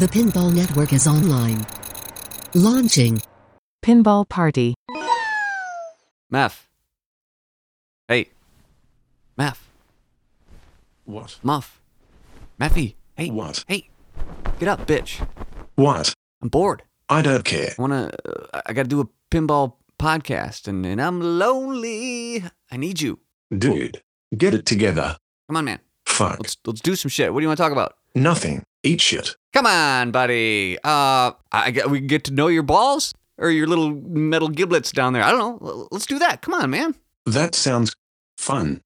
The Pinball Network is online. Launching. Pinball Party. Meff. Hey. Meff. What? Muff. Mathy. Hey. What? Hey. Get up, bitch. What? I'm bored. I don't care. I wanna. Uh, I gotta do a pinball podcast, and, and I'm lonely. I need you. Dude, get it together. Come on, man. Fuck. Let's let's do some shit. What do you want to talk about? Nothing. Eat shit. Come on, buddy. Uh, I get we can get to know your balls or your little metal giblets down there. I don't know. Let's do that. Come on, man. That sounds fun.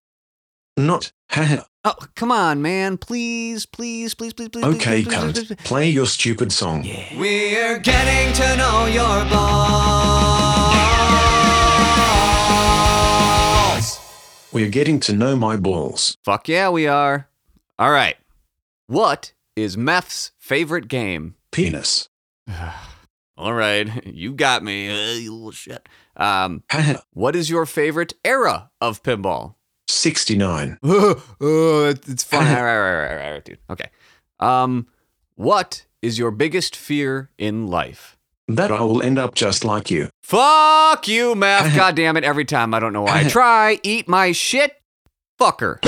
Not haha. Oh, come on, man. Please, please, please, please, please. Okay, please, please, please, please, cunt. please. Play your stupid song. We're getting to know your balls. We're getting to know my balls. Fuck yeah, we are. All right. What is Meff's favorite game? Penis. All right, you got me, uh, you little shit. Um, what is your favorite era of pinball? 69. oh, it's fun. all right, all right, all right, all right, dude. Okay. Um, what is your biggest fear in life? That I will end up just like you. Fuck you, Meff. God damn it. Every time. I don't know why. I try. Eat my shit. Fucker.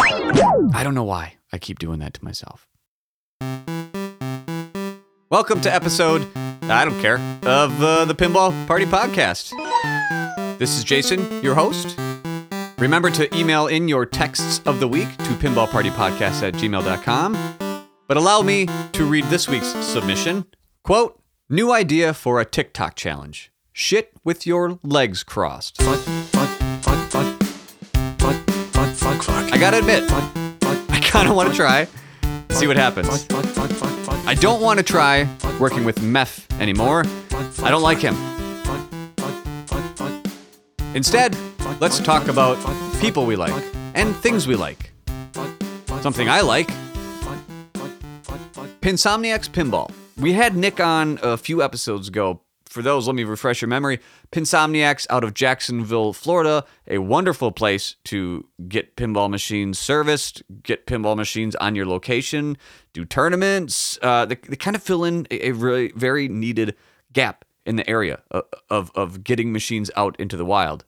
I don't know why. I keep doing that to myself. Welcome to episode, I don't care, of uh, the Pinball Party Podcast. This is Jason, your host. Remember to email in your texts of the week to pinballpartypodcast at gmail.com. But allow me to read this week's submission. Quote, new idea for a TikTok challenge. Shit with your legs crossed. Fuck, fuck, fuck, fuck. Fuck, fuck, fuck, fuck. I gotta admit, I kinda wanna try. See what happens. fuck, fuck, fuck, fuck. I don't wanna try working with Meff anymore. I don't like him. Instead, let's talk about people we like and things we like. Something I like Pinsomniacs Pinball. We had Nick on a few episodes ago. For those, let me refresh your memory. Pinsomniacs out of Jacksonville, Florida, a wonderful place to get pinball machines serviced, get pinball machines on your location, do tournaments. Uh, they, they kind of fill in a, a really very needed gap in the area of, of, of getting machines out into the wild.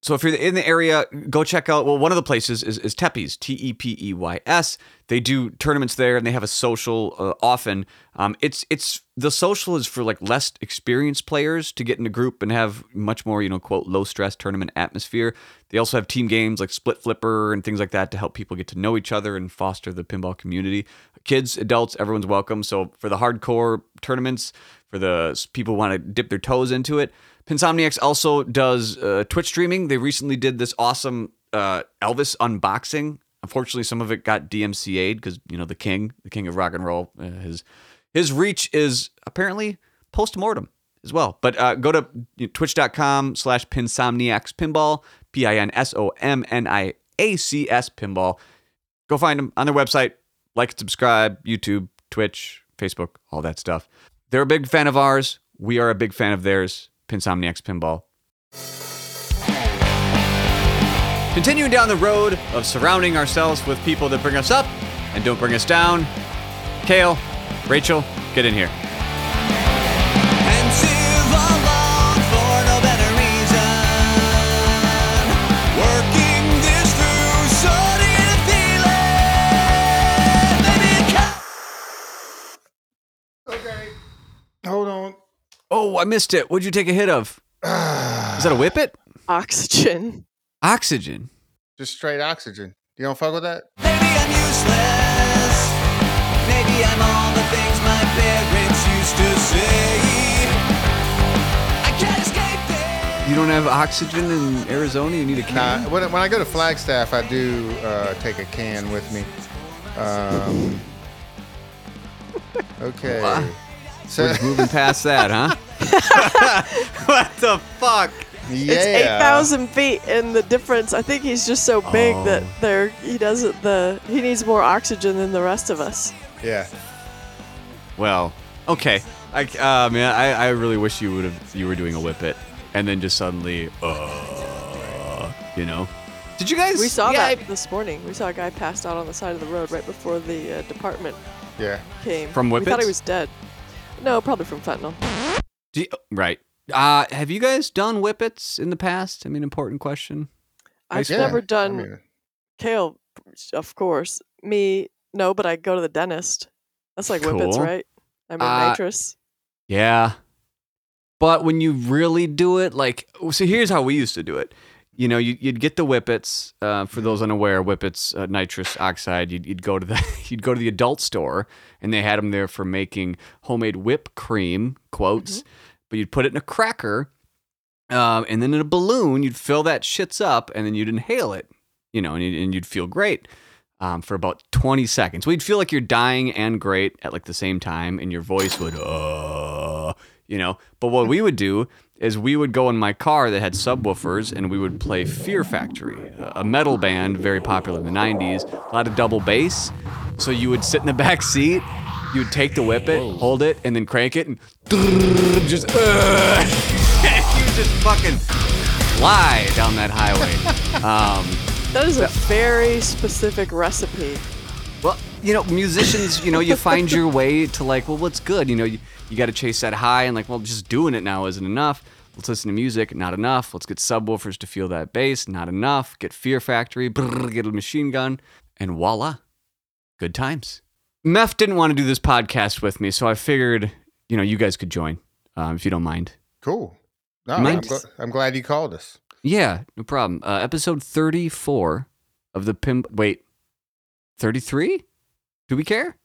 So if you're in the area, go check out. Well, one of the places is, is Tepeys, T E P E Y S. They do tournaments there, and they have a social uh, often. Um, it's it's the social is for like less experienced players to get in a group and have much more you know quote low stress tournament atmosphere. They also have team games like Split Flipper and things like that to help people get to know each other and foster the pinball community. Kids, adults, everyone's welcome. So for the hardcore tournaments, for the people who want to dip their toes into it. Pinsomniacs also does uh, Twitch streaming. They recently did this awesome uh, Elvis unboxing. Unfortunately, some of it got DMCA'd because you know the king, the king of rock and roll, uh, his his reach is apparently post mortem as well. But uh, go to twitch.com slash pinsomniacs pinball, P I N S O M N I A C S pinball. Go find them on their website. Like, subscribe, YouTube, Twitch, Facebook, all that stuff. They're a big fan of ours. We are a big fan of theirs. Pinsomniacs Pinball. Continuing down the road of surrounding ourselves with people that bring us up and don't bring us down. Cale, Rachel, get in here. I missed it. What'd you take a hit of? Is that a whippet? Oxygen. Oxygen. Just straight oxygen. You don't fuck with that? Maybe I'm useless. Maybe I'm all the things my parents used to say. I can't escape it. You don't have oxygen in Arizona? You need a Nah, can? when, when I go to Flagstaff, I do uh, take a can with me. Um, okay. Wow. So, We're just moving past that, huh? what the fuck? yeah. It's eight thousand feet, and the difference. I think he's just so big that Oh. there he doesn't the he needs more oxygen than the rest of us. Yeah. Well, okay. I, uh, man, I, I really wish you would have you were doing a whip it, and then just suddenly, uh, you know. Did you guys? We saw yeah, that this morning. We saw a guy passed out on the side of the road right before the uh, department Yeah. came. From We thought he was dead. No, probably from fentanyl. Do you- right. Uh, have you guys done whippets in the past? I mean, important question. I've Yeah, never I done mean, Cale, of course. Me, no, but I go to the dentist. That's like whippets, right? I mean, Uh, nitrous. Yeah. But when you really do it, like, so here's how we used to do it. You know, you, you'd get the whippets. Uh, for those unaware, whippets, uh, nitrous oxide. You'd, you'd go to the you'd go to the adult store, and they had them there for making homemade whipped cream. Quotes, but you'd put it in a cracker, um, and then in a balloon, you'd fill that shits up, and then you'd inhale it. You know, and you'd, and you'd feel great um, for about 20 seconds. We'd feel like you're dying and great at like the same time, and your voice would, uh, you know. But what we would do is we would go in my car that had subwoofers, and we would play Fear Factory, a metal band very popular in the 90s, a lot of double bass. So you would sit in the back seat, you would take the whip it, hold it, and then crank it, and just, uh, you just fucking fly down that highway. Um, That is a very specific recipe. Well, you know, musicians, you know, you find your way to like, well, what's good? You know, you, you got to chase that high and like, well, just doing it now isn't enough. Let's listen to music, not enough. Let's get subwoofers to feel that bass, not enough. Get Fear Factory, brrr, get a machine gun, and voila, good times. Meff didn't want to do this podcast with me, so I figured, you know, you guys could join um, if you don't mind. cool. No, I'm, gl- I'm glad you called us. Yeah, no problem. Uh, episode 34 of the pimp Wait, 33? Do we care?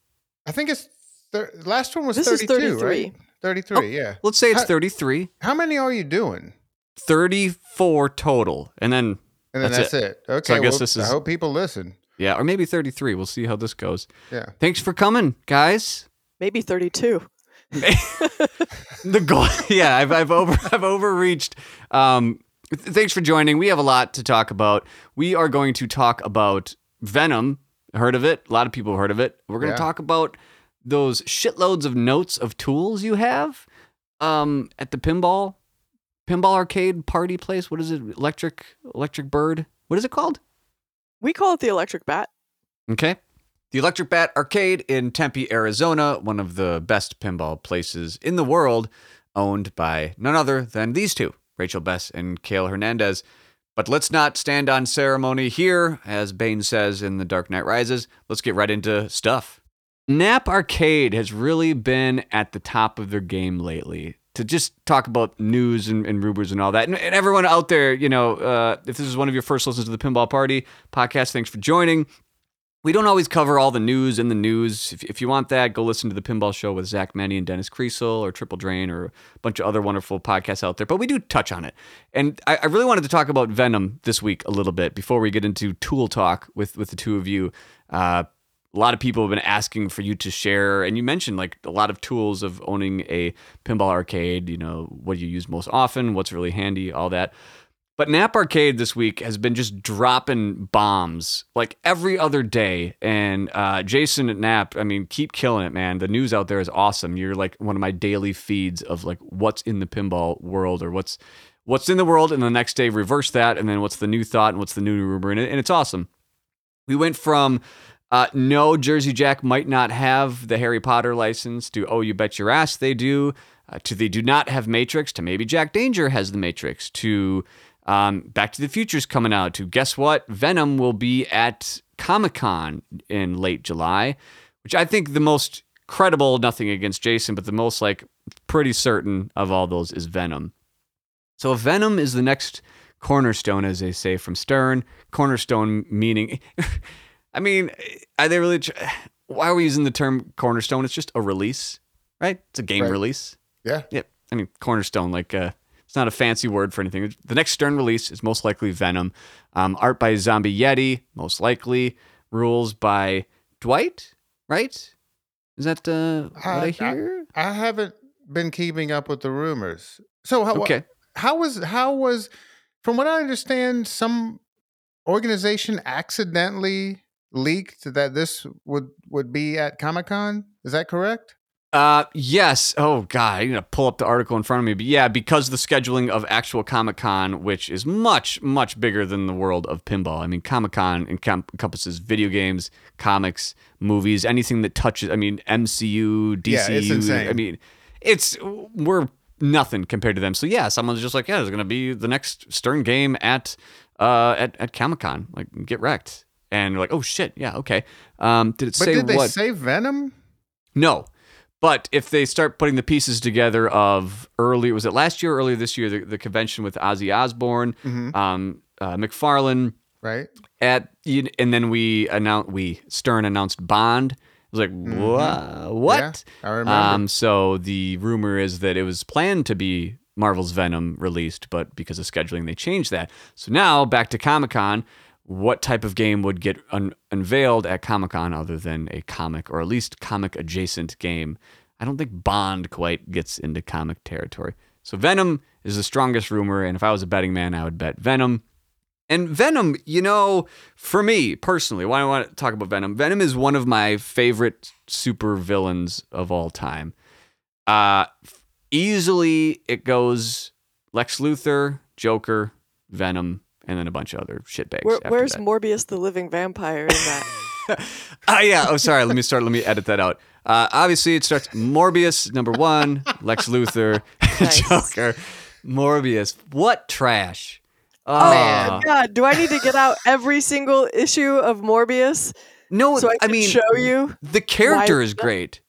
I think it's thir- last one was This is 32, 33. right? 33, yeah. Let's say it's How- 33. How many are you doing? 34 total. And then, And then That's that's, it. Okay. So I guess well, this is- I hope people listen. yeah, or maybe 33. We'll see how this goes. Yeah. Thanks for coming, guys. Maybe 32. the goal, yeah, I've, I've over, I've overreached. Um, th- thanks for joining. We have a lot to talk about. We are going to talk about Venom. Heard of it? A lot of people have heard of it. We're going to Yeah. talk about those shitloads of notes of tools you have um, at the pinball, pinball arcade party place. What is it? Electric, Electric Bird. What is it called? We call it the electric bat. Okay. The Electric Bat Arcade in Tempe, Arizona, one of the best pinball places in the world, owned by none other than these two, Rachel Bess and Cale Hernandez. But let's not stand on ceremony here, as Bane says in The Dark Knight Rises. Let's get right into stuff. Knapp Arcade has really been at the top of their game lately. To just talk about news and, and rumors and all that. And, and everyone out there, you know, uh, if this is one of your first listens to the Pinball Party podcast, thanks for joining. We don't always cover all the news in the news. If, if you want that, go listen to the Pinball Show with Zach Meny and Dennis Kriesel or Triple Drain or a bunch of other wonderful podcasts out there. But we do touch on it. And I, I really wanted to talk about Venom this week a little bit before we get into tool talk with, with the two of you. Uh, a lot of people have been asking for you to share, and you mentioned like a lot of tools of owning a pinball arcade. You know, what do you use most often? What's really handy? All that. But Knapp Arcade this week has been just dropping bombs like every other day. And uh, Jason at Knapp, I mean, keep killing it, man. The news out there is awesome. You're like one of my daily feeds of like what's in the pinball world or what's what's in the world, and the next day reverse that, and then what's the new thought and what's the new rumor and it's awesome. We went from uh, no, Jersey Jack might not have the Harry Potter license to oh, you bet your ass they do. Uh, to they do not have Matrix. To maybe Jack Danger has the Matrix. To um, Back to the Future's coming out. To guess what? Venom will be at Comic Con in late July, which I think the most credible. Nothing against Jason, but the most like pretty certain of all those is Venom. So Venom is the next cornerstone, as they say from Stern. Cornerstone meaning, I mean, are they really? Tr- why are we using the term cornerstone? It's just a release, right? It's a game Right. release. Yeah. Yep. I mean, cornerstone, like uh, it's not a fancy word for anything. The next Stern release is most likely Venom. Um, art by Zombie Yeti, most likely. Rules by Dwight, right? Is that uh, what I, I- I- hear? I haven't been keeping up with the rumors. So how okay. how was how was from what I understand some organization accidentally leaked that this would would be at Comic-Con? Is that correct? Uh, yes. Oh God, I'm gonna pull up the article in front of me. But yeah, because the scheduling of actual Comic Con, which is much much bigger than the world of pinball. I mean, Comic Con encom- encompasses video games, comics, movies, anything that touches. I mean, MCU, DCU. Yeah, it's insane. I mean, it's we're nothing compared to them. So yeah, someone's just like, yeah, there's gonna be the next Stern game at uh at at Comic Con. Like, get wrecked. And you're like, oh shit, yeah, okay. Um, did it But say did they what? say Venom? No. But if they start putting the pieces together of early, was it last year or earlier this year, the, the convention with Ozzy Osbourne, Mhm. um, uh, McFarlane, Right. at, and then we announced, we, Stern announced Bond. It was like, "Wha- what? Mm-hmm. Yeah, I remember. Um, so the rumor is that it was planned to be Marvel's Venom released, but because of scheduling, they changed that. So now back to Comic Con. What type of game would get un- unveiled at Comic Con other than a comic or at least comic adjacent game? I don't think Bond quite gets into comic territory. So Venom is the strongest rumor, and if I was a betting man, I would bet Venom. And Venom, you know, for me personally, why do I want to talk about Venom? Venom is one of my favorite super villains of all time. Uh easily it goes Lex Luthor, Joker, Venom, and then a bunch of other shitbags. Where, where's that. Morbius the living vampire in that? Ah, yeah. Oh, sorry. Let me start. Let me edit that out. Uh, obviously, it starts Morbius number one, Lex Luthor, Nice. Joker, Morbius. What trash! oh Ah. God! Do I need to get out every single issue of Morbius no, so I I mean, show you the character is great,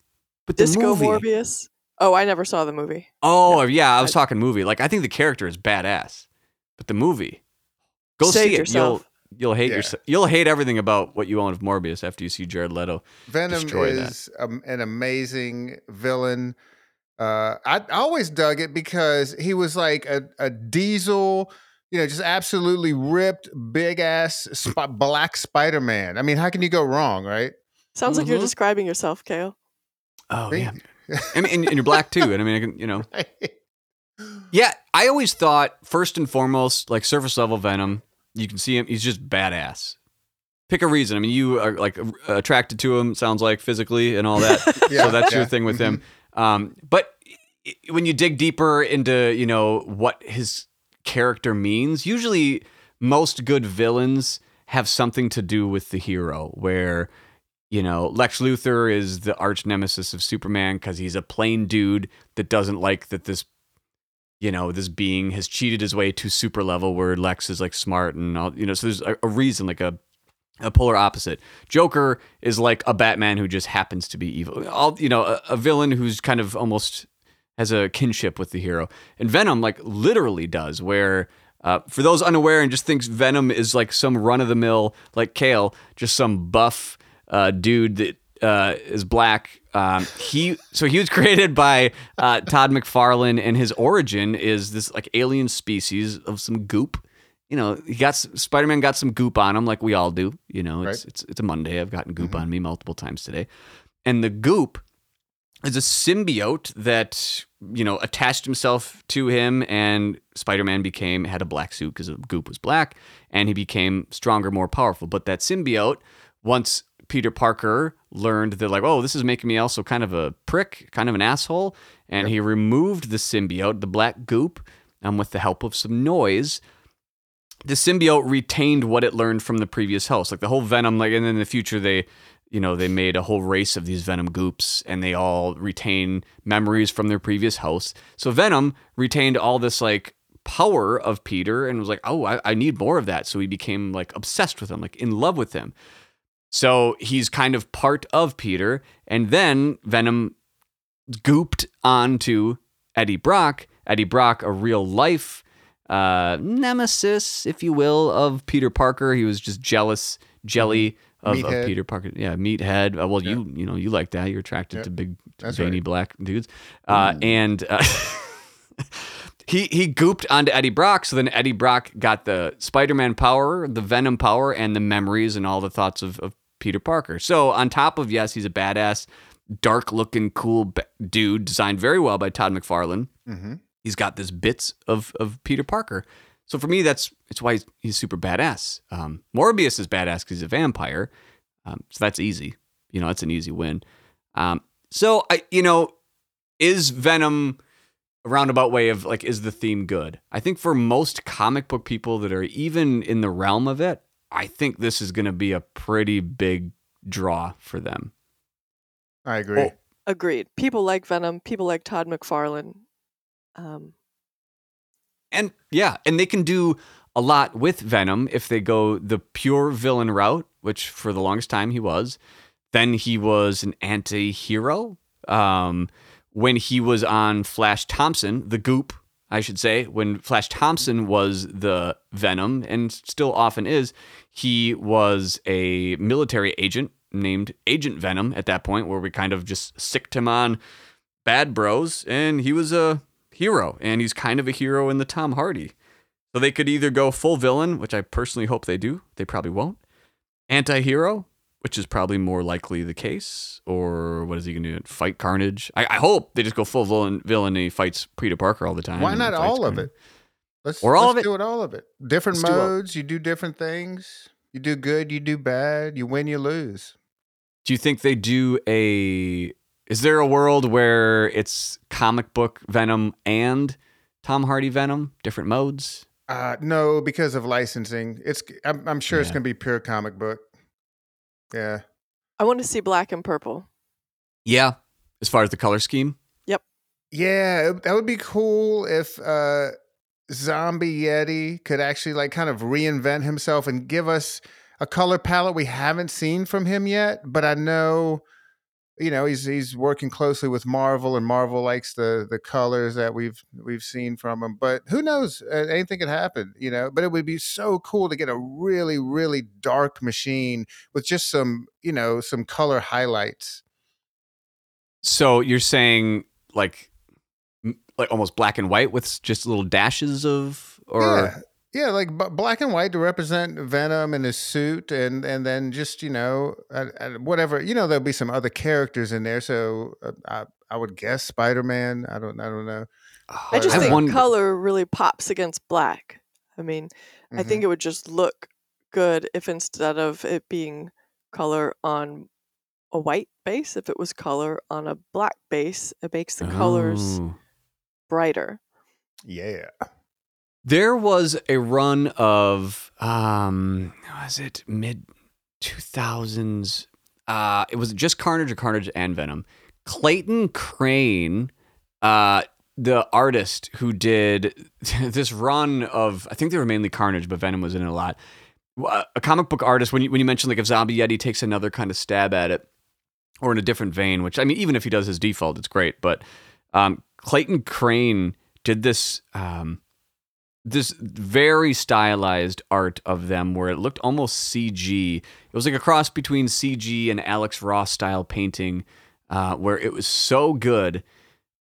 but the Disco movie. Morbius? Oh, I never saw the movie. Oh, yeah. I was I- talking movie. Like, I think the character is badass, but the movie. Go Save see it. yourself. You'll you'll hate Yeah. yourself. You'll hate everything about what you own of Morbius after you see Jared Leto. Venom destroy that. is um, an amazing villain. Uh, I, I always dug it because he was like a, a diesel, you know, just absolutely ripped, big ass sp- black Spider Man. I mean, how can you go wrong, right? Sounds like you're Mhm. describing yourself, Cale. Oh yeah. I mean, and, and you're black too. And I mean, I can, you know, Yeah, I always thought first and foremost, like surface level Venom, you can see him. He's just badass. Pick a reason. I mean, you are like attracted to him. Sounds like physically and all that. Yeah, so that's your thing with him. Um, but when you dig deeper into you know what his character means, usually most good villains have something to do with the hero. Where you know Lex Luthor is the arch nemesis of Superman because he's a plain dude that doesn't like that this you know this being has cheated his way to super level where Lex is like smart and all you know so there's a, a reason like a a polar opposite. Joker is like a Batman who just happens to be evil. All you know, a, a villain who's kind of almost has a kinship with the hero. And Venom like literally does where uh, for those unaware and just thinks Venom is like some run of the mill like Cale, just some buff uh, dude that uh, is black. Um, he so he was created by uh, Todd McFarlane, and his origin is this like alien species of some goop. You know, he got Spider Man got some goop on him, like we all do. You know, it's Right. it's it's a Monday. I've gotten goop on me multiple times today, and the goop is a symbiote that you know attached himself to him, and Spider Man became had a black suit because the goop was black, and he became stronger, more powerful. But that symbiote, once Peter Parker learned that, like, oh, this is making me also kind of a prick, kind of an asshole, and he removed the symbiote, the black goop, um, with the help of some noise. The symbiote retained what it learned from the previous host, like the whole Venom. Like, and then in the future, they, you know, they made a whole race of these Venom goops, and they all retain memories from their previous hosts. So Venom retained all this like power of Peter, and was like, oh, I, I need more of that. So he became like obsessed with him, like in love with him. So he's kind of part of Peter. And then Venom gooped onto Eddie Brock. Eddie Brock, a real life uh, nemesis, if you will, of Peter Parker. He was just jealous, jelly of, of Peter Parker. Yeah, meathead. Uh, well, you you know you like that. You're attracted Yeah. to big, That's veiny right. black dudes. Uh, and uh, he he gooped onto Eddie Brock. So then Eddie Brock got the Spider-Man power, the Venom power, and the memories and all the thoughts of, of Peter Parker. So on top of yes, he's a badass, dark-looking, cool ba- dude, designed very well by Todd McFarlane. hmm He's got this bits of of Peter Parker. So for me, that's it's why he's, he's super badass. Um, Morbius is badass because he's a vampire. Um, so that's easy. You know, that's an easy win. Um, so I, you know, is Venom a roundabout way of like, is the theme good? I think for most comic book people that are even in the realm of it, I think this is going to be a pretty big draw for them. I agree. Oh, Agreed. People like Venom. People like Todd McFarlane. Um, And yeah, and they can do a lot with Venom if they go the pure villain route, which for the longest time he was. Then he was an anti hero. Um, when he was on Flash Thompson, the goop, I should say, when Flash Thompson was the Venom and still often is, he was a military agent named Agent Venom at that point, where we kind of just sicked him on bad bros, and he was a hero, and he's kind of a hero in the Tom Hardy. So they could either go full villain, which I personally hope they do. They probably won't. Anti hero, which is probably more likely the case. Or what is he going to do? Fight Carnage? I, I hope they just go full villain, villain and he fights Peter Parker all the time. Why not all of it? Let's Or all let's of it? do it all of it. Different Let's do modes. You do different things. You do good. You do bad. You win. You lose. Do you think they do a. Is there a world where it's comic book Venom and Tom Hardy Venom? Different modes? Uh, no, because of licensing. It's. I'm, I'm sure it's gonna be pure comic book. Yeah. I want to see black and purple. Yeah. As far as the color scheme? Yep. Yeah, that would be cool if uh Zombie Yeti could actually like kind of reinvent himself and give us a color palette we haven't seen from him yet, but I know you know, he's he's working closely with Marvel and Marvel likes the the colors that we've we've seen from him, but who knows? Anything could happen, you know, but it would be so cool to get a really really dark machine with just some, you know, some color highlights. So you're saying like like almost black and white with just little dashes of or yeah, yeah, like b- black and white to represent Venom in his suit, and and then just you know uh, uh, whatever you know there'll be some other characters in there. So uh, I I would guess Spider Man. I don't I don't know. I just I think wonder- color really pops against black. I mean, I Mhm. think it would just look good if instead of it being color on a white base, if it was color on a black base, it makes the colors Oh. brighter. Yeah. There was a run of um was it mid 2000s uh it was just Carnage or Carnage and Venom. Clayton Crain uh the artist who did this run of I think they were mainly Carnage but Venom was in it a lot. Uh, A comic book artist when you when you mentioned like if Zombie Yeti takes another kind of stab at it or in a different vein, which I mean even if he does his default it's great, but um Clayton Crain did this um this very stylized art of them where it looked almost CG. It was like a cross between CG and Alex Ross style painting, uh, where it was so good.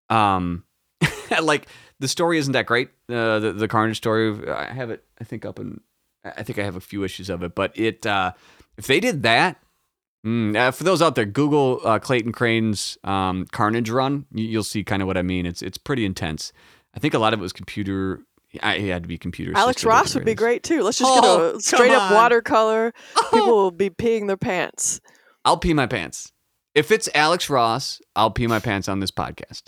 Um, like the story isn't that great. Uh, the the Carnage story, I have it. I think up in. I think I have a few issues of it, but it. Uh, if they did that, mm, uh, for those out there, Google uh, Clayton Crain's um, Carnage run. You, you'll see kind of what I mean. It's it's pretty intense. I think a lot of it was computer. I it had to be computer. Alex Ross would be great too. Let's just Oh, get a straight up on. watercolor. People will be peeing their pants. I'll pee my pants. If it's Alex Ross, I'll pee my pants on this podcast.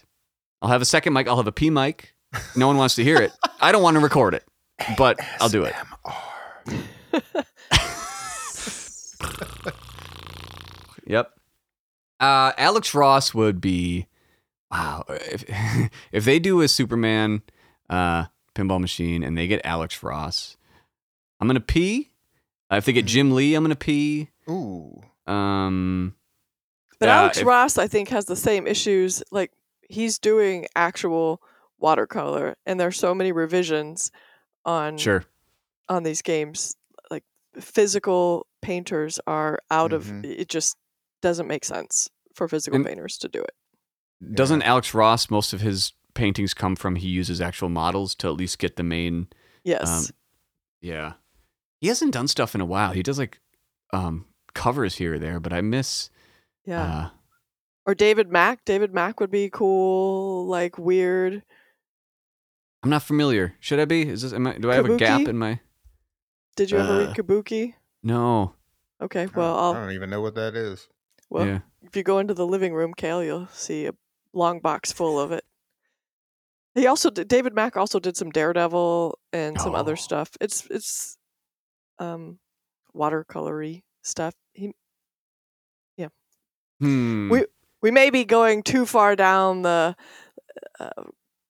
I'll have a second mic. I'll have a pee mic. No one wants to hear it. I don't want to record it, but I'll do it. Yep. Uh, Alex Ross would be wow. If if they do a Superman uh, pinball machine and they get Alex Ross, I'm gonna pee. Uh, if they get Jim Lee, I'm gonna pee. Ooh. Um, But Yeah, Alex if- Ross, I think, has the same issues. Like he's doing actual watercolor, and there's so many revisions on sure. on these games. Like physical painters are out of Mhm. it. Just doesn't make sense for physical And- painters to do it. Doesn't Alex Ross most of his paintings come from he uses actual models to at least get the main? Yes, Um, yeah, he hasn't done stuff in a while. He does like um covers here or there, but I miss. yeah. Uh, or David Mack. David Mack would be cool. Like weird. I'm not familiar. Should I be? Is this? Am I, do I have a gap in my? Did you ever Uh, read Kabuki? No. Okay, well, I I'll don't even know what that is. well yeah. if you go into the living room, Cale, you'll see a long box full of it. He also did, David Mack also did some Daredevil and some Oh. other stuff. It's it's um watercolory stuff. He yeah. Hmm. We- we may be going too far down the uh,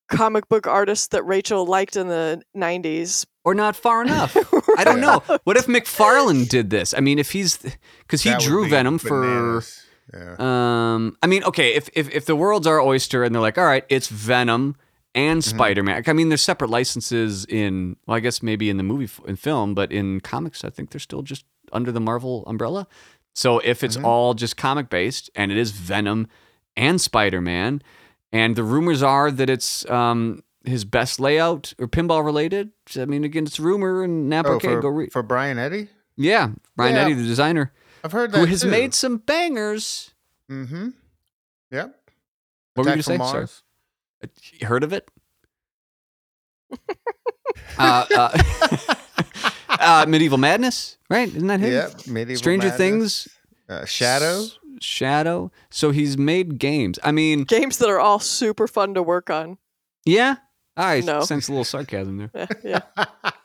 comic book artist that Rachel liked in the 90s. or not far enough. I don't know. What if McFarlane did this? I mean, if he's because he That drew be Venom for. Yeah. Um, I mean, okay, if, if if the world's our oyster and they're like, all right, it's Venom and Mm-hmm. Spider Man. I mean, they're separate licenses in. Well, I guess maybe in the movie in film, but in comics, I think they're still just under the Marvel umbrella. So if it's Mhm. all just comic based and it is Venom and Spider Man, and the rumors are that it's um his best layout or pinball related. I mean, again, it's rumor and Napa Oh, for, go read. for Brian Eddy? Yeah, Brian Yeah. Eddy, the designer, I've heard that who has too. made some bangers. Mm-hmm. Yep. What were you saying? Sorry. Mars. You heard of it? uh, uh, uh, Medieval Madness, right? Isn't that him? Yep. Medieval Stranger Madness. Things, Uh, Shadow. S- Shadow. So he's made games. I mean, Games that are all super fun to work on. yeah. I No. sense a little sarcasm there. Yeah, yeah.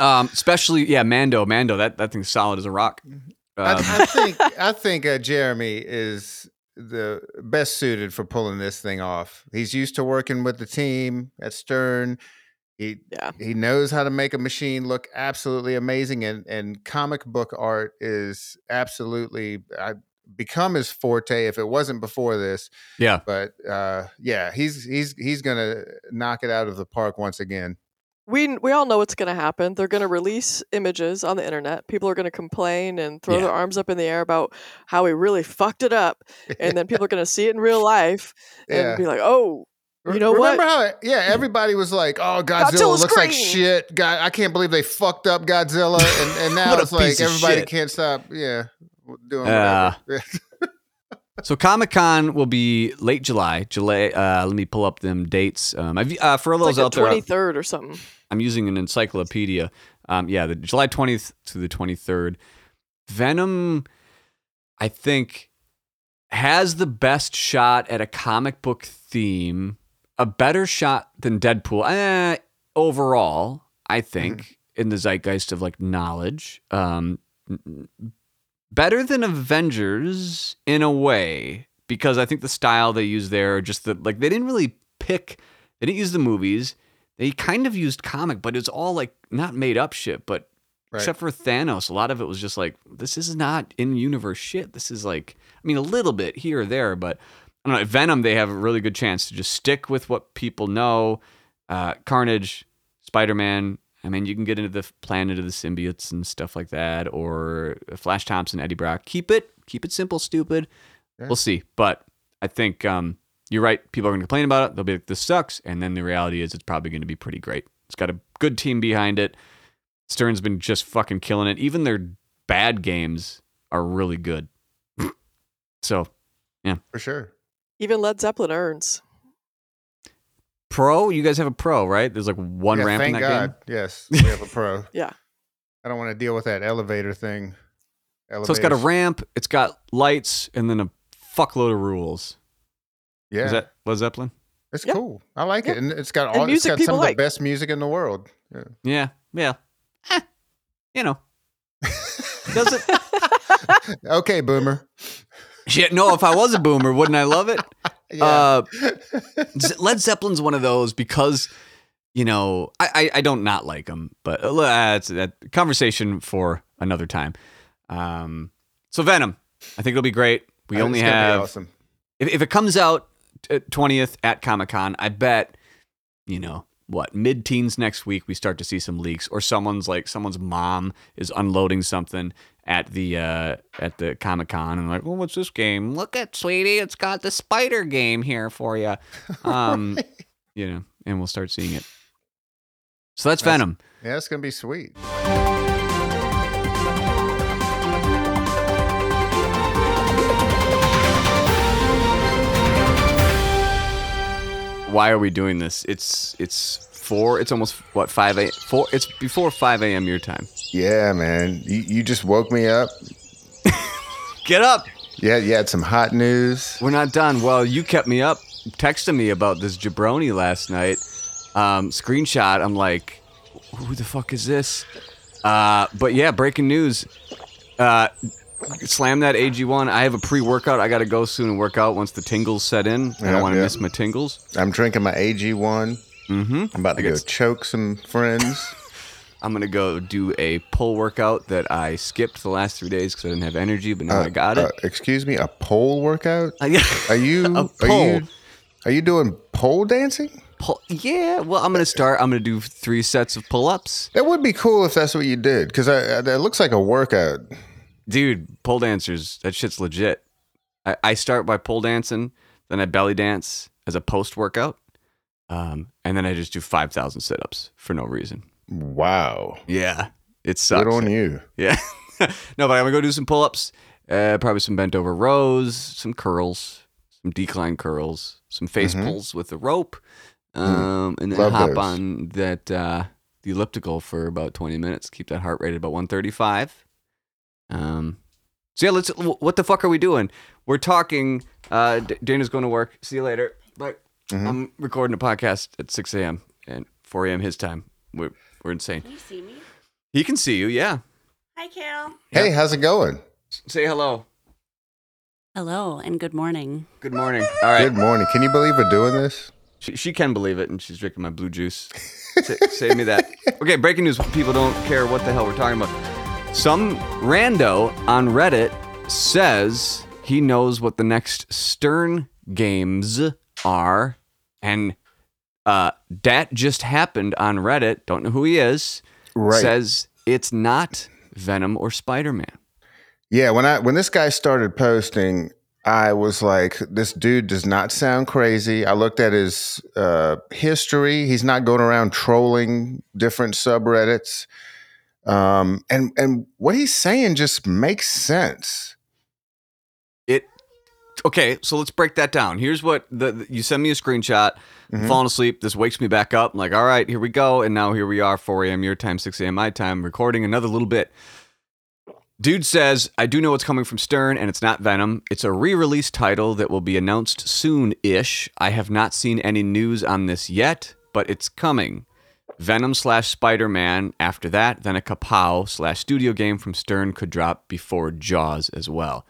Um, especially, yeah, Mando. Mando. That that thing's solid as a rock. I, Um, I think I think uh, Jeremy is the best suited for pulling this thing off. He's used to working with the team at Stern. He Yeah. he knows how to make a machine look absolutely amazing, and and comic book art is absolutely I become his forte. If it wasn't before this, yeah. but uh, yeah, he's he's he's gonna knock it out of the park once again. We we all know what's going to happen. They're going to release images on the internet. People are going to complain and throw Yeah. their arms up in the air about how we really fucked it up, and then people are going to see it in real life and Yeah. be like, "Oh, You know what? Remember how? Yeah, everybody was like, "Oh, Godzilla Godzilla's looks like shit." God, I can't believe they fucked up Godzilla, and, and now it's like everybody shit. can't stop. Yeah, doing Uh, whatever. So Comic Con will be late July. July. Uh, let me pull up them dates. Um, I've, uh, for all those like out the there, twenty third or something." I'm using an encyclopedia. Um, yeah, the July 20th to the 23rd. Venom, I think, has the best shot at a comic book theme, a better shot than Deadpool. Eh, overall, I think, in the zeitgeist of like knowledge. Um, better than Avengers in a way, because I think the style they use there, just the like, they didn't really pick, they didn't use the movies they kind of used comic, but it's all like not made up shit. But Right. except for Thanos, a lot of it was just like this is not in universe shit. This is like, I mean, a little bit here or there, but I don't know. Venom, they have a really good chance to just stick with what people know. Uh, Carnage, Spider Man. I mean, you can get into the planet of the symbiotes and stuff like that, or Flash Thompson, Eddie Brock. Keep it, keep it simple, stupid. Yeah. We'll see, but I think um, you're right. People are going to complain about it. They'll be like, "This sucks," and then the reality is, it's probably going to be pretty great. It's got a good team behind it. Stern's been just fucking killing it. Even their bad games are really good. so, yeah, for sure. Even Led Zeppelin earns. Pro, you guys have a pro, right? There's like one yeah, ramp in thank that God. game. Yes, we have a pro. Yeah. I don't want to deal with that elevator thing. So it's got a ramp, it's got lights, and then a fuckload of rules. Yeah, Is that Led Zeppelin? it's Yeah. cool. I like Yeah. it, and it's got And all. It's music got people some of the best music in the world. Yeah. Yeah, yeah. Eh, you know, does it? okay, Boomer. Shit, no. If I was a boomer, wouldn't I love it? Yeah. Uh, Led Zeppelin's one of those because you know I I, I don't not like them, but uh, it's a conversation for another time. Um, so Venom, I think it'll be great. We I only have awesome. if, if it comes out twentieth at Comic Con, I bet you know what mid teens next week we start to see some leaks or someone's like someone's mom is unloading something at the uh at the Comic Con and like, well, what's this game? Look at sweetie, it's got the spider game here for you. Um, you know, and we'll start seeing it. So that's That's- Venom. Yeah, it's gonna be sweet. Why are we doing this? It's it's four. It's almost what five a four. It's before five a.m. your time. Yeah, man. You you just woke me up. Get up. Yeah, you had some hot news. We're not done. Well, you kept me up, texting me about this jabroni last night. Um, screenshot. I'm like, who the fuck is this? Uh, but yeah, breaking news. Uh, slam that AG1. I have a pre workout. I got to go soon and work out once the tingles set in. I don't want to yeah. miss my tingles. I'm drinking my AG1. Mm-hmm. I'm about to go choke some friends. I'm going to go do a pull workout that I skipped the last three days because I didn't have energy, but now I got Uh, it. excuse me, a pole workout? Uh. Are you A are pole. you are you doing pole dancing? Pull- yeah, well, I'm going to start. I'm going to do three sets of pull ups. That would be cool if that's what you did, because that looks like a workout. Dude, pole dancers, that shit's legit. I, I start by pole dancing, then I belly dance as a post workout, um, and then I just do 5,000 sit ups for no reason. Wow, Yeah, it sucks. good on you. Yeah. no, but I'm going to go do some pull ups, uh, probably some bent over rows, some curls, some decline curls, some face Mhm. pulls with the rope, um, and then Love hop those. on that uh, the elliptical for about 20 minutes. Keep that heart rate at about 135. Um, so yeah, let's. What the fuck are we doing? We're talking. Uh, Dana's going to work. See you later. Bye. Mhm. I'm recording a podcast at 6 a.m. and 4 a.m. his time. We're we're insane. Can you see me? He can see you. Yeah. Hi, Carol. Hey, how's it going? Say hello. Hello and good morning. Good morning. All right. Good morning. Can you believe we're doing this? She, she can believe it, and she's drinking my blue juice. Sa- save me that. Okay, breaking news. People don't care what the hell we're talking about. Some rando on Reddit says he knows what the next Stern games are, and uh, that just happened on Reddit. Don't know who he is. Right. Says it's not Venom or Spider Man. Yeah, when I when this guy started posting, I was like, this dude does not sound crazy. I looked at his uh, history. He's not going around trolling different subreddits. Um, and and what he's saying just makes sense. Okay. So let's break that down. Here's what the, the- you send me a screenshot. I'm Mhm. falling asleep. This wakes me back up. I'm like, all right, here we go. And now here we are, 4 a.m. your time, 6 a.m. my time, recording another little bit. Dude says, I do know what's coming from Stern, and it's not Venom. It's a re release title that will be announced soon ish. I have not seen any news on this yet, but it's coming. Venom slash Spider Man after that, then a Kapow slash studio game from Stern could drop before Jaws as well.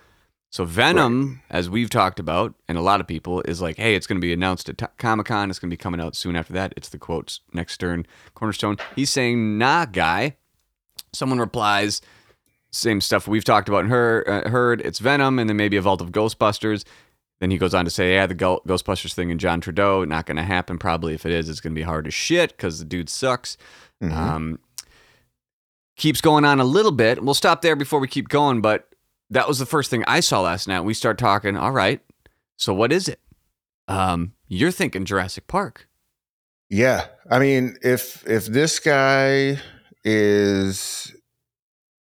So Venom, as we've talked about, and a lot of people, is like, hey, it's going to be announced at Comic Con. It's going to be coming out soon after that. It's the quotes next Stern Cornerstone. He's saying, nah, guy. Someone replies, same stuff we've talked about and heard, uh, heard. It's Venom, and then maybe a Vault of Ghostbusters. Then he goes on to say, yeah, the Ghostbusters thing and John Trudeau, not going to happen. Probably if it is, it's going to be hard as shit because the dude sucks. Mhm. Um, keeps going on a little bit. We'll stop there before we keep going, but that was the first thing I saw last night. We start talking. All right, so what is it? Um, you're thinking Jurassic Park. Yeah, I mean, if if this guy is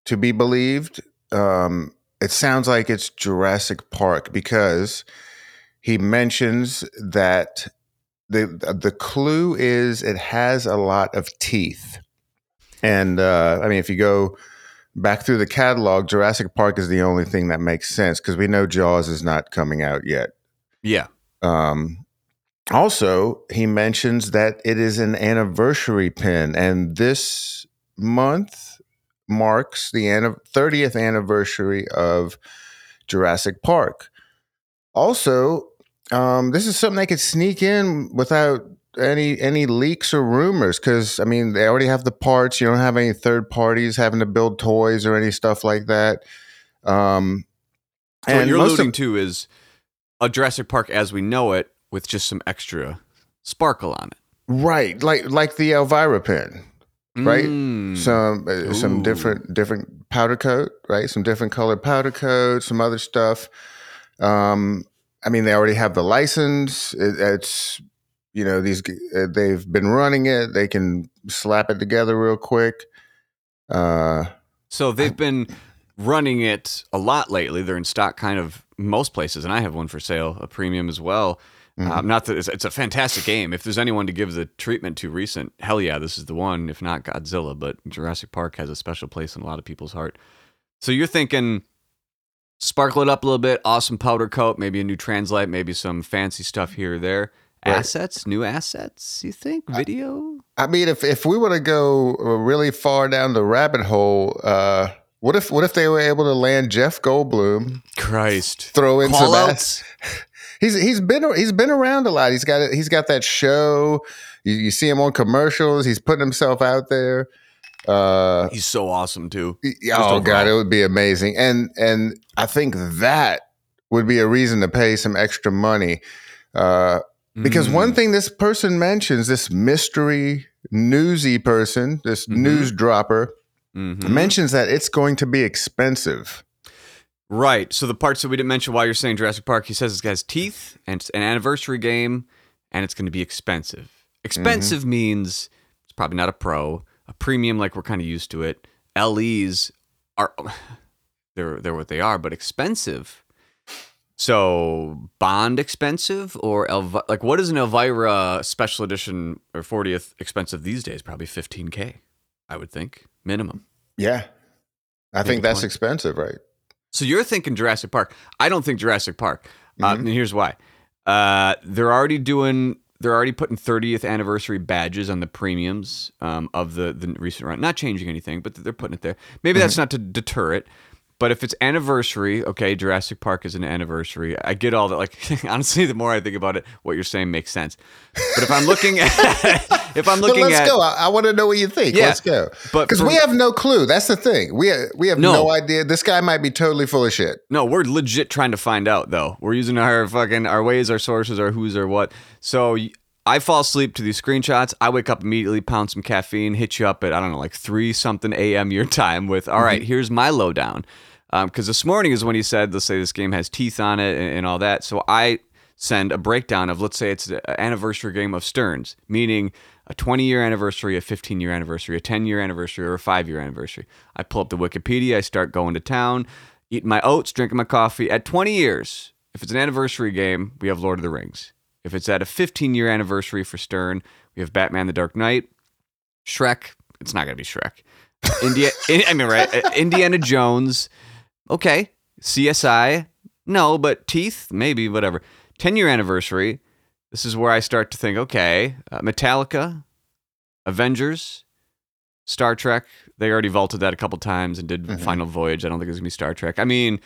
to be believed, um, it sounds like it's Jurassic Park because he mentions that the the clue is it has a lot of teeth, and uh, I mean, if you go back through the catalog, Jurassic Park is the only thing that makes sense because we know Jaws is not coming out yet. Yeah, Um, also, he mentions that it is an anniversary pin, and this month marks the anni- 30th anniversary of Jurassic Park. Also, um, this is something they could sneak in without any any leaks or rumors because I mean they already have the parts. You don't have any third parties having to build toys or any stuff like that. Um, so what you're most of- alluding to is a Jurassic Park as we know it, with just some extra sparkle on it. right, like like the Elvira pin. Right? Mm. some uh, some different different powder coat, right? Some different colored powder coat, some other stuff. Um, I mean, they already have the license. It, it's you know these uh, they've been running it. They can slap it together real quick. Uh, So they've been running it a lot lately. They're in stock kind of most places, and I have one for sale, a premium as well. mhm. Um, not that it's, it's a fantastic game. If there's anyone to give the treatment to recent, hell yeah, this is the one. If not Godzilla, but Jurassic Park has a special place in a lot of people's heart. So you're thinking sparkle it up a little bit, awesome powder coat, maybe a new translite, maybe some fancy stuff here or there. Assets, new assets. You think video? I mean, if if we were to go really far down the rabbit hole, uh, What if what if they were able to land Jeff Goldblum, Christ. throw in Call some outs. He's he's been he's been around a lot. He's got he's got that show. You, you see him on commercials. He's putting himself out there. Uh, He's so awesome too. y- oh god, it would be amazing. And and I think that would be a reason to pay some extra money. Uh, because one Mm. thing this person mentions, this mystery newsy person, this Mhm. news dropper, Mhm. mentions that it's going to be expensive. Right. So the parts that we didn't mention while you're saying Jurassic Park, he says it's teeth and it's an anniversary game and it's going to be expensive. Expensive Mm-hmm. means it's probably not a pro, a premium like we're kind of used to it. LEs are they're they're what they are, but expensive. So Bond expensive or Elvi- like what is an Elvira special edition or 40th expensive these days? Probably 15k, I would think minimum. Yeah, I Maybe think that's 20. expensive, right? So you're thinking Jurassic Park. I don't think Jurassic Park. Uh, Mhm. and here's why. Uh, they're already doing. They're already putting 30th anniversary badges on the premiums um, of the the recent run. Not changing anything, but they're putting it there. Maybe that's not to deter it. But if it's anniversary, okay, Jurassic Park is an anniversary. I get all that. Like honestly, the more I think about it, what you're saying makes sense. But if I'm looking at, if I'm But looking let's at, go. I, I want to know what you think. Yeah, let's go. but Because we have no clue. That's the thing. We we have no. No. idea. This guy might be totally full of shit. No, we're legit trying to find out though. We're using our fucking our ways, our sources, our who's, our what. So I fall asleep to these screenshots. I wake up immediately, pound some caffeine, hit you up at I don't know, like three something a.m. your time with. All right, mm-hmm. here's my lowdown. Um, because this morning is when he said, let's say this game has teeth on it and, and all that. So I send a breakdown of let's say it's an anniversary game of Stern's, meaning a 20 year anniversary, a 15 year anniversary, a 10 year anniversary, or a five year anniversary. I pull up the Wikipedia, I start going to town, eating my oats, drinking my coffee. At 20 years, if it's an anniversary game, we have Lord of the Rings. If it's at a 15 year anniversary for Stern, we have Batman the Dark Knight, Shrek. It's not going to be Shrek. India, I mean, right? Indiana Jones. Okay. CSI. No, but Teeth, maybe, whatever. 10 year anniversary. This is where I start to think okay, uh, Metallica, Avengers, Star Trek. They already vaulted that a couple times and did Mhm. Final Voyage. I don't think it's gonna be Star Trek. I mean,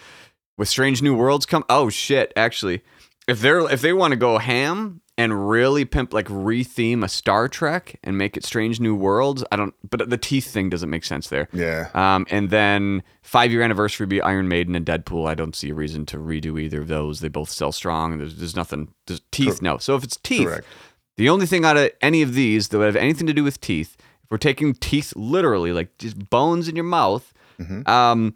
with Strange New Worlds come. Oh shit! Actually, if they're if they want to go ham and really pimp like retheme a Star Trek and make it Strange New Worlds, I don't. But the teeth thing doesn't make sense there. Yeah. Um, and then five year anniversary be Iron Maiden and Deadpool. I don't see a reason to redo either of those. They both sell strong. There's, there's nothing. There's teeth. Cor- No. So if it's teeth, Correct. the only thing out of any of these that would have anything to do with teeth, if we're taking teeth literally, like just bones in your mouth, Mhm. um,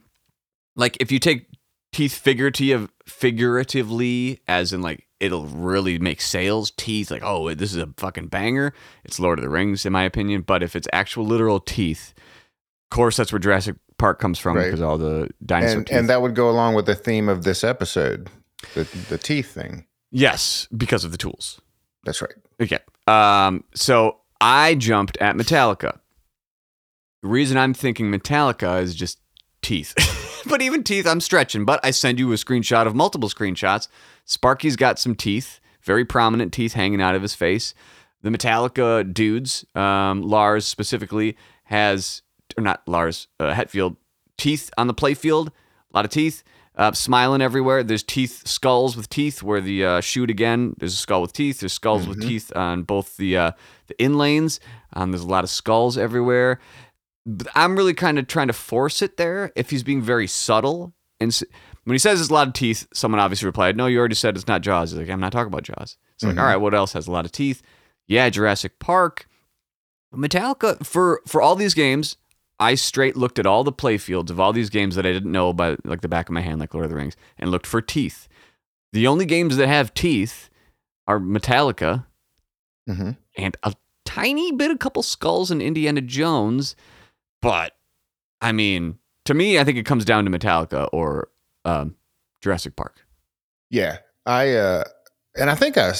like if you take teeth figurative, figuratively, as in like it'll really make sales, teeth, like oh this is a fucking banger. It's Lord of the Rings in my opinion. But if it's actual literal teeth, of course that's where Jurassic Park comes from Right. because all the dinosaur And teeth. and that would go along with the theme of this episode, the the teeth thing. yes, because of the tools. That's right. Okay. Um, so I jumped at Metallica. The reason I'm thinking Metallica is just teeth. but even teeth, I'm stretching. But I send you a screenshot of multiple screenshots. Sparky's got some teeth, very prominent teeth hanging out of his face. The Metallica dudes, um, Lars specifically, has, or not Lars, uh, Hetfield, teeth on the playfield, a lot of teeth. Uh, smiling everywhere. There's teeth, skulls with teeth. Where the uh, shoot again, there's a skull with teeth. There's skulls with teeth on both the uh, the in lanes. Um, there's a lot of skulls everywhere. But I'm really kind of trying to force it there. If he's being very subtle, and when he says there's a lot of teeth, someone obviously replied, "No, you already said it's not Jaws." He's like, "I'm not talking about Jaws." It's like, Mhm. all right, what else has a lot of teeth? Yeah, Jurassic Park. Metallica for for all these games, I straight looked at all the playfields of all these games that I didn't know by like the back of my hand, like Lord of the Rings, and looked for teeth. The only games that have teeth are Metallica hmm and a tiny bit, a couple skulls in Indiana Jones. But I mean, to me, I think it comes down to Metallica or um, Jurassic Park. Yeah. I uh and I think I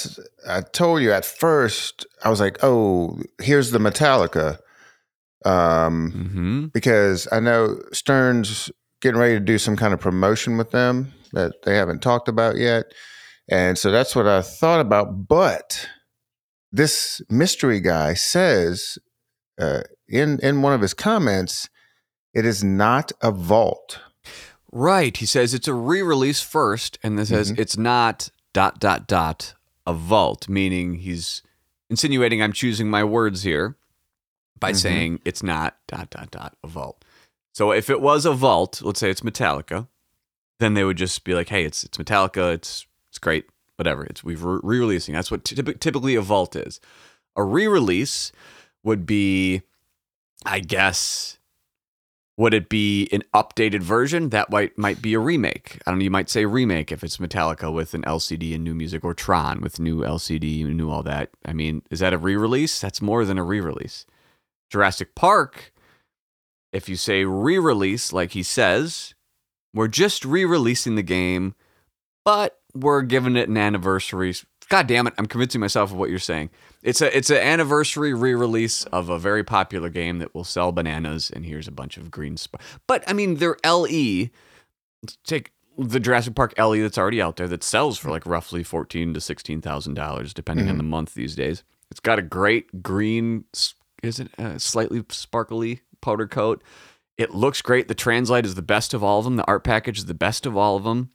I told you at first I was like, "Oh, here's the Metallica." Um Mm-hmm. because I know Stern's getting ready to do some kind of promotion with them that they haven't talked about yet. And so that's what I thought about. But this mystery guy says uh, in in one of his comments, It is not a vault. Right. He says it's a re-release first, and then says Mhm. it's not dot dot dot a vault, meaning he's insinuating I'm choosing my words here by Mhm. saying it's not dot dot dot a vault. So if it was a vault, let's say it's Metallica, then they would just be like, "Hey, it's it's Metallica. It's it's great. Whatever. It's we've re- re-releasing. That's what typ- typically a vault is. A re-release would be, I guess, would it be an updated version? That might might be a remake. I don't know. You might say remake if it's Metallica with an LCD and new music, or Tron with new LCD and new all that. I mean, is that a re-release? That's more than a re-release. Jurassic Park, if you say re-release, like he says, we're just re-releasing the game, but we're giving it an anniversary. God damn it! I'm convincing myself of what you're saying. It's a it's an anniversary re-release of a very popular game that will sell bananas, and here's a bunch of green. Sp- but I mean, they're LE. Let's take the Jurassic Park LE that's already out there that sells for like roughly fourteen to sixteen thousand dollars, depending on the month these days. It's got a great green, is it uh, slightly sparkly powder coat. It looks great. The Translite is the best of all of them. The art package is the best of all of them.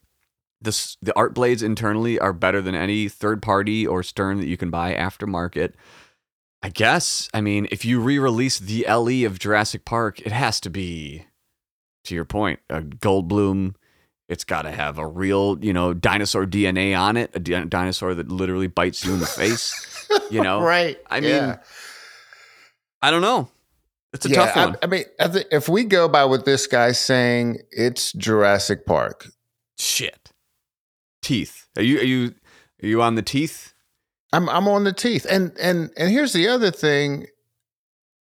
The, the art blades internally are better than any third party or Stern that you can buy aftermarket. I guess. I mean, if you re-release the LE of Jurassic Park, it has to be, to your point, a Goldblum. It's got to have a real, you know, dinosaur DNA on it, a di- dinosaur that literally bites you in the face. You know, right. I mean, Yeah. I don't know. It's a Yeah, tough one. I, I mean, I if we go by what this guy's saying, it's Jurassic Park. Shit. Teeth. Are you are you are you on the teeth? I'm I'm on the teeth. And and and here's the other thing.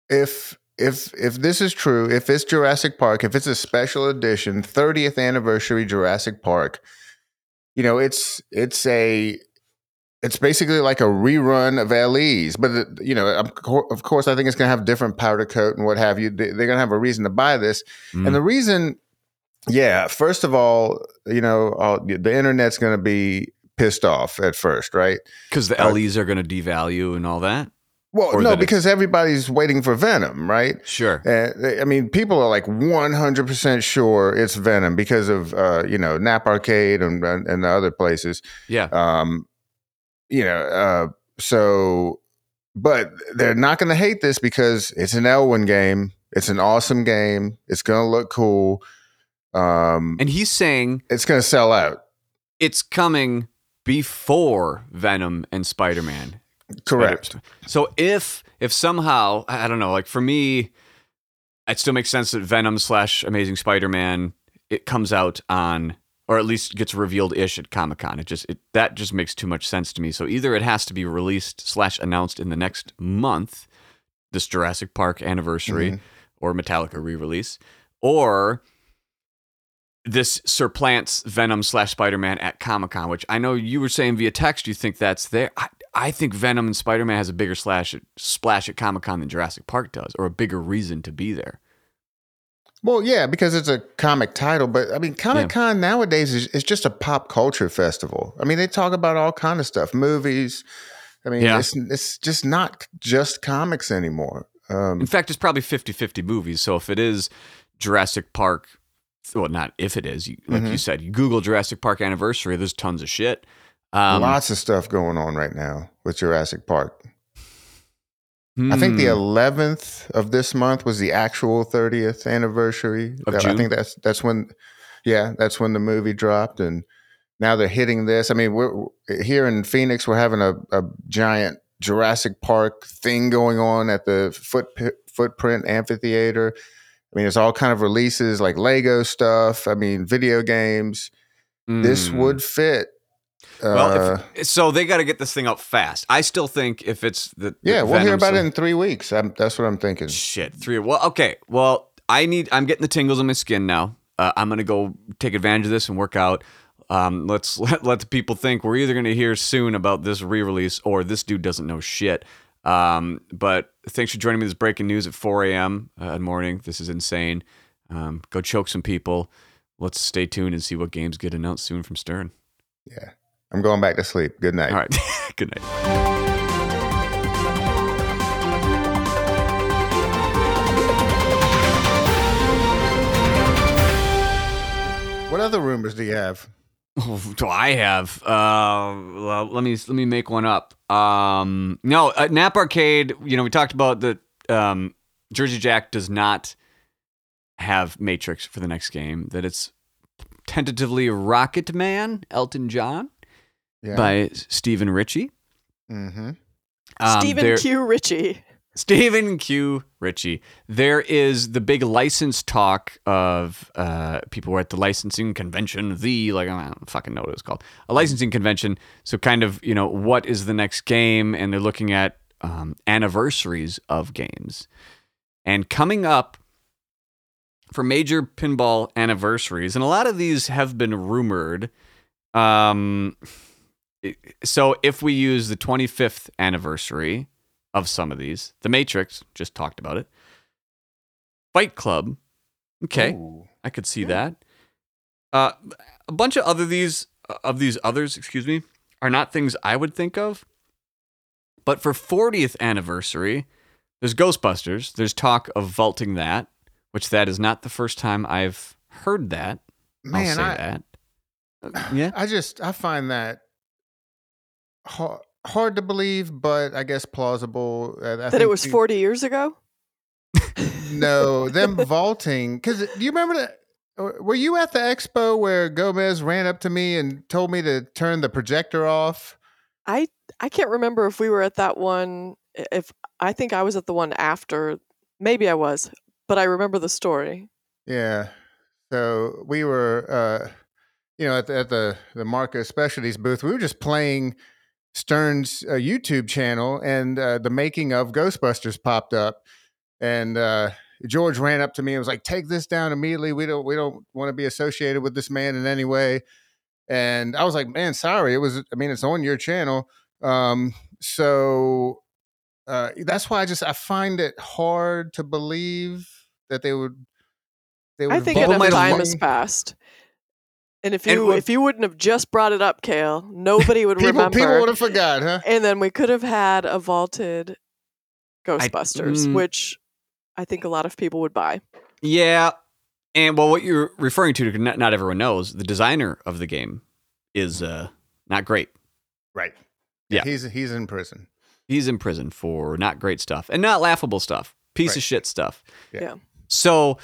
If if if this is true, if it's Jurassic Park, if it's a special edition, 30th anniversary Jurassic Park, you know, it's it's a it's basically like a rerun of LEs, but it- you know, of course, I think it's going to have different powder coat and what have you. They- They're going to have a reason to buy this, Mm. and the reason, yeah, first of all, you know, all, the internet's going to be pissed off at first, right? Because the Uh, LEs are going to devalue and all that. Well, Or no, because everybody's waiting for Venom, right? Sure. Uh, I mean, people are like 100% sure it's Venom because of, uh, you know, Knapp Arcade and, and, and the other places. Yeah. Um, you know, uh, so, but they're not going to hate this because it's an Elwin game. It's an awesome game. It's going to look cool. Um, And he's saying it's going to sell out. it's coming before Venom and Spider Man. Correct. So if if somehow I don't know, like for me, it still makes sense that Venom slash Amazing Spider Man it comes out on or at least gets revealed ish at Comic Con. It just it, that just makes too much sense to me. So either it has to be released slash announced in the next month, this Jurassic Park anniversary Mhm. or Metallica re release, or this surplants Venom slash Spider Man at Comic Con, which I know you were saying via text you think that's there. I, I think Venom and Spider Man has a bigger slash splash at Comic Con than Jurassic Park does, or a bigger reason to be there. Well, yeah, because it's a comic title, but I mean, Comic Con nowadays is, is just a pop culture festival. I mean, they talk about all kind of stuff, movies. I mean, Yeah. it's it's just not just comics anymore. Um, In fact, it's probably 50 50 movies. So if it is Jurassic Park, well, not if it is, you, like you said, you Google Jurassic Park anniversary, there's tons of shit. Um, lots of stuff going on right now with Jurassic Park. I think the hmm, 11th of this month was the actual 30th anniversary. Of I June? think that's that's when, yeah, that's when the movie dropped, and now they're hitting this. I mean, we're- here in Phoenix. We're having a, a giant Jurassic Park thing going on at the foot, Footprint Amphitheater. I mean, it's all kind of releases like Lego stuff. I mean, video games. This hmm. would fit. Well, uh, if, so they got to get this thing up fast. I still think if it's the yeah, we'll hear about it in three weeks. I'm, that's what I'm thinking. Shit, three. Well, okay. Well, I need. I'm getting the tingles on my skin now. Uh, I'm gonna go take advantage of this and work out. Um, let's let, let the people think we're either gonna hear soon about this re-release or this dude doesn't know shit. Um, but thanks for joining me. This breaking news at 4 a.m. Uh, morning. This is insane. Um, go choke some people. Let's stay tuned and see what games get announced soon from Stern. Yeah. I'm going back to sleep. Good night. All right. Good night. What other rumors do you have? Oh, do I have? Uh, well, let me let me make one up. Um, no, uh, Knapp Arcade. You know, we talked about the um, Jersey Jack does not have Matrix for the next game. That it's tentatively Rocket Man, Elton John Yeah. by Stephen Ritchie. mm-hmm. Um, Stephen Q. Ritchie. Stephen Q. Ritchie. There is the big license talk of uh, people were at the licensing convention, the, like, I don't fucking know what it was called, a licensing convention. So, kind of, you know, what is the next game? And they're looking at um, anniversaries of games. And coming up for major pinball anniversaries, and a lot of these have been rumored. Um, so, if we use the 25th anniversary, of some of these. The Matrix, just talked about it. Fight Club. Okay. Ooh. I could see that. Uh, a bunch of other these of these others, excuse me, are not things I would think of. But for 40th anniversary, there's Ghostbusters. There's talk of vaulting that, which that is not the first time I've heard that. I'll Man, say I, that. Uh, yeah. I just I find that hard, hard to believe, but I guess plausible. Uh, I That it was you- 40 years ago? No, them vaulting. Because do you remember that? uh, Were you at the expo where Gomez ran up to me and told me to turn the projector off? I I can't remember if we were at that one. If I think I was at the one after, maybe I was, but I remember the story. Yeah. So we were, uh, you know, at the, at the the Marco Specialties booth. We were just playing Stern's uh, YouTube channel, and uh, the making of Ghostbusters popped up, and uh, George ran up to me and was like, "Take this down immediately. We don't we don't want to be associated with this man in any way." And I was like, "Man, sorry. It was. I mean, it's on your channel." Um, so uh, that's why I just I find it hard to believe that they would. They would I think People enough time has passed. And if you what- if you wouldn't have just brought it up, Cale, nobody would people remember. people would have forgot, huh? and then we could have had a vaulted Ghostbusters, mm. which I think a lot of people would buy. Yeah. And well, what you're referring to, not, not everyone knows, the designer of the game is uh, not great. Right. Yeah. He's he's in prison. He's in prison for not great stuff and not laughable stuff, piece Right. of shit stuff. Yeah. Yeah. So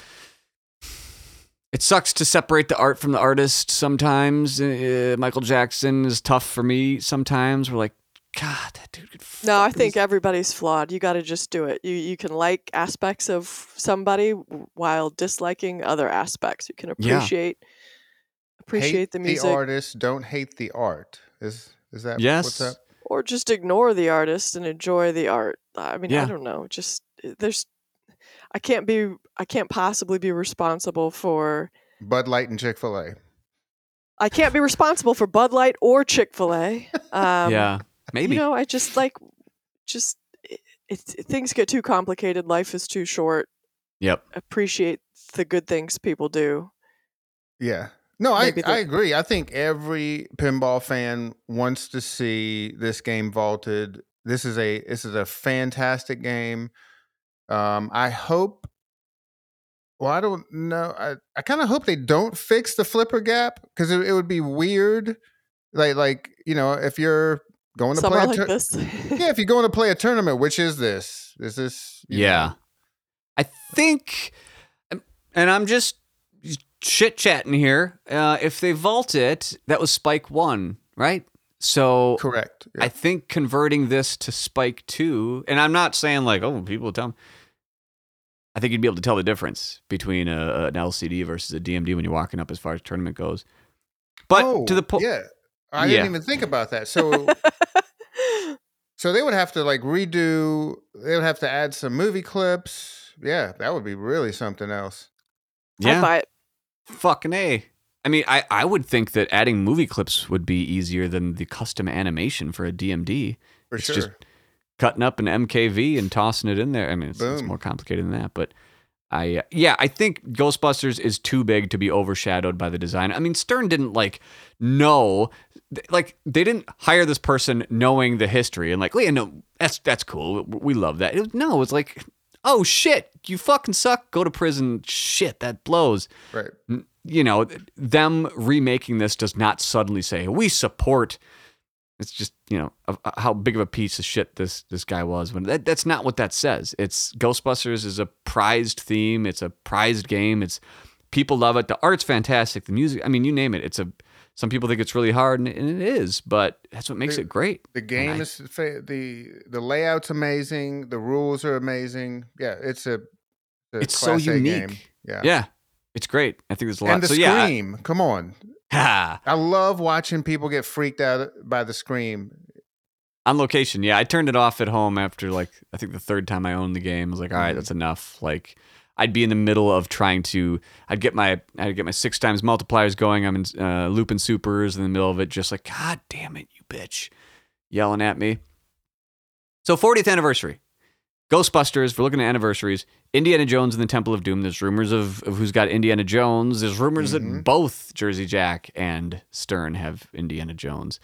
it sucks to separate the art from the artist sometimes. Uh, Michael Jackson is tough for me sometimes. We're like, God, that dude could. No, I fucking- think everybody's flawed. You got to just do it. You you can like aspects of somebody while disliking other aspects. You can Yeah. appreciate appreciate hate the music The artist, don't hate the art. Is is that Yes. what's up? or just ignore the artist and enjoy the art. I mean, Yeah. I don't know. Just uh, there's I can't be I can't possibly be responsible for Bud Light and Chick Fil A. I can't be responsible for Bud Light or Chick-fil-A. Um yeah, maybe. You know, I just like just it, it, things get too complicated. Life is too short. yep. Appreciate the good things people do. Yeah. No, I, the- I agree. I think every pinball fan wants to see this game vaulted. This is a this is a fantastic game. Um, I hope. Well, I don't know. I, I kind of hope they don't fix the flipper gap because it, it would be weird. Like like you know if you're going to play Somewhere a like tur- this. yeah if you're going to play a tournament, which is this? Is this? you know, Yeah. I think, um, and I'm just chit chatting here. Uh, if they vault it, that was Spike 1, right? So correct. I think converting this to Spike 2, and I'm not saying like, oh, people tell me. I think you'd be able to tell the difference between a, an LCD versus a DMD when you're walking up as far as tournament goes. But Oh, to the point, yeah, I Yeah. didn't even think about that. So So they would have to like redo. They would have to add some movie clips. Yeah, that would be really something else. I'd yeah, buy it. fucking a. I mean, I, I would think that adding movie clips would be easier than the custom animation for a DMD. For It's sure. just cutting up an MKV and tossing it in there. I mean, it's, it's more complicated than that, but I uh, yeah, I think Ghostbusters is too big to be overshadowed by the design. I mean, Stern didn't like know th- like they didn't hire this person knowing the history and like, yeah, no, that's that's cool. We love that. It was, no, it's like, oh shit, you fucking suck. Go to prison. Shit, that blows. right. You know, them remaking this does not suddenly say we support. It's just you know of uh, how big of a piece of shit this this guy was. When that, that's not what that says. It's Ghostbusters is a prized theme. It's a prized game. It's people love it. The art's fantastic. The music. I mean, you name it. It's a. Some people think it's really hard, and, and it is. But that's what makes The- it great. The game I- is fa- the the layout's amazing. The rules are amazing. Yeah, it's a, a It's so A unique. Game. Yeah. Yeah, it's great. I think there's a lot. And the so yeah, I- scream. Come on. ha. I love watching people get freaked out by the scream. on location yeah i turned it off at home after like i think the third time i owned the game i was like all right Mhm. that's enough like i'd be in the middle of trying to i'd get my i'd get my six times multipliers going i'm in uh, looping supers in the middle of it just like god damn it you bitch yelling at me so 40th anniversary ghostbusters we're looking at anniversaries indiana jones and the temple of doom there's rumors of, of who's got indiana jones there's rumors that Mhm. both jersey jack and stern have indiana jones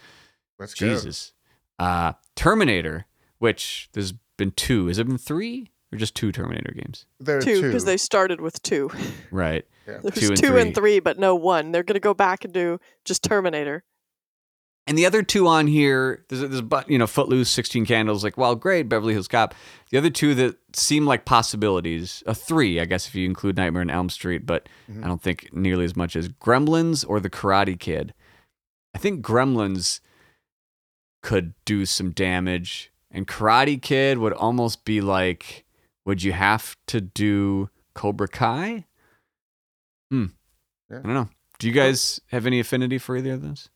Let's go. Jesus. Uh, Terminator, which there's been two. Has it been three or just two Terminator games? There are two because they started with two. Right. There's Two and two three. and three, but no one. They're gonna go back and do just Terminator. And the other two on here, there's there's but you know Footloose, Sixteen Candles, like well, great, Beverly Hills Cop. The other two that seem like possibilities, a three, I guess, if you include Nightmare on Elm Street, but I don't think nearly as much as Gremlins or The Karate Kid. I think Gremlins could do some damage, and Karate Kid would almost be like, would you have to do Cobra Kai? Hmm. Yeah. I don't know. Do you guys have any affinity for either of those?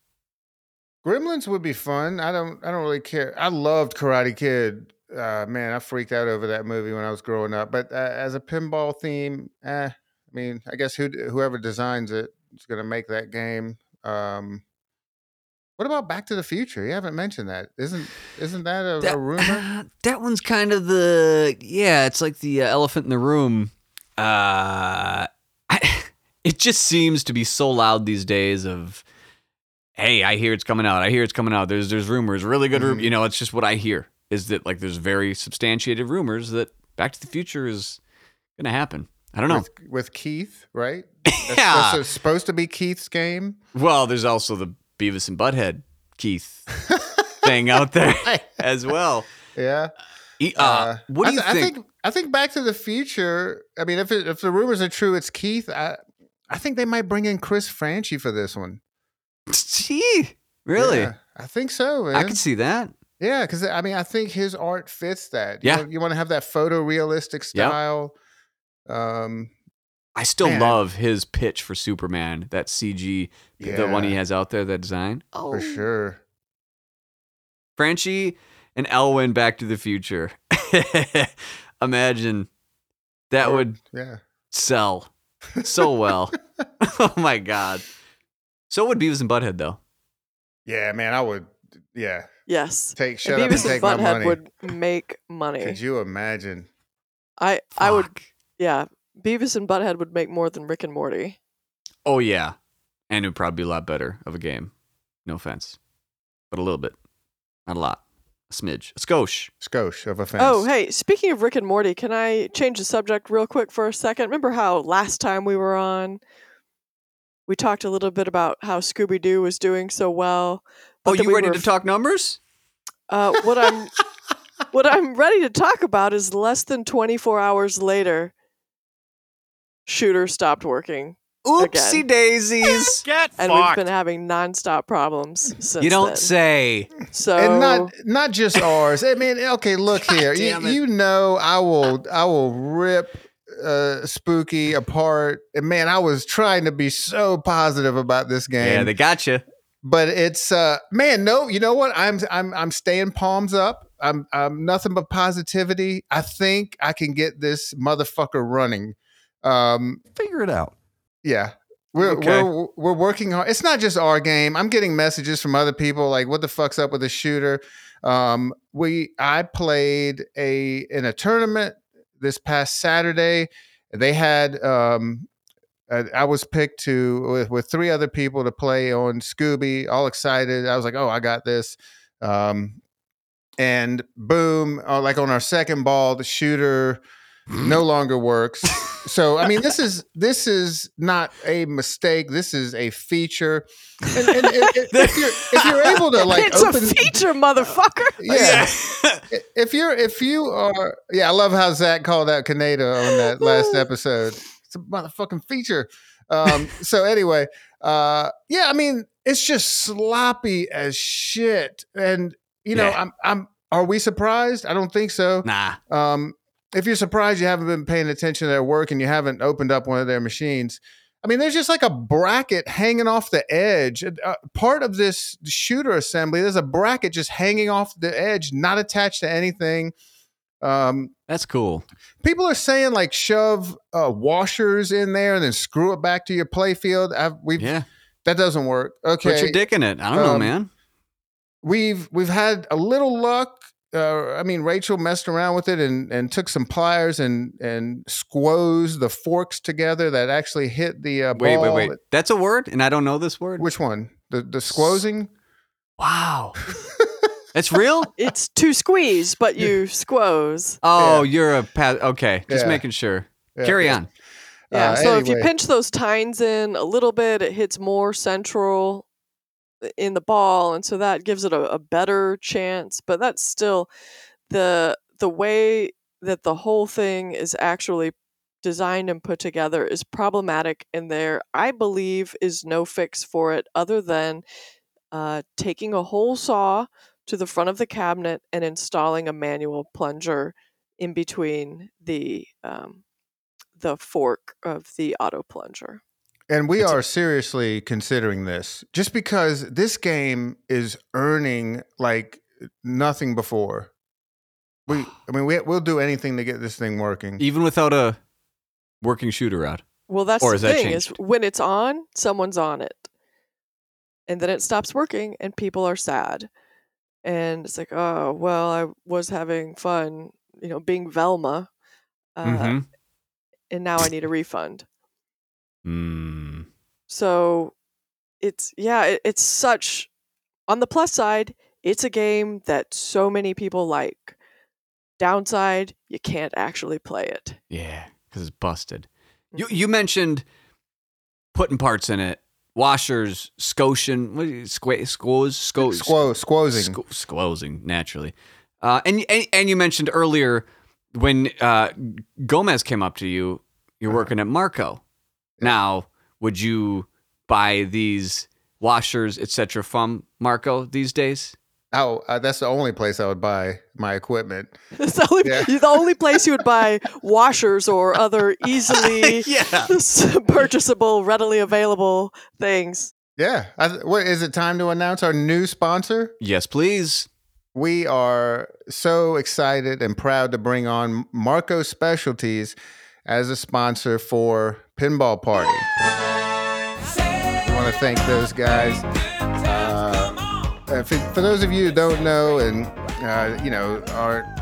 Gremlins would be fun. I don't. I don't really care. I loved Karate Kid. Uh, man, I freaked out over that movie when I was growing up. But uh, as a pinball theme, eh, I mean, I guess who, whoever designs it is going to make that game. Um, what about Back to the Future? You haven't mentioned that. Isn't isn't that a, a rumor? that one's kind of the yeah. It's like the uh, elephant in the room. Uh, I, it just seems to be so loud these days. Of hey, I hear it's coming out. I hear it's coming out. There's there's rumors, really good. rum- Mhm. You know, it's just what I hear is that like there's very substantiated rumors that Back to the Future is gonna happen. I don't know. With, with Keith, right? That's Yeah. supposed to, supposed to be Keith's game. Well, there's also the Beavis and Butthead Keith thing out there as well. Yeah. E- Uh, what I do you th- think? I think I think Back to the Future. I mean, if it, if the rumors are true, it's Keith. I I think they might bring in Chris Franchi for this one. Gee, really? Yeah, I think so, man. I can see that. yeah, because I mean, I think his art fits that. You Yeah. want- you want to have that photorealistic Yep. style. Um, I still Man. love his pitch for Superman, that CG, the one he has out there, that design. Oh, for sure. Franchi and Elwin Back to the Future. Imagine that would Yeah. sell so well. oh my God. So would Beavis and Butthead, though. Yeah, man. I would. Yeah. Yes. Take And shut up and Beavis take and my Butthead money. would make money. Could you imagine? I I would yeah. Beavis and Butthead would make more than Rick and Morty. Oh, yeah. And it would probably be a lot better of a game. No offense. But a little bit. Not a lot. A smidge. A skosh. Skosh of offense. Oh, hey, speaking of Rick and Morty, can I change the subject real quick for a second? Remember how last time we were on, we talked a little bit about how Scooby Doo was doing so well. but Oh, you we ready were to talk numbers? Uh, what I'm what I'm ready to talk about is less than 24 hours later, Shooter stopped working, Oopsie Again. daisies. Get and we've been having nonstop problems since. you don't then. say. So and not not just ours. I mean, okay, look here. You, it. you know, I will I will rip uh, Spooky apart. And man, I was trying to be so positive about this game. Yeah, they got you. but it's uh man, no, you know what? I'm I'm I'm staying palms up. I'm I'm nothing but positivity. I think I can get this motherfucker running. Um Figure it out. yeah. We're, Okay. we're we're working hard. It's not just our game. I'm getting messages from other people like, "What the fuck's up with the shooter?" Um, we I played a in a tournament this past Saturday. They had um, I, was picked to with, with three other people to play on Scooby. All excited. I was like, "Oh, I got this." Um, and boom, uh, like on our second ball, the shooter no longer works. So I mean, this is this is not a mistake. This is a feature. And, and if, if you're if you're able to like it's open, a feature, motherfucker. yeah. if you're if you are yeah, I love how Zach called out Kaneda on that last episode. It's a motherfucking feature. Um, so anyway, uh, yeah, I mean, it's just sloppy as shit. And you know, Yeah. I'm I'm are we surprised? I don't think so. Nah. Um, if you're surprised you haven't been paying attention to their work and you haven't opened up one of their machines, I mean, there's just like a bracket hanging off the edge. Uh, part of this shooter assembly, there's a bracket just hanging off the edge, not attached to anything. Um, That's cool. people are saying like shove uh, washers in there and then screw it back to your playfield. I've, we've Yeah. that doesn't work. Okay, Put your dick in it. I don't know, Um, man. we've we've had a little luck. Uh, I mean, Rachel messed around with it and, and took some pliers and and squoze the forks together that actually hit the uh, Wait, wait, wait. That's a word, and I don't know this word. Which one? The the squozing? Wow. That's real? It's to squeeze, but you squoze. Oh, Yeah. you're a pa- okay. Just Yeah. making sure. Yeah, Carry on. Yeah. Uh, so if you anyway. pinch those tines in a little bit, it hits more central in the ball, and so that gives it a, a better chance. But that's still the the way that the whole thing is actually designed and put together is problematic, and there I believe is no fix for it other than uh, taking a hole saw to the front of the cabinet and installing a manual plunger in between the um, the fork of the auto plunger. And we It's a- are seriously considering this just because this game is earning like nothing before. We, I mean, we, we'll do anything to get this thing working. Even without a working shooter out. Well, that's Or the is that thing is changed? when it's on, someone's on it, and then it stops working, and people are sad, and it's like, oh well, I was having fun, you know, being Velma, uh, Mhm. and now I need a refund. Mm. So it's yeah, it, it's such on the plus side, it's a game that so many people like. Downside, you can't actually play it. Yeah, because it's busted. You you mentioned putting parts in it, washers, Scotian, what is it, squa- squoze, sco- Squo, squozing. squ- squozing naturally, uh, and, and and you mentioned earlier when uh, Gomez came up to you, you're Uh-huh. working at Marco. Now, would you buy these washers, etc., from Marco these days? Oh, uh, that's the only place I would buy my equipment. It's the only, Yeah. the only place you would buy washers or other easily yeah. purchasable, readily available things. Yeah. I, what is it time to announce our new sponsor? Yes, please. We are so excited and proud to bring on Marco Specialties as a sponsor for Pinball Party. I want to thank those guys. Uh, for, those of you who don't know and uh, you know are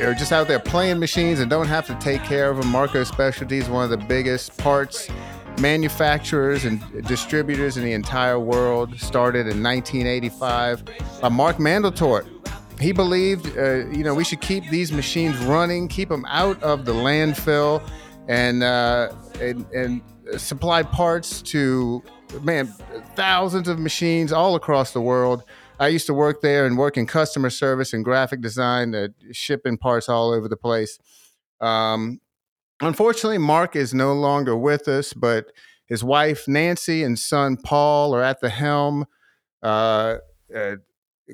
are just out there playing machines and don't have to take care of them, Marco Specialties one of the biggest parts manufacturers and distributors in the entire world. Started in 1985 by Mark Mandeltort. He believed, uh, you know, we should keep these machines running, keep them out of the landfill, and uh, and, and supply parts to man thousands of machines all across the world. I used to work there and work in customer service and graphic design, uh, shipping parts all over the place. Um, unfortunately, Mark is no longer with us, but his wife Nancy and son Paul are at the helm, uh, uh,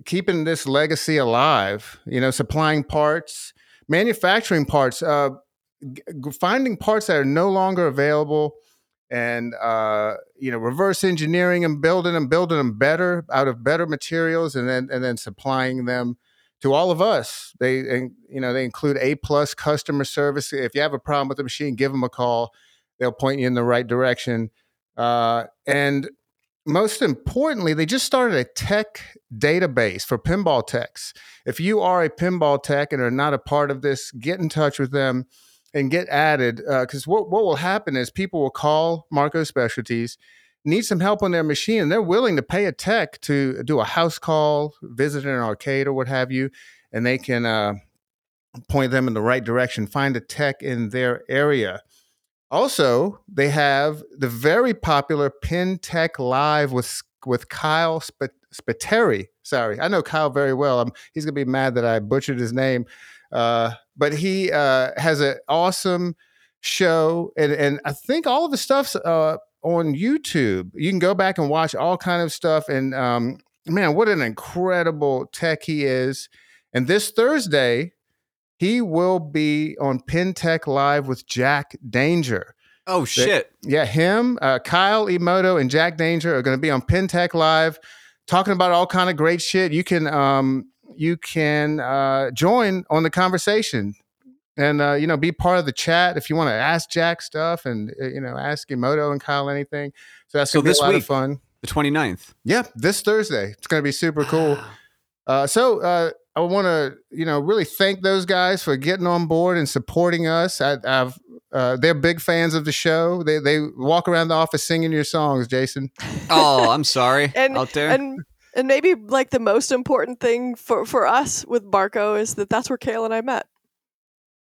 keeping this legacy alive. You know, supplying parts, manufacturing parts, uh, finding parts that are no longer available, and uh, you know, reverse engineering them, building them, building them better out of better materials, and then and then supplying them to all of us. They and, you know they include a plus customer service. If you have a problem with the machine, give them a call. They'll point you in the right direction. Uh, and most importantly, they just started a tech database for pinball techs. If you are a pinball tech and are not a part of this, get in touch with them and get added. Because what, what will happen is people will call Marco Specialties, need some help on their machine, and they're willing to pay a tech to do a house call, visit an arcade, or what have you, and they can. Uh, point them in the right direction, find a tech in their area. Also, they have the very popular Pin Tech Live with with Kyle Sp- Spiteri. Sorry, I know Kyle very well. i he's gonna be mad that I butchered his name, uh, but he uh, has an awesome show, and and I think all of the stuff's uh, on YouTube. You can go back and watch all kind of stuff. And um, man, what an incredible tech he is! And this Thursday, he will be on Tech Live with Jack Danger. Oh shit! Yeah, him, uh, Kyle Emoto, and Jack Danger are going to be on Tech Live, talking about all kind of great shit. You can um, you can uh, join on the conversation and uh, you know be part of the chat if you want to ask Jack stuff and uh, you know ask Emoto and Kyle anything. So that's So gonna be this a lot week- of fun. The 29th. Yeah, this Thursday. It's going to be super cool. Uh, so uh, I want to, you know, really thank those guys for getting on board and supporting us. I, I've uh, they're big fans of the show. They they walk around the office singing your songs, Jason. Oh, I'm sorry. and out there. and and maybe like the most important thing for for us with Marco is that that's where Cale and I met.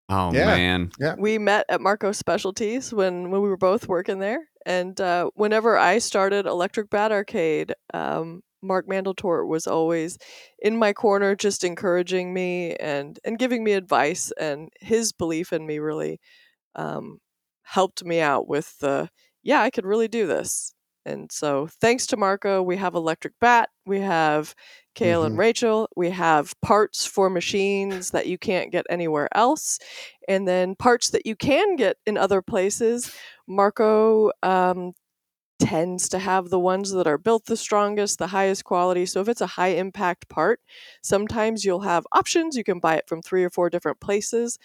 oh Yeah. man. Yeah. We met at Marco Specialties when when we were both working there, and uh, whenever I started Electric Bat Arcade, um, Mark Mandeltort was always in my corner, just encouraging me and and giving me advice, and his belief in me really um, helped me out with the yeah, I could really do this. And so, thanks to Marco, we have Electric Bat, we have Cale and Rachel, we have parts for machines that you can't get anywhere else, and then parts that you can get in other places. Marco um, tends to have the ones that are built the strongest, the highest quality. So if it's a high impact part, sometimes you'll have options. You can buy it from three or four different places.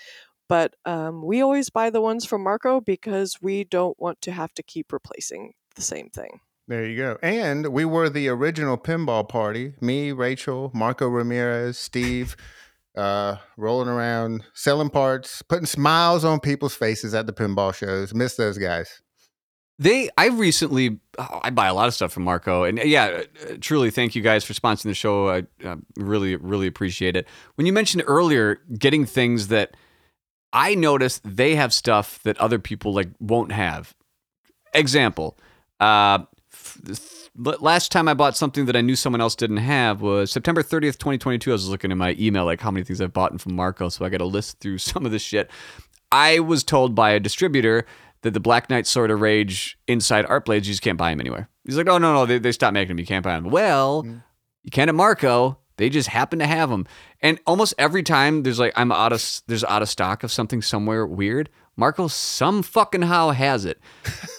But um, we always buy the ones from Marco because we don't want to have to keep replacing the same thing. There you go. And we were the original pinball party. Me, Rachel, Marco Ramirez, Steve, uh, rolling around, selling parts, putting smiles on people's faces at the pinball shows. Miss those guys. They, I recently, oh, I buy a lot of stuff from Marco, and uh, yeah, uh, truly, thank you guys for sponsoring the show. I uh, really, really appreciate it. When you mentioned earlier getting things that I noticed they have stuff that other people like won't have. Example, uh, f- last time I bought something that I knew someone else didn't have was September 30th, 2022. I was looking at my email, like how many things I've bought from Marco, so I got to list through some of this shit. I was told by a distributor that the Black Knight Sword of Rage inside art blades, you just can't buy them anywhere. He's like, oh, no, no, they, they stopped making them. You can't buy them. Well, you can at Marco. They just happen to have them. And almost every time there's like, I'm out of, there's out of stock of something somewhere weird, Marco some fucking how has it.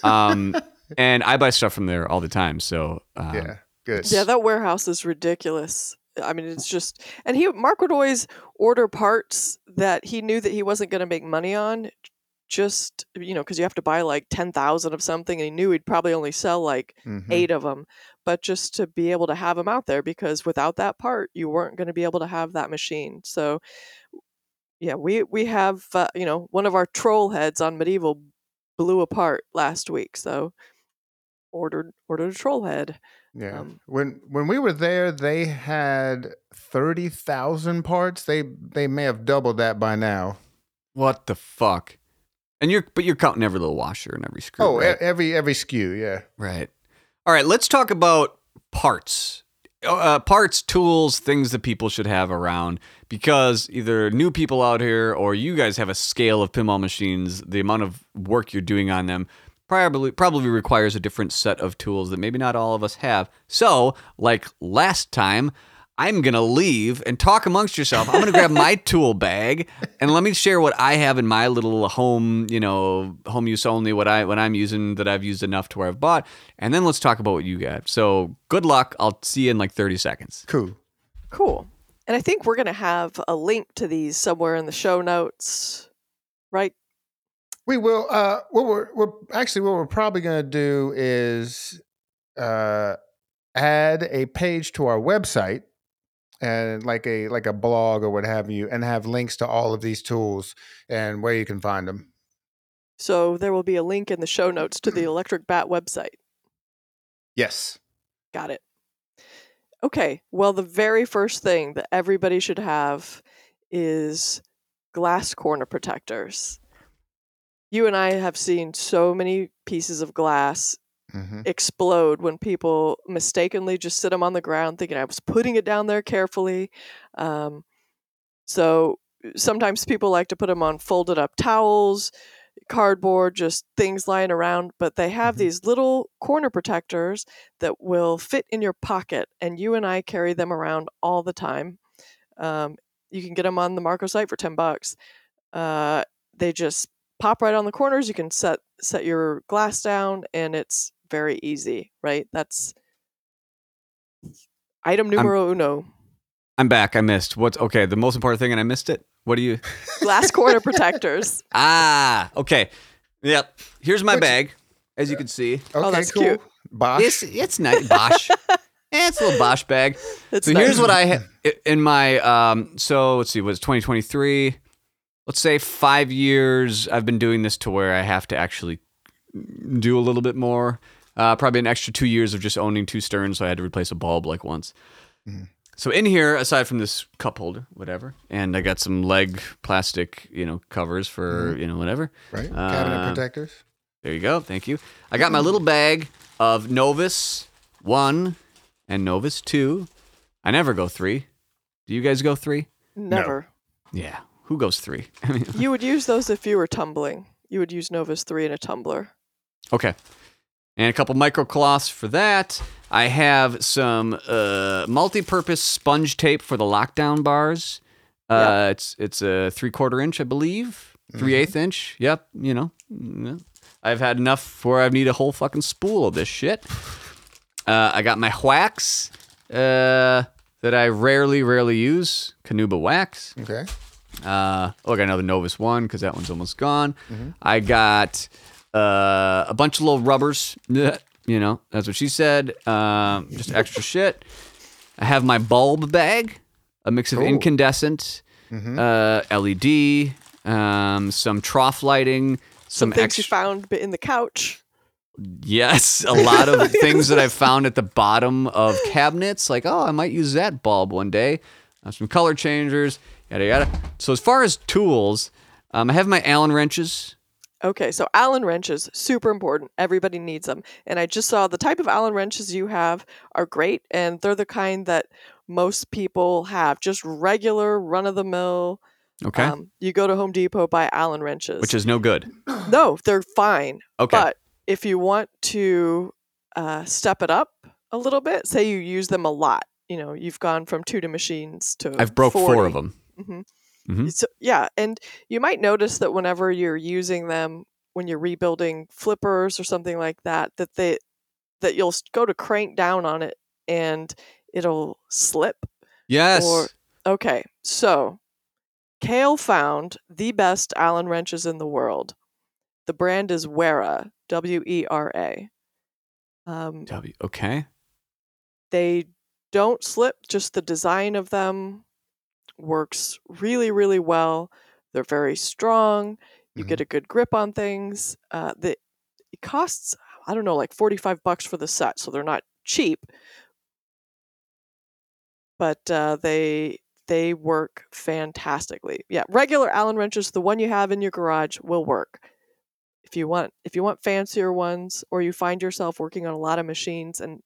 Um, and I buy stuff from there all the time. So, um, Yeah, good. Yeah, that warehouse is ridiculous. I mean, it's just, and he Mark would always order parts that he knew that he wasn't going to make money on, just you know, because you have to buy like ten thousand of something, and he knew he'd probably only sell like Mhm. eight of them. But just to be able to have them out there, because without that part, you weren't going to be able to have that machine. So, yeah, we we have uh, you know one of our troll heads on medieval blew apart last week, so ordered ordered a troll head. Yeah. Um, when when we were there, they had thirty thousand parts. They they may have doubled that by now. what the fuck? And you're, but you're counting every little washer and every screw. Oh, e- right? every every skew, yeah. Right. All right, let's talk about parts. Uh, parts, tools, things that people should have around because either new people out here or you guys have a scale of pinball machines, the amount of work you're doing on them probably probably requires a different set of tools that maybe not all of us have. So, like last time, I'm going to leave and talk amongst yourself. I'm going to grab my tool bag and let me share what I have in my little home, you know, home use only what I what I'm using that I've used enough to where I've bought, and then let's talk about what you got. So, good luck. I'll see you in like 30 seconds. Cool. Cool. And I think we're going to have a link to these somewhere in the show notes, right? We will. Uh, what we're, we're actually what we're probably going to do is uh, add a page to our website and like a like a blog or what have you, and have links to all of these tools and where you can find them. So there will be a link in the show notes to the Electric Bat website. Yes. Got it. Okay. Well, the very first thing that everybody should have is glass corner protectors. You and I have seen so many pieces of glass hmm explode when people mistakenly just sit them on the ground thinking I was putting it down there carefully. Um, so sometimes people like to put them on folded up towels, cardboard, just things lying around, but they have Mhm. these little corner protectors that will fit in your pocket, and you and I carry them around all the time. Um, you can get them on the Marco site for 10 bucks. Uh, they just pop right on the corners. You can set set your glass down, and it's very easy, right? That's item numero uno. I'm back. I missed. What's okay? The most important thing, and I missed it. What do you? Glass corner protectors. Ah, okay. Yep. Here's my Which- bag, as you can see. Okay, Oh, that's cool. cute. Bosch. It's it's nice. Bosch. Eh, it's a little Bosch bag. It's so here's what I ha- in my um. So let's see. Was 2023? Let's say five years. I've been doing this to where I have to actually do a little bit more. Uh, probably an extra two years of just owning two Sterns, so I had to replace a bulb like once. Mhm. So in here, aside from this cup holder, whatever, and I got some leg plastic, you know, covers for you know whatever. right? Cabinet Uh, protectors. There you go. Thank you. I got my little bag of Novus 1 and Novus 2. I never go 3. Do you guys go 3? Never. Yeah. Who goes 3? I mean, You would use those if you were tumbling. You would use Novus 3 in a tumbler. okay. And a couple micro cloths for that. I have some uh, multi-purpose sponge tape for the lockdown bars. Uh, It's it's a three quarter inch, I believe, three eighth inch. Yep, you know, mm, I've had enough where I need a whole fucking spool of this shit. Uh, I got my wax uh, that I rarely, rarely use. Carnauba wax. Okay. Uh, oh, I got another Novus one because that one's almost gone. I got uh, a bunch of little rubbers. You know, that's what she said. Um, just extra shit. I have my bulb bag, a mix of Cool. incandescent, uh, LED, um, some trough lighting, Some, some, things you found b- in the couch. Yes, a lot of things that I've found at the bottom of cabinets. Like, oh, I might use that bulb one day. Uh, some color changers, yada yada. So as far as tools, um, I have my Allen wrenches. Okay, so Allen wrenches, super important. Everybody needs them. And I just saw the type of Allen wrenches you have are great, and they're the kind that most people have. Just regular, run of the mill. Okay, Um, you go to Home Depot, buy Allen wrenches. which is no good. no, they're fine. Okay, But if you want to uh, step it up a little bit, say you use them a lot, you know, you've gone from two to machines to I've broke 40. four of them. Hmm Mhm. So, yeah, and you might notice that whenever you're using them, when you're rebuilding flippers or something like that, that they that you'll go to crank down on it and it'll slip. Yes. Or- Okay, so Cale found the best Allen wrenches in the world. The brand is Wera, W E R A. Um, W. Okay. they don't slip, just the design of them works really, really well. They're very strong. You Mm-hmm. get a good grip on things. Uh, the, it costs, I don't know, like 45 bucks for the set, so they're not cheap. But uh, they they work fantastically. Yeah, regular Allen wrenches, the one you have in your garage, will work. If you want if you want fancier ones, or you find yourself working on a lot of machines and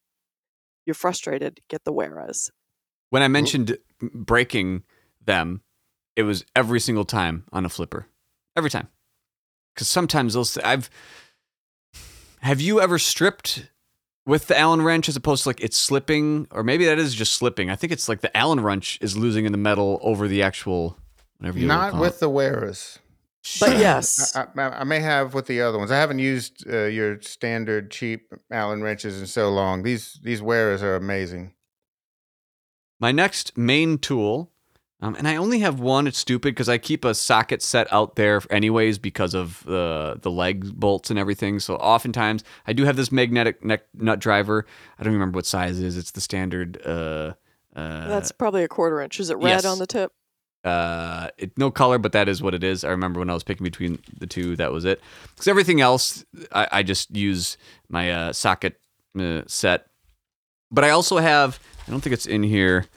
you're frustrated, get the Weras. When I mentioned breaking them, it was every single time on a flipper. Every time. Because sometimes they'll say, I've. Have you ever stripped with the Allen wrench as opposed to like it's slipping? Or maybe that is just slipping. I think it's like the Allen wrench is losing in the metal over the actual. Whatever you wanna Not with it. the Weras. But yes, I, I, I may have with the other ones. I haven't used uh, your standard cheap Allen wrenches in so long. These these Weras are amazing. My next main tool, um, and I only have one. It's stupid because I keep a socket set out there anyways because of the the leg bolts and everything. So oftentimes I do have this magnetic neck nut driver. I don't remember what size it is. It's the standard. Uh, uh, that's probably a quarter inch. Is it red yes. on the tip? uh, it, no color, but that is what it is. I remember when I was picking between the two, that was it. Because everything else, I, I just use my uh, socket uh, set. But I also have, I don't think it's in here.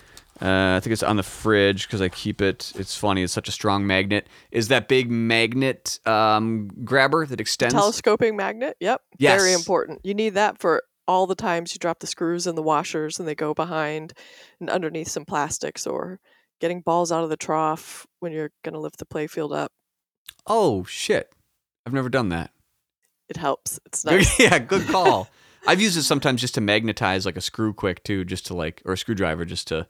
Uh, I think it's on the fridge because I keep it. It's funny. It's such a strong magnet. Is that big magnet um, grabber that extends? Telescoping magnet. Yep. Yes. Very important. You need that for all the times you drop the screws in the washers and they go behind and underneath some plastics or getting balls out of the trough when you're going to lift the playfield up. Oh shit! I've never done that. It helps. It's nice. yeah, good call. I've used it sometimes just to magnetize like a screw quick too, just to like or a screwdriver just to.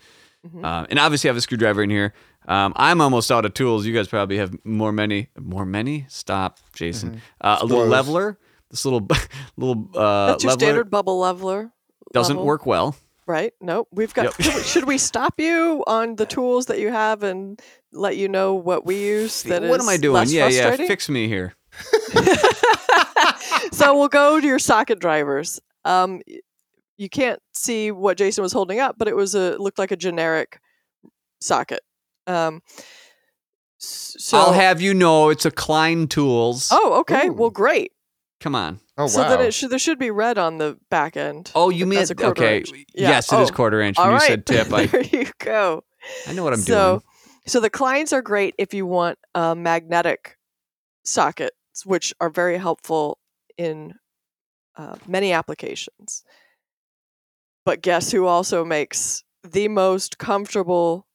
Mhm. Uh, and obviously, I have a screwdriver in here. Um, I'm almost out of tools. You guys probably have more many. More many? Stop, Jason. Uh, a little leveler. This little little uh, That's your leveler standard bubble leveler. doesn't level, work well. Right? Nope. We've got. Yep. should, we, stop you on the tools that you have and let you know what we use? That what am I doing? Yeah, yeah. Fix me here. so we'll go to your socket drivers. Um, y- you can't see what Jason was holding up, but it was a it looked like a generic socket. Um, so I'll have you know, it's a Klein Tools. Oh, okay. Well, great. come on. Oh wow. so wow. then it should there should be red on the back end. Oh, you mean that's a quarter okay? inch. Yeah. Yes, it is Oh, quarter inch. All When you right. said tip, I, there you go. I know what I'm so, doing. So the Kleins are great if you want a magnetic sockets, which are very helpful in uh, many applications. But guess who also makes the most comfortable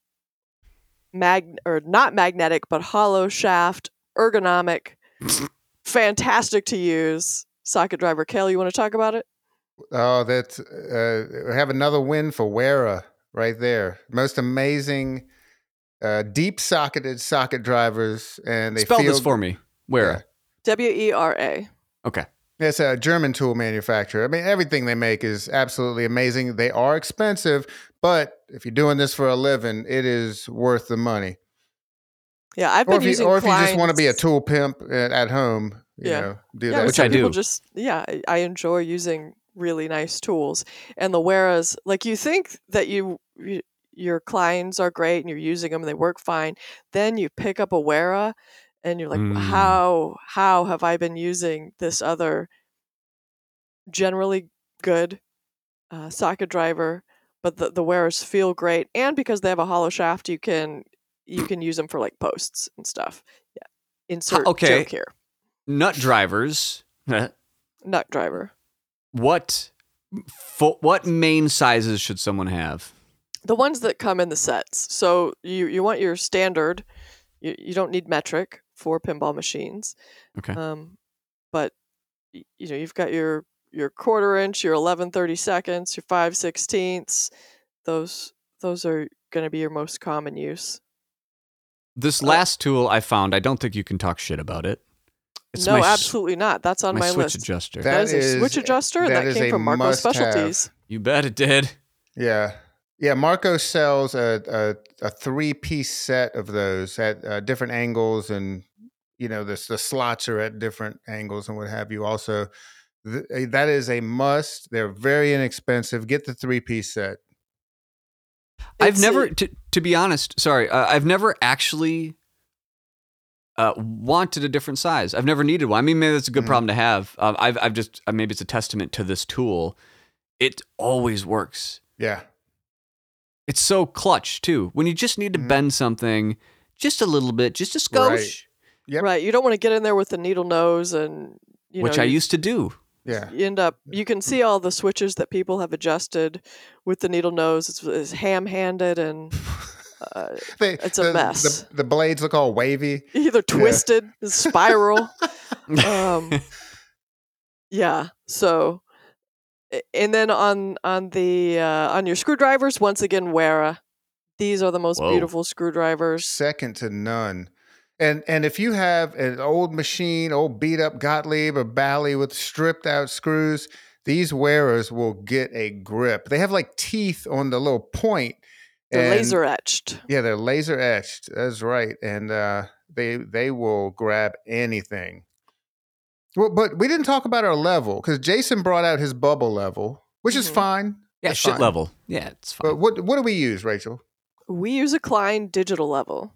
mag or not magnetic but hollow shaft ergonomic fantastic to use socket driver Cale you want to talk about it Oh, that's uh, we have another win for Wera right there. Most amazing uh, deep socketed socket drivers, and they Spell feel this for me. Where? w-e-r-a Okay. It's a German tool manufacturer. I mean, everything they make is absolutely amazing. They are expensive, but if you're doing this for a living, it is worth the money. yeah i've Or been if, you, using or if you just want to be a tool pimp at, at home, you Yeah. know, do yeah, that. Which I people do. Just yeah, I- I enjoy using really nice tools, and the Weras like you think that you, you your Kleins are great and you're using them and they work fine, then you pick up a Wera and you're like, Mm. how how have I been using this other generally good uh, socket driver, but the the Weras feel great, and because they have a hollow shaft, you can you can use them for like posts and stuff. Yeah, insert okay. joke here. Nut drivers. Nut driver. what? Fo- what main sizes should someone have? the ones that come in the sets. So you you want your standard. You you don't need metric for pinball machines. Okay. Um, but you know you've got your your quarter inch, your eleven thirty seconds, your five sixteenths. Those those are going to be your most common use. This Uh, last tool I found, I don't think you can talk shit about it. It's no, absolutely not. That's on my my, switch list. adjuster. That that is a switch adjuster that that, is came a from Marco must-have. Specialties. you bet it did. Yeah. Yeah, Marco sells a, a, a three piece set of those at uh, different angles, and you know the the slots are at different angles and what have you. Also, Th- that is a must. They're very inexpensive. Get the three piece set. I've It's never, a- to, to be honest, sorry, uh, I've never actually uh, wanted a different size. I've never needed one. I mean, maybe that's a good Mhm. problem to have. Um, I've, I've just, uh, maybe it's a testament to this tool. It always works. Yeah, It's so clutch too. When you just need to Mhm. bend something just a little bit, just a skosh, Yep. Right. You don't want to get in there with the needle nose and you which know, I you- used to do. yeah. you end up you can see all the switches that people have adjusted with the needle nose it's, it's ham-handed and uh, They, It's a the, mess. The, the blades look all wavy. either twisted spiral um yeah so a- and then on on the uh, on your screwdrivers once again Wera these are the most Whoa. beautiful screwdrivers second to none. And and if you have an old machine, old beat up Gottlieb or Bally with stripped out screws, these Weras will get a grip. They have like teeth on the little point. they're and- laser etched Yeah, they're laser etched. That's right, and uh, they they will grab anything. Well, but we didn't talk about our level because Jason brought out his bubble level, which is Mhm. fine. Yeah, That's shit fine. level. Yeah, it's fine. But what what do we use, Rachel? we use a Klein digital level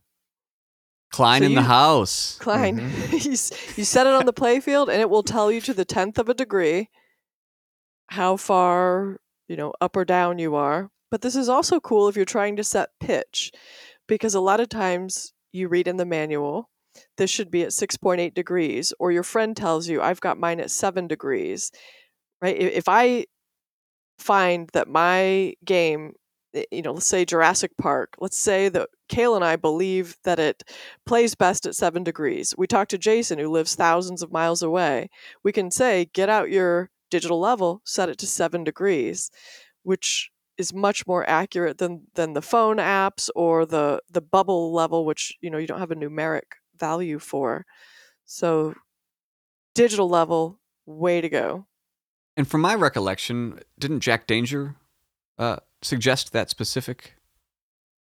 Klein so in the house. Klein. Mhm. you, you set it on the playfield, and it will tell you to the tenth of a degree how far you know up or down you are. But this is also cool if you're trying to set pitch, because a lot of times you read in the manual, this should be at 6.8 degrees, or your friend tells you, I've got mine at 7 degrees, right? If I find that my game, eh, you know, let's say Jurassic Park, let's say that Cale and I believe that it plays best at 7 degrees. We talk to Jason, who lives thousands of miles away. We can say, get out your digital level, set it to 7 degrees, which is much more accurate than than the phone apps or the the bubble level which you know you don't have a numeric value for so digital level way to go And from my recollection, didn't Jack Danger uh, suggest that specific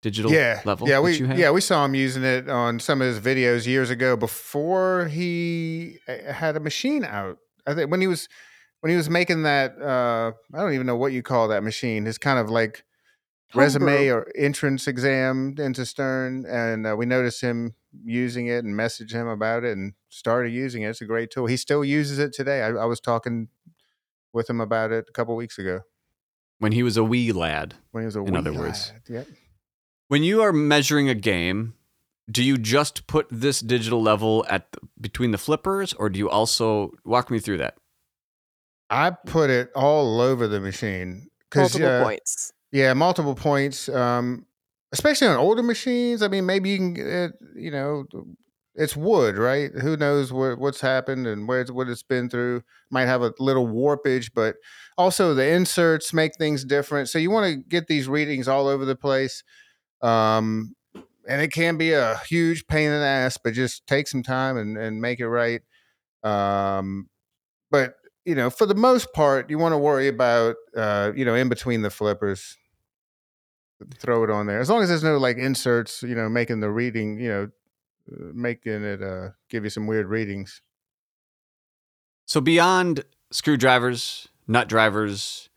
digital yeah, level? Yeah, that we you have? yeah we saw him using it on some of his videos years ago before he uh, had a machine out. I think when he was when he was making that uh, I don't even know what you call that machine. His kind of like resume Homebrew. or entrance exam into Stern, and uh, we noticed him using it and messaged him about it and started using it. It's a great tool. He still uses it today. I, I was talking with him about it a couple weeks ago when he was a wee lad. when he was a In wee other words. lad. Yep. When you are measuring a game, do you just put this digital level at the, between the flippers, or do you also walk me through that? I put it all over the machine because multiple points Yeah, multiple points. Um, especially on older machines. I mean, maybe you can it, you know, it's wood, right? Who knows what what's happened and where it's, what it's been through. Might have a little warpage, but also the inserts make things different. So you want to get these readings all over the place. Um, and it can be a huge pain in the ass, but just take some time and, and make it right. Um, but you know, for the most part, you want to worry about, uh, you know, in between the flippers, throw it on there. As long as there's no like inserts, you know, making the reading, you know, uh, making it uh, give you some weird readings. So beyond screwdrivers, nut drivers,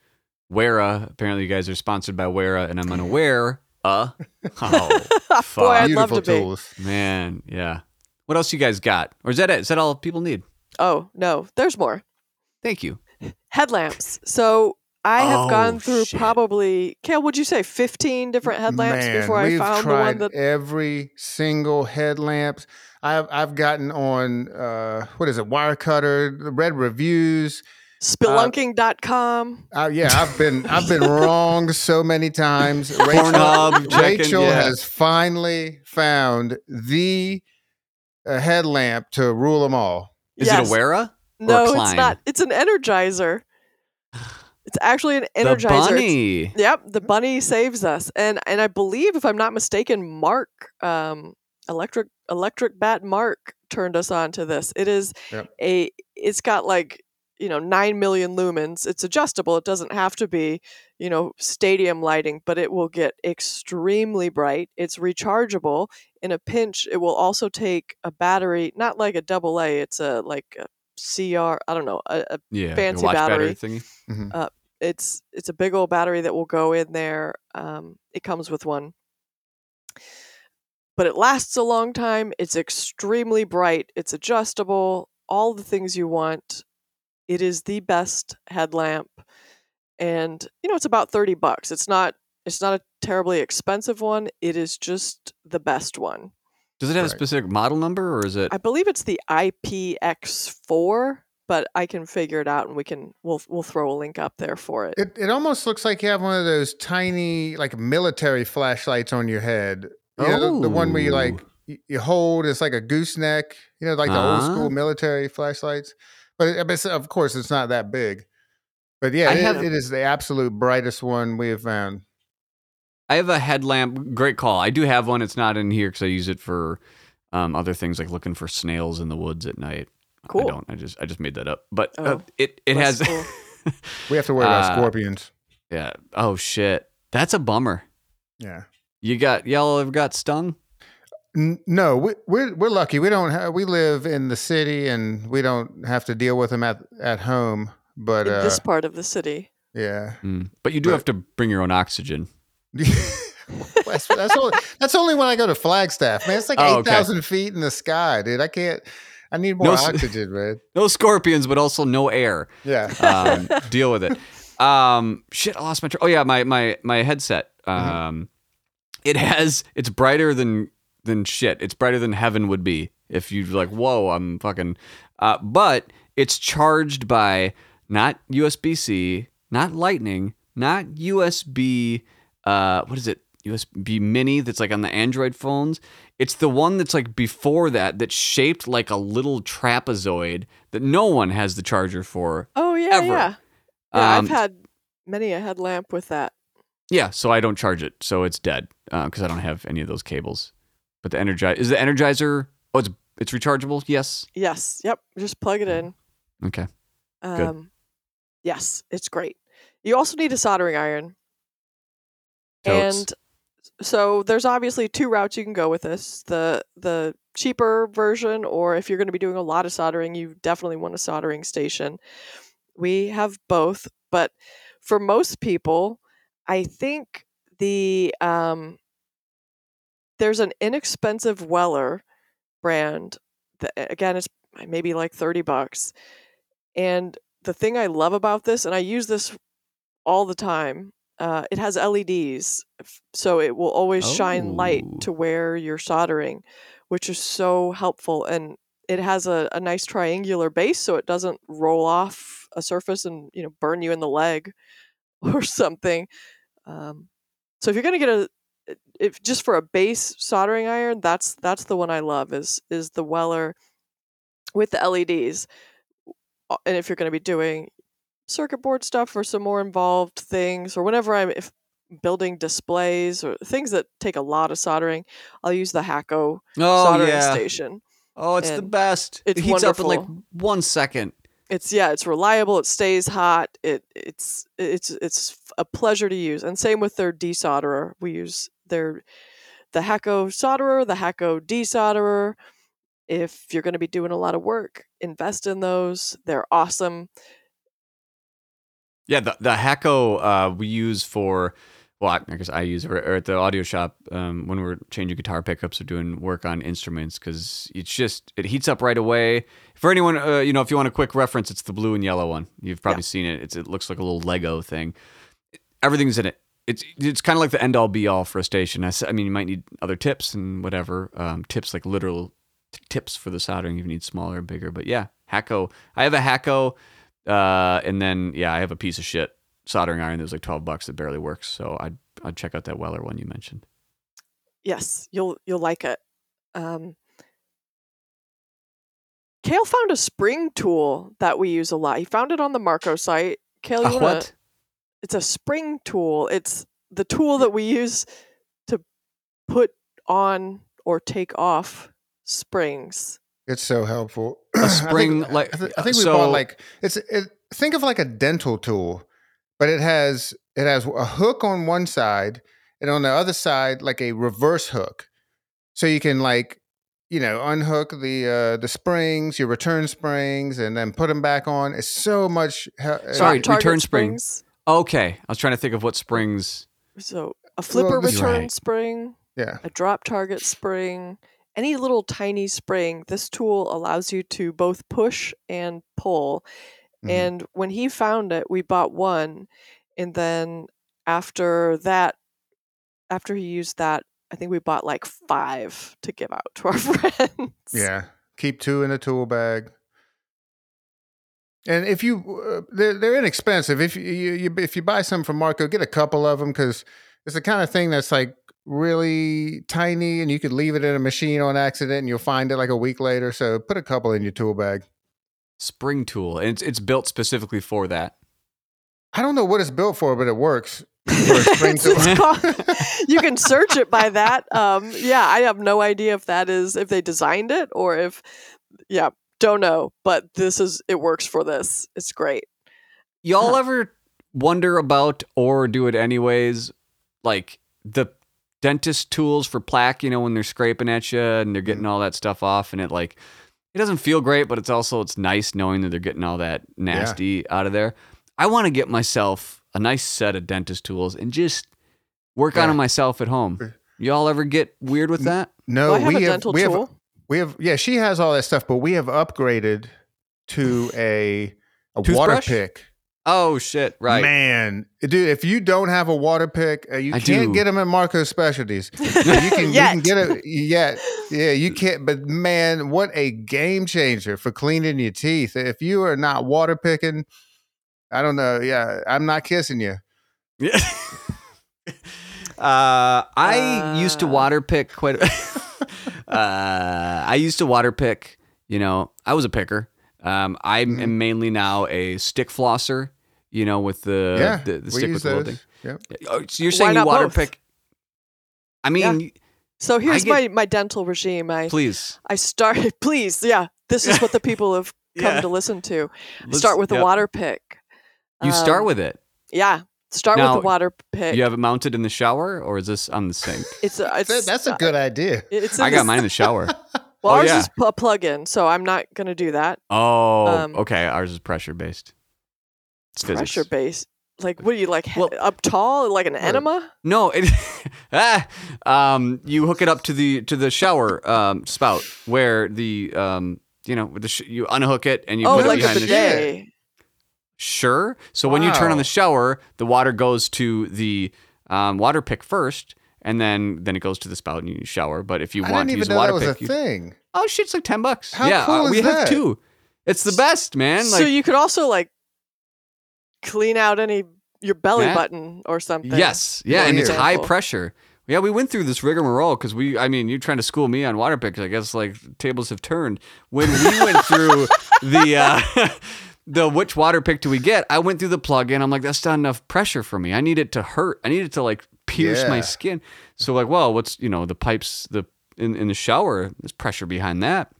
Wera. Apparently, you guys are sponsored by Wera, and I'm unaware. Uh, oh, boy i'd love Beautiful to be tools. man, yeah. What else you guys got, or is that it? Is that all people need? oh no there's more Thank you. headlamps so i have Oh, gone through shit. probably Cale would you say 15 different headlamps Man, before i we've found the one that every single headlamp. I've I've gotten on uh, what is it, Wirecutter, Red reviews. spelunking.com Uh, yeah, I've been I've been wrong so many times. Pornhub, checking, Rachel yeah. has finally found the uh, headlamp to rule them all. Is Yes. it a Wera? No it's not it's an energizer it's actually an The energizer It's- bunny. Yep, the bunny saves us, and and I believe, if I'm not mistaken, Mark, um, electric electric bat Mark turned us on to this. It is Yep. a, it's got like you know nine million lumens. It's adjustable. It doesn't have to be you know stadium lighting, but it will get extremely bright. It's rechargeable. In a pinch, it will also take a battery, not like a double A. It's a like a CR. I don't know, a, a Yeah, fancy watch battery. thingy. it's it's a big old battery that will go in there. Um, it comes with one, but it lasts a long time. It's extremely bright. It's adjustable. All the things you want. It is the best headlamp, and you know it's about thirty bucks. It's not it's not a terribly expensive one. It is just the best one. Does it have a specific model number, or is it? I believe it's the IPX4, but I can figure it out, and we can we'll we'll throw a link up there for it. It it almost looks like you have one of those tiny like military flashlights on your head. You know, the, the one where you like Oh. you hold it's like a gooseneck. You know, like the old Ah. school military flashlights. But, it, of course, it's not that big. But yeah, it- have- it is the absolute brightest one we have found. I have a headlamp. Great call. I do have one. It's not in here because I use it for um, other things like looking for snails in the woods at night. I Cool. don't. I just I just made that up. But uh, Oh, it it has. cool. We have to worry about Uh, scorpions. yeah. Oh shit. That's a bummer. Yeah. You got y'all ever got stung? No, we, we're we're lucky. We don't. Ha- we live in the city, and we don't have to deal with them at at home. But in uh, this part of the city. yeah, Mm. But you do But- have to bring your own oxygen. that's, that's only that's only when I go to Flagstaff, man. It's like Oh, eight okay. feet in the sky, dude. I can't. I need more No oxygen, man. No scorpions, but also no air. Yeah. Um, deal with it. Um, shit, I lost my. Tr- oh yeah, my my my headset. Mm-hmm. Um, it has. It's brighter than than shit. It's brighter than heaven would be if you like. Whoa, I'm fucking. Uh, but it's charged by not USB C, not Lightning, not USB. Uh, what is it? USB Mini that's like on the Android phones. It's the one that's like before that that's shaped like a little trapezoid that no one has the charger for. Oh yeah, Ever. yeah. Yeah, Um, I've had many a headlamp with that. Yeah, so I don't charge it, so it's dead because I don't have any of those cables. But the Energizer is the Energizer. Oh, it's it's rechargeable. Yes. Yes. Yep. Just plug it in. Okay. Um, yes, it's great. You also need a soldering iron. Totes. And so there's obviously two routes you can go with this. The the cheaper version or if you're going to be doing a lot of soldering, you definitely want a soldering station. We have both, but for most people, I think the um there's an inexpensive Weller brand that again it's maybe like 30 bucks. And the thing I love about this and I use this all the time uh, it has LEDs, so it will always shine light Oh. to where you're soldering, which is so helpful. And it has a, a nice triangular base, so it doesn't roll off a surface and you know burn you in the leg or something. Um, so if you're gonna get a if just for a base soldering iron, that's that's the one I love is is the Weller with the LEDs. And if you're going to be doing circuit board stuff or some more involved things or whenever I'm if building displays or things that take a lot of soldering, I'll use the Hakko Oh soldering yeah. station. Oh, it's the best. it heats up in like one second. It's yeah, it's reliable, it stays hot. It it's it's it's a pleasure to use. And same with their desolderer. We use their the Hakko solderer, the Hakko desolderer. If you're going to be doing a lot of work, invest in those. They're awesome. Yeah, the the Hakko uh, we use for well, I I guess I use it or at the audio shop um, when we're changing guitar pickups or doing work on instruments because it's just it heats up right away. For anyone, uh, you know, if you want a quick reference, it's the blue and yellow one. You've probably seen it. It's, it looks like a little Lego thing. Everything's in it. It's it's kind of like the end all be all for a station. I, I mean, you might need other tips and whatever um, tips like literal t- tips for the soldering. if You need smaller and bigger, but yeah, Hakko. I have a Hakko. Uh, and then yeah, I have a piece of shit soldering iron that was like twelve bucks that barely works. So I'd I'd check out that Weller one you mentioned. Yes, you'll you'll like it. Um, Cale found a spring tool that we use a lot. He found it on the Marco site. Cale, you A wanna, what? It's a spring tool. It's the tool that we use to put on or take off springs. It's so helpful. A I think- spring, I like- thi- I think we so- bought like it's it, think of like a dental tool, but it has it has a hook on one side and on the other side like a reverse hook, so you can like you know unhook the uh the springs, your return springs, and then put them back on. It's so much. he- uh, Sorry, Target return spring. springs. Okay, I was trying to think of what springs. So a flipper this- return Right. spring. yeah. a drop target spring, any little tiny spring, this tool allows you to both push and pull. Mhm. And when he found it, we bought one. And then after that, after he used that, I think we bought like five to give out to our friends. Yeah, keep two in a tool bag. And if you, uh, they're, they're inexpensive. If you, you, you if you buy some from Marco, get a couple of them because it's the kind of thing that's like really tiny, and you could leave it in a machine on accident, and you'll find it like a week later. So put a couple in your tool bag. Spring tool, and it's it's built specifically for that. I don't know what it's built for, but it works. For a spring It's- it's called- you can search it by that. Um, yeah, I have no idea if that is if they designed it or if, yeah, don't know. But this is it works for this. It's great. Y'all ever wonder about or do it anyways? Like the dentist tools for plaque, you know, when they're scraping at you and they're getting mm-hmm. all that stuff off, and it like it doesn't feel great, but it's also it's nice knowing that they're getting all that nasty out of there. I want to get myself a nice set of dentist tools and just work on Yeah. them myself at home. Y'all ever get weird with that? No, Do I have we a have dental we have tool. we have yeah. She has all that stuff, but we have upgraded to a a water pick. Oh shit! Right. Man, dude, if you don't have a water pick, uh, you I can't do. get them at Marco Specialties. you can you can get it yet. Yeah, you can't. But man, what a game changer for cleaning your teeth. If you are not water picking, I don't know. Yeah, I'm not kissing you. Yeah. uh, I used to Uh. water pick quite. A, uh, I used to water pick. You know, I was a picker. Um, I Mhm. am mainly now a stick flosser. You know, with the yeah, the, the stick with the little those. thing. Yep. Oh, so you're Why saying you water both? pick? I mean, So here's get- my, my dental regime. I please. I started. please, yeah. This is what the people have come Yeah. to listen to. Let's- start with the yep. water pick. You start Um, with it. Yeah. Start Now, with the water pick. You have it mounted in the shower, or is this on the sink? it's a, it's that's a good idea. It's I got mine in the shower. Well, Oh, ours yeah. is a plug-in, so I'm not gonna do that. Oh, Um, okay. Ours is pressure based. It's physics. Pressure based. Like, what do you like? he- Well- up tall, like an enema? No, it, ah, um, you hook it up to the to the shower um, spout where the um, you know the sh- you unhook it and you oh, put like it a behind the bidet. Sure. So when you turn on the shower, the water goes to the um, water pick first, and then then it goes to the spout and you shower. But if you I want didn't to use even a know water that was pick, a you- thing. oh shit, it's like ten bucks. How yeah, cool uh, is we have two. It's the best, man. so you could also like clean out any your belly That- button or something. Yes, yeah, For and it's high pressure. Yeah, we went through this rigmarole because we, I mean, you're trying to school me on water picks. I guess like tables have turned. When we went through the, uh, the which water pick do we get? I went through the plug-in. I'm like, that's not enough pressure for me. I need it to hurt. I need it to like pierce my skin. So like, well, what's you know the pipes the in in the shower? There's pressure behind that.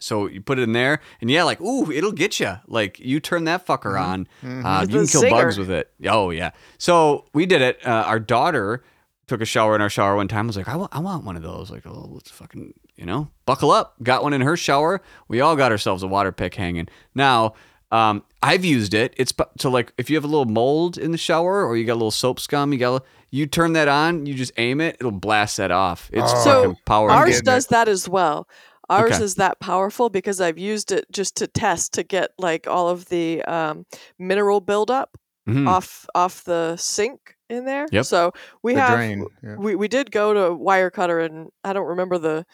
So you put it in there, and yeah, like, ooh, it'll get you. Like you turn that fucker on, uh, you can the kill bugs with it. Oh yeah. So we did it. Uh, our daughter took a shower in our shower one time. I was like, I want, I want one of those. Like, oh, let's fucking, you know, buckle up. Got one in her shower. We all got ourselves a water pick hanging. Now, um, I've used it. It's to like if you have a little mold in the shower or you got a little soap scum, you got a- you turn that on, you just aim it, it'll blast that off. It's Oh. So, fucking power. Ours getting does that as well. Ours Okay. is that powerful because I've used it just to test to get like all of the um, mineral buildup Mhm. off off the sink in there. Yep. So we the have. Yeah. we we did go to Wirecutter and I don't remember the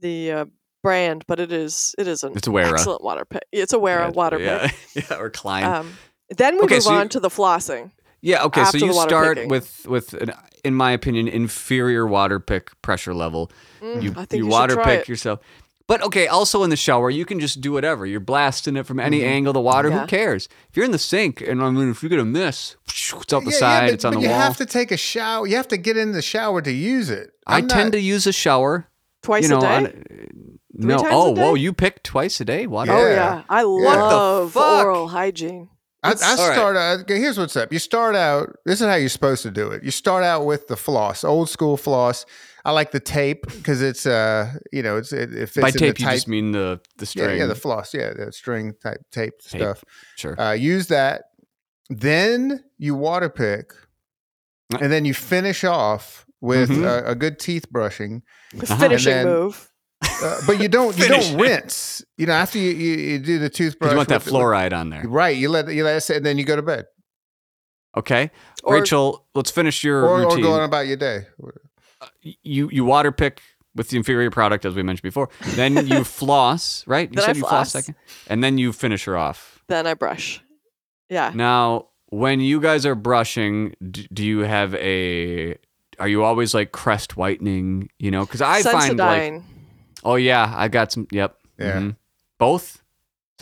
the uh, brand, but it is it is an It's a Wera. excellent water pick. It's a Wera Yeah, water yeah, pick. yeah, or Klein. Um, then we Okay, move so you- on to the flossing. Yeah, okay. So you start picking. with with an, in my opinion, inferior water pick pressure level. Mm, You I think you, you, water try pick it. yourself. But okay, also in the shower, you can just do whatever. You're blasting it from any Mhm. angle. The water, Yeah. who cares? If you're in the sink, and I mean, if you get a miss, it's out the Yeah, yeah, side, but- it's on but the you wall. You have to take a shower. You have to get in the shower to use it. I I'm tend to use a shower. twice you know, a day. on- no. times a Oh, whoa! You pick twice a day. Water. Oh Yeah. yeah, I the love fuck? oral hygiene. I, I It's- All right. start out. okay, Here's what's up. You start out. This is how you're supposed to do it. You start out with the floss, old school floss. I like the tape because it's uh, you know, it's it, it fits By in tape, you tight, just mean the the yeah, string. yeah, the floss, yeah, the string type tape Tape. stuff. sure. Uh, use that. Then you water pick, Uh, and then you finish off with Mhm. a, a good teeth brushing. Uh-huh. Finishing then- move. Uh, but you don't you don't rinse. You know, after you, you, you do the toothbrush, you want that with- fluoride on there. right? You let you let it sit, and then you go to bed, Okay, Or- Rachel. Let's finish your or, or routine. go on about your day. You you water pick with the inferior product as we mentioned before. Then you floss, right? You Then I said you floss floss. second, and then you finish her off. Then I brush. Yeah. Now, when you guys are brushing, do, do you have a? Are you always like crest whitening? You know, because I find like, oh yeah, I got some. Yep. Yeah. mhm. Both.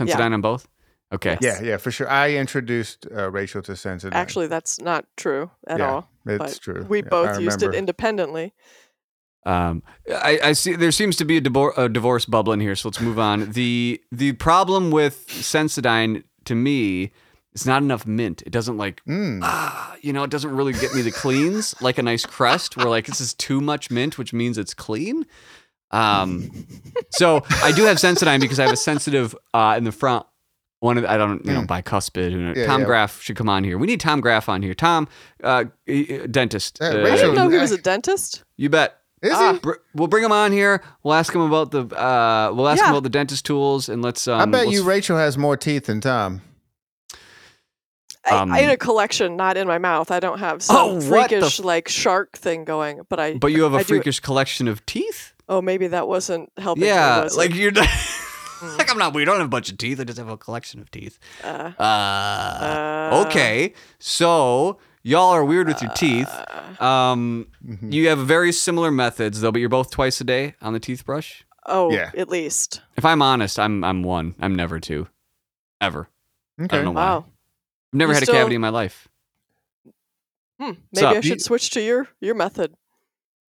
Yeah. Sensodyne on both. Okay. Yeah, yeah, for sure. I introduced uh, Rachel to Sensodyne. Actually, that's not true at Yeah, all. it's but true. We Yeah, both I used it independently. Um, I, I see. There seems to be a, divor- a divorce bubbling here, so let's move on. the The problem with Sensodyne, to me, is not enough mint. It doesn't like Mm. ah, you know, it doesn't really get me the cleans like a nice crest where like this is too much mint, which means it's clean. Um, so I do have Sensodyne because I have a sensitive uh, in the front. One of the, I don't you know Mm. bicuspid. Who knows? Yeah, Tom yeah. Graff should come on here. We need Tom Graff on here. Tom, uh, dentist. Yeah, Uh, I didn't know he was a dentist. you bet. Is Ah. he? Br- We'll bring him on here. We'll ask him about the uh, we'll ask him about the dentist tools and let's. Um, I bet let's- you Rachel has more teeth than Tom. I, I in Um, a collection, not in my mouth. I don't have Oh, some what the freakish f- like shark thing going, but I. But you have a I do- freakish collection of teeth. oh, maybe that wasn't helping. me, Yeah, was like it? you're not. like I'm not. We don't have a bunch of teeth. I just have a collection of teeth. Uh, Uh, uh, okay, so y'all are weird with your teeth. uh, Um, Mhm. you have very similar methods though, but you're both twice a day on the teeth brush. oh, Yeah. at least. If I'm honest, I'm I'm one. I'm never two, ever. I Okay. don't know why. Wow. I've never You had still- a cavity in my life. Hmm, maybe up? I should You- switch to your your method.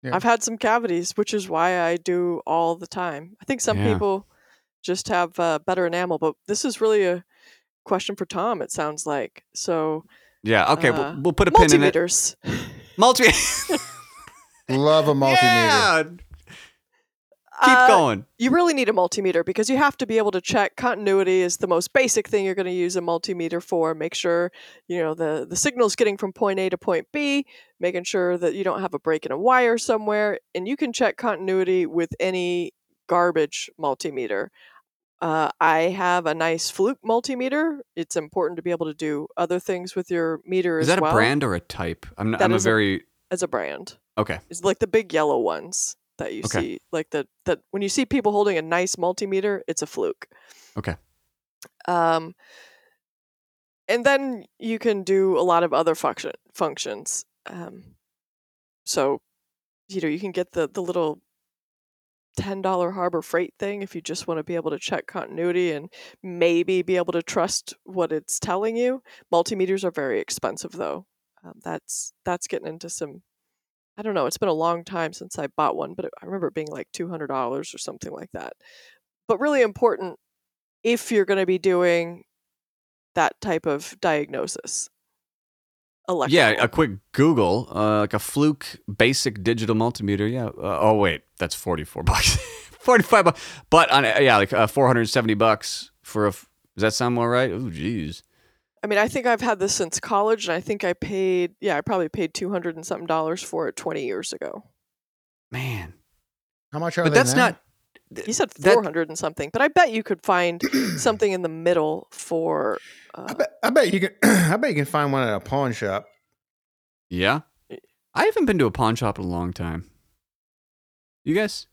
Yeah. I've had some cavities, which is why I do all the time. I think some Yeah. people just have uh, better enamel, but this is really a question for Tom. It sounds like so. Yeah. Okay. Uh, we'll, we'll put a pin in it. Multimeters. Multi. Love a multimeter. yeah. Keep Uh, going. You really need a multimeter because you have to be able to check continuity is the most basic thing you're going to use a multimeter for. Make sure you know the the signal's getting from point A to point B, making sure that you don't have a break in a wire somewhere, and you can check continuity with any garbage multimeter. Uh, I have a nice Fluke multimeter. It's important to be able to do other things with your meter Is that well a brand or a type? I'm. Not, I'm a- very. as a brand. Okay. It's like the big yellow ones that you Okay. see. Like the that when you see people holding a nice multimeter, it's a fluke. Okay. Um and then you can do a lot of other function functions. Um so you know, you can get the the little $10 Harbor Freight thing if you just want to be able to check continuity and maybe be able to trust what it's telling you. Multimeters are very expensive though. Um, that's that's getting into some I don't know, it's been a long time since I bought one, but I remember it being like $200 or something like that. But really important if you're going to be doing that type of diagnosis. Yeah, a quick Google, uh, like a Fluke basic digital multimeter. Yeah. Uh, oh wait, that's forty four bucks, forty five bucks. But on yeah, like uh, four hundred seventy bucks for a. f- Does that sound more right? Oh, jeez. I mean, I think I've had this since college, and I think I paid, yeah, I probably paid 200 and something dollars for it 20 years ago. Man, How much are but they that's now? not. You said That- 400 and something, but I bet you could find something in the middle for. I Uh, bet, I bet you can. I bet you can find one at a pawn shop. Yeah, I haven't been to a pawn shop in a long time. You guys?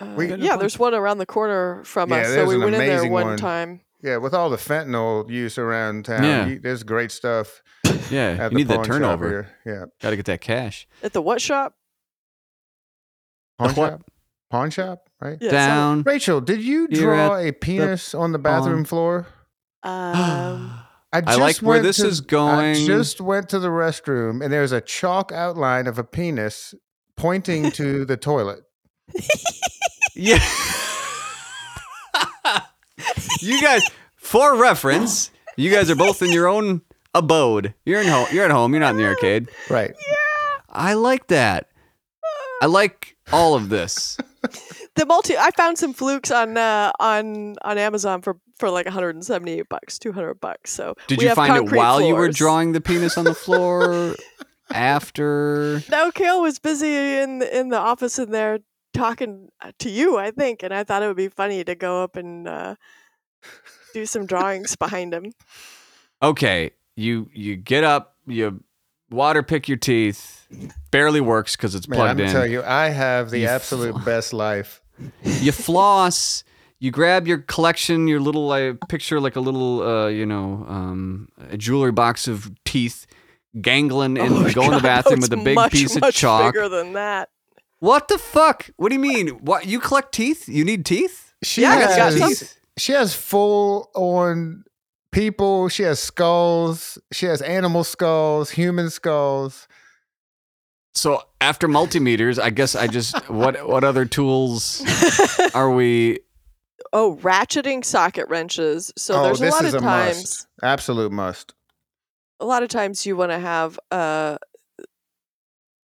uh, We- yeah, there's one around the corner from Yeah, us, so there's we an went in there amazing one one. time. Yeah, with all the fentanyl use around town, Yeah. you, there's great stuff Yeah, at you the need that pawn shop turnover. here. Yeah, Got to get that cash. At the what shop? pawn what? shop. Pawn shop, right? Yeah, so- Down. Rachel, did you draw a penis on the bathroom floor? um, I, I like where this to- is going. I just went to the restroom and there's a chalk outline of a penis pointing to the toilet. Yeah. you guys, for reference, you guys are both in your own abode. You're in home. You're at home. You're not in the arcade. Right. Yeah. I like that. I like all of this. the multi. I found some flukes on uh, on on Amazon for for like 178 bucks, 200 bucks. So Did we you have find it concrete while you were drawing the penis on the floor? After? No, Cale was busy in the, in the office in there talking uh, to you, I think, and I thought it would be funny to go up and uh, do some drawings behind him. Okay, you you get up, you water pick your teeth. Barely works because it's Man, I'm plugged gonna in. tell you, I have the You absolute fl- best life. You floss you grab your collection your little i picture like a little uh you know um a jewelry box of teeth gangling and Oh, go in the bathroom with a big much, piece of much chalk Bigger than that. what the fuck what do you mean what you collect teeth you need teeth She Yeah, I got got has, some. she has full on people. She has skulls. She has animal skulls, human skulls. So after multimeters i guess i just what what other tools are we oh, ratcheting socket wrenches. So oh, there's a lot is of a times. must. Absolute must. a lot of times you want to have uh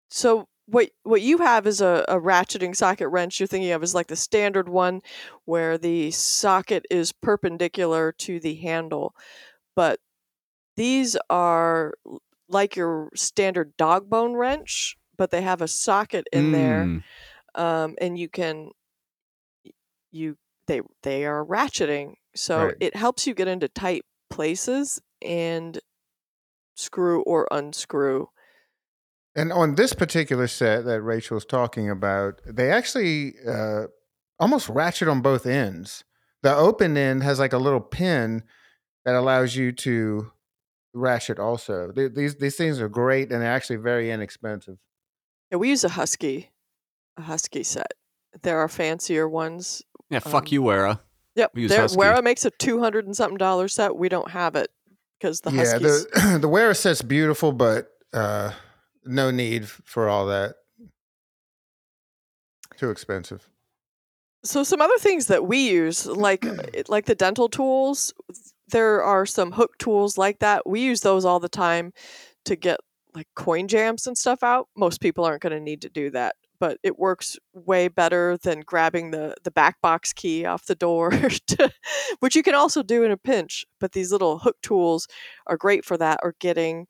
so what what you have is a, a ratcheting socket wrench you're thinking of is like the standard one where the socket is perpendicular to the handle but these are l- like your standard dog bone wrench but they have a socket in there Mm, um, and you can you they they are ratcheting so Right. it helps you get into tight places and screw or unscrew. And on this particular set that Rachel's talking about, they actually uh, almost ratchet on both ends. The open end has like a little pin that allows you to ratchet also. Th- These these things are great and they're actually very inexpensive. Yeah, we use a Husky, a Husky set. There are fancier ones. Yeah, fuck Um, you, Wera. Yep, We use there, Husky. Wera makes a two hundred and something dollar set. We don't have it because the yeah, the the Wera set's beautiful, but uh, no need for all that. Too expensive. So some other things that we use, like like the dental tools, there are some hook tools like that. We use those all the time to get like coin jams and stuff out. Most people aren't going to need to do that, but it works way better than grabbing the the back box key off the door, to, which you can also do in a pinch. But these little hook tools are great for that, or getting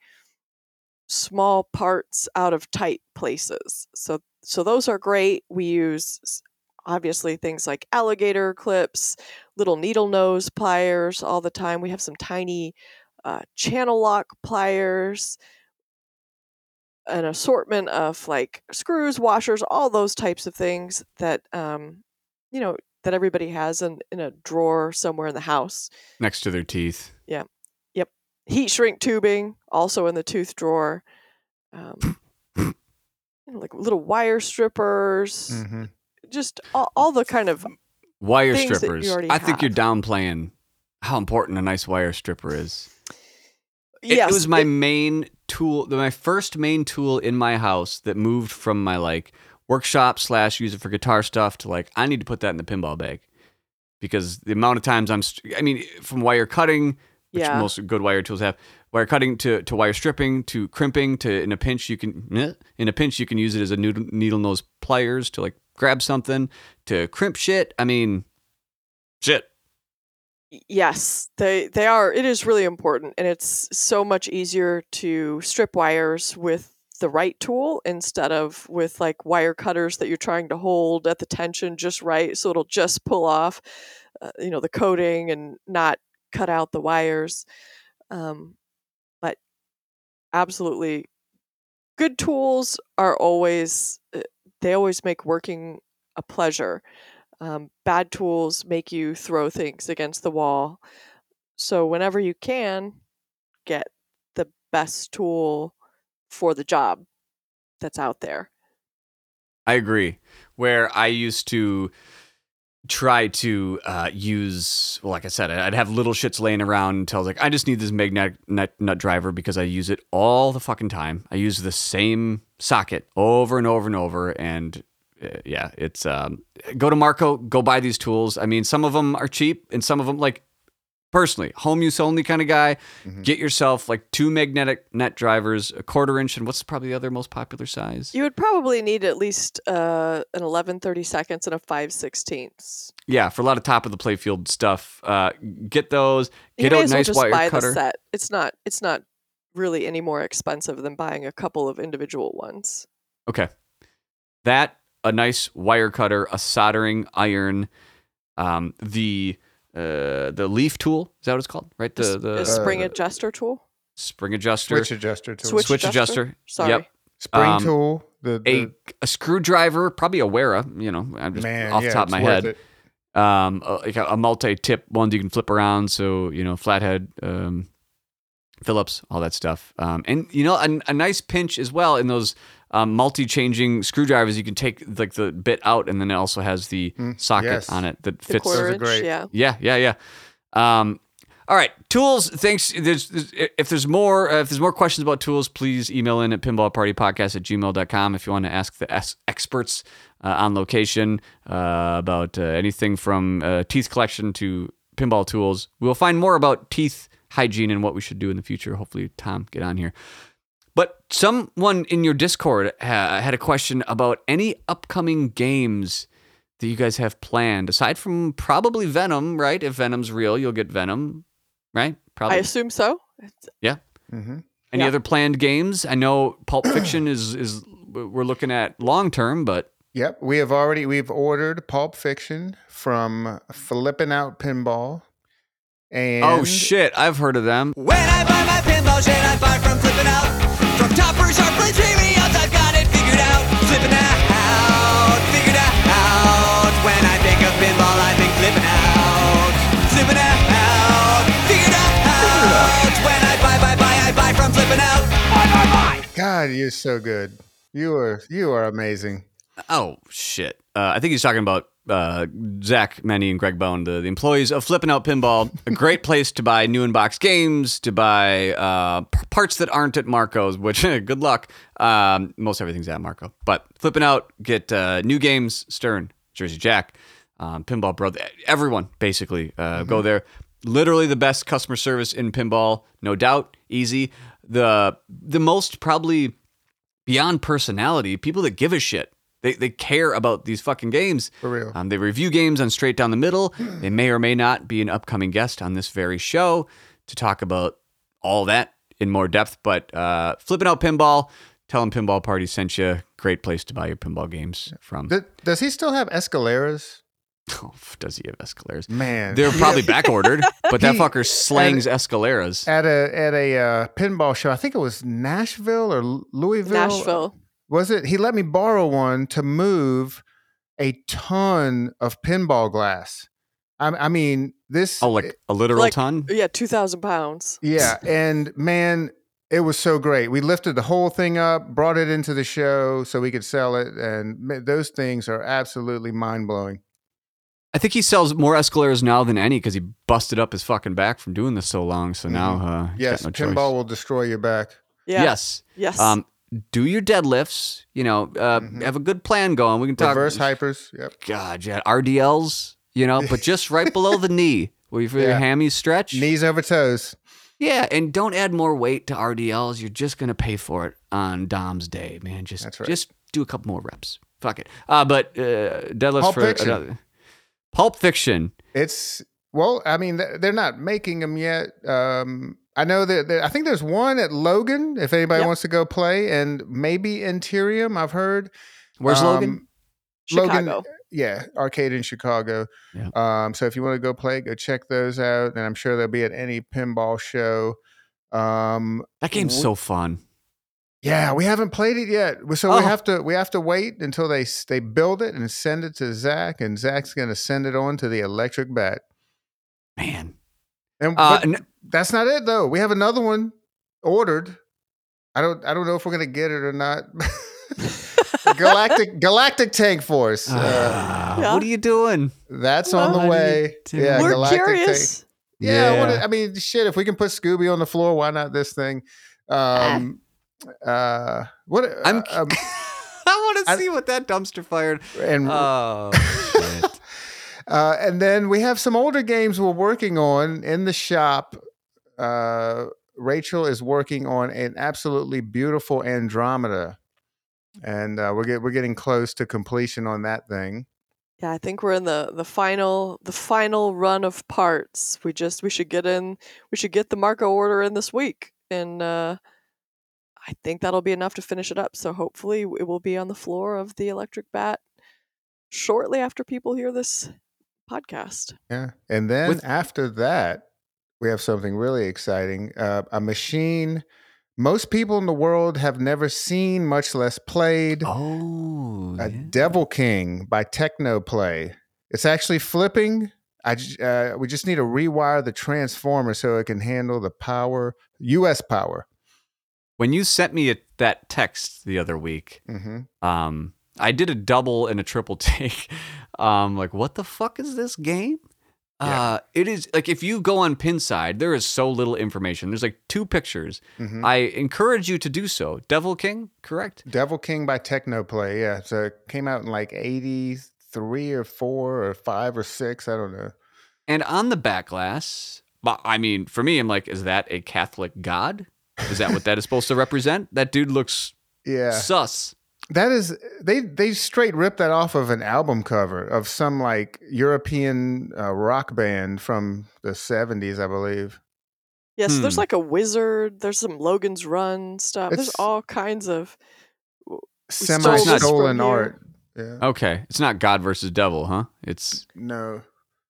small parts out of tight places. So so those are great. We use obviously things like alligator clips, little needle nose pliers all the time. We have some tiny uh, channel lock pliers, an assortment of like screws, washers, all those types of things that um, you know that everybody has in, in a drawer somewhere in the house. Next to their teeth. Yeah. Yep. Heat shrink tubing also in the tooth drawer. Um, like little wire strippers, hmm just all, all the kind of Wire Things that you strippers. I think you're downplaying how important a nice wire stripper is. It, yes, it was my it- main tool, my first main tool in my house that moved from my like workshop slash use it for guitar stuff to like I need to put that in the pinball bag because the amount of times I'm, st- I mean, from wire cutting, which Yeah. most good wire tools have, wire cutting to, to wire stripping to crimping to in a pinch you can in a pinch you can use it as a needle nose pliers to like grab something to crimp shit. I mean, shit. Yes they they are it is really important and it's so much easier to strip wires with the right tool instead of with like wire cutters that you're trying to hold at the tension just right so it'll just pull off uh, you know the coating and not cut out the wires um, but absolutely good tools are always uh, they always make working a pleasure um, bad tools make you throw things against the wall. So, whenever you can, get the best tool for the job that's out there. I agree. Where I used to try to uh, use, well, like I said, I'd have little shits laying around until I was like, I just need this magnetic nut, nut driver because I use it all the fucking time. I use the same socket over and over and over. And uh, yeah, it's um, go to Marco, go buy these tools. I mean, some of them are cheap and some of them, like, personally, home use only kind of guy. Get yourself like two magnetic nut drivers, a quarter inch, and what's probably the other most popular size? You would probably need at least uh, an 11 30 seconds and a 5 16ths. yeah, for a lot of top of the playfield stuff, uh, get those. You Get may out as well just wire buy cutter. the set. It's not. It's not really any more expensive than buying a couple of individual ones. Okay, that a nice wire cutter, a soldering iron, um, the uh, the leaf tool is that what it's called? Right, A s- the the a spring uh, adjuster tool. spring adjuster, Switch adjuster tool. Switch, switch adjuster. Sorry. Yep. Spring um, tool. The, the a a screwdriver, probably a Wera. You know, I'm just man, off the yeah, top of my head. it. um, a, a, a multi-tip one you can flip around. So you know, flathead, um, Phillips, all that stuff. Um, and you know, a, a nice pinch as well in those um, multi-changing screwdrivers. You can take like the bit out, and then it also has the Mm, socket yes. on it that The fits. quarter Those are great. Yeah. Yeah, yeah, yeah. Um, all right, tools. Thanks. There's, there's if there's more uh, if there's more questions about tools, please email in at pinballpartypodcast at gmail.com if you want to ask the es- experts uh, on location uh, about uh, anything from uh, teeth collection to pinball tools. We'll find more about teeth hygiene and what we should do in the future. Hopefully, Tom get on here. But someone in your Discord ha- had a question about any upcoming games that you guys have planned, aside from probably Venom, right? If Venom's real, you'll get Venom, right? Probably. I assume so. Yeah. Mhm. Any yeah. other planned games? I know Pulp Fiction is is we're looking at long term, but Yep, we have already we've ordered Pulp Fiction from Flipping Out Pinball. And oh shit, I've heard of them. When I buy my pinball massage and I buy from flipping out. From toppers, sharp blades, premiums, I've got it figured out. Flipping out, figured out. When I think of pinball, I think flipping out. Flipping out, figured out. When I buy, buy, buy, I buy from flipping out. Buy, buy, buy. God, you're so good. You are you are amazing. Oh shit! Uh, I think he's talking about uh, Zach Meny and Greg Bone, the, the employees of Flipping Out Pinball. A great place to buy new in-box games, to buy uh, p- parts that aren't at Marco's. Which good luck. Um, most everything's at Marco, but Flipping Out get uh, new games. Stern, Jersey Jack, um, Pinball Brother, everyone basically uh, go there. Literally the best customer service in pinball, no doubt. Easy. The the most probably beyond personality, people that give a shit. They, they care about these fucking games. For real. Um, they review games on Straight Down the Middle. They may or may not be an upcoming guest on this very show to talk about all that in more depth. But uh, flipping out pinball, tell them Pinball Party sent you. Great place to buy your pinball games from. Th- Does he still have Escaleras? Oh, does he have Escaleras? Man, They're probably back ordered, but that He- fucker slangs Escaleras. at a at a uh, pinball show. I think it was Nashville or Louisville. Nashville. Was it? He let me borrow one to move a ton of pinball glass. I, I mean, this. Oh, like a literal Like- ton? Yeah, two thousand pounds. yeah, and man, it was so great. We lifted the whole thing up, brought it into the show so we could sell it, and those things are absolutely mind blowing. I think he sells more Escaleras now than any because he busted up his fucking back from doing this so long. So now, uh, Mm-hmm. Yes, got no choice. pinball will destroy your back. Yeah. Yes. Yes. Um, do your deadlifts. You know, uh, Mhm. have a good plan going. We can talk. Reverse hypers. Yep. God, yeah, RDLs. You know, but just right below the knee, where you feel your hammy stretch. Knees over toes. Yeah, and don't add more weight to RDLs. You're just gonna pay for it on Dom's day, man. Just, right. just do a couple more reps. Fuck it. Uh, but uh, deadlifts Pulp for Fiction. another. Pulp Fiction. It's well, I mean, they're not making them yet. Um, I know that that- I think there's one at Logan. If anybody Yep. wants to go play, and maybe Emporium. I've heard. Where's Logan? Um, Chicago. Logan, yeah, arcade in Chicago. Yeah. Um, so if you want to go play, go check those out, and I'm sure they'll be at any pinball show. Um, That game's w- so fun. yeah, we haven't played it yet, so Oh. we have to we have to wait until they they build it and send it to Zach, and Zach's going to send it on to the electric bat. Man. And Uh, n- that's not it though. We have another one ordered. I don't I don't know if we're gonna get it or not. Galactic Galactic Tank Force. Uh, Ah, Yeah. What are you doing? that's on the way. Yeah, We're Galactic curious. Tank. Yeah, I, Yeah. wanna, I mean, shit. If we can put Scooby on the floor, why not this thing? Um, uh, what? I'm. uh, um, I want to see what that dumpster fired. and Oh! Uh, and then we have some older games we're working on in the shop. Uh, Rachel is working on an absolutely beautiful Andromeda, and uh, we're get, we're getting close to completion on that thing. Yeah, I think we're in the the final the final run of parts. We just we should get in we should get the Marco order in this week, and uh, I think that'll be enough to finish it up. So hopefully it will be on the floor of the electric bat shortly after people hear this podcast. Yeah, and then With- after that, we have something really exciting: uh, a machine most people in the world have never seen, much less played. Oh, a yeah. Devil King by Technoplay. It's actually flipping. I uh, we just need to rewire the transformer so it can handle the power, U.S. power. when you sent me a, that text the other week, hmm um, I did a double and a triple take. Um, like, what the fuck is this game? Yeah. Uh, it is like if you go on Pinside, there is so little information. There's like two pictures. hmm I encourage you to do so. Devil King, correct? Devil King by Technoplay. Yeah, so it came out in like '83 or four or five or six. I don't know. And on the back glass, I mean, for me, I'm like, is that a Catholic god? Is that what that is supposed to represent? That dude looks Yeah, sus. That is they they straight ripped that off of an album cover of some like European uh, rock band from the '70s, I believe. Yes, Hmm. there's like a wizard. There's some Logan's Run stuff. There's all kinds of. semi stolen art. Yeah. Okay, it's not God versus devil, huh? It's No.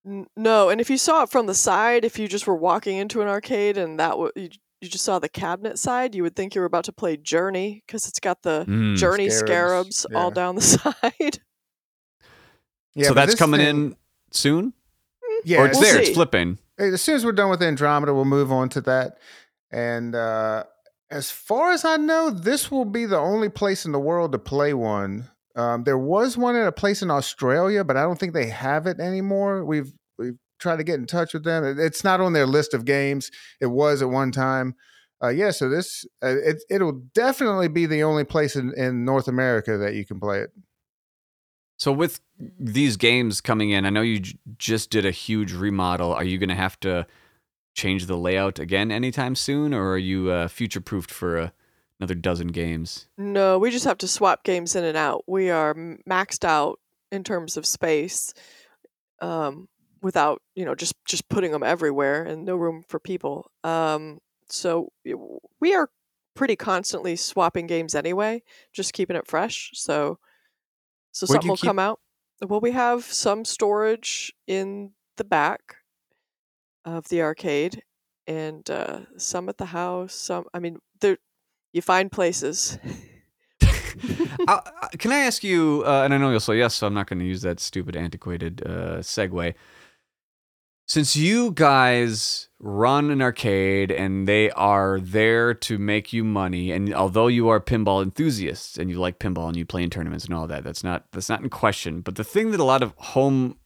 N- No, and if you saw it from the side, if you just were walking into an arcade and that w- you you just saw the cabinet side, you would think you were about to play Journey because it's got the Mm. Journey Scarabs, scarabs, all down the side. Yeah, so that's coming thing- in soon? Yeah, or it's we'll there, it's flipping. As soon as we're done with Andromeda, we'll move on to that. And uh, as far as I know, this will be the only place in the world to play one. Um, there was one at a place in Australia, but I don't think they have it anymore. We've we've to get in touch with them. It's not on their list of games. It was at one time. Uh, yeah, so this uh, it it'll definitely be the only place in, in North America that you can play it. So with these games coming in, I know you j- just did a huge remodel. Are you going to have to change the layout again anytime soon, or are you uh, future proofed for uh, another dozen games? No, we just have to swap games in and out. We are maxed out in terms of space, um, without you know just just putting them everywhere and no room for people. Um, so we are pretty constantly swapping games anyway, just keeping it fresh. So so Where something will keep- come out. Well, we have some storage in the back of the arcade, and uh, some at the house. Some, I mean, there you find places. Uh, can I ask you? Uh, and I know you'll say yes, so I'm not going to use that stupid, antiquated uh, segue. Since you guys run an arcade and they are there to make you money, and although you are pinball enthusiasts and you like pinball and you play in tournaments and all that, that's not that's not in question. But the thing that a lot of home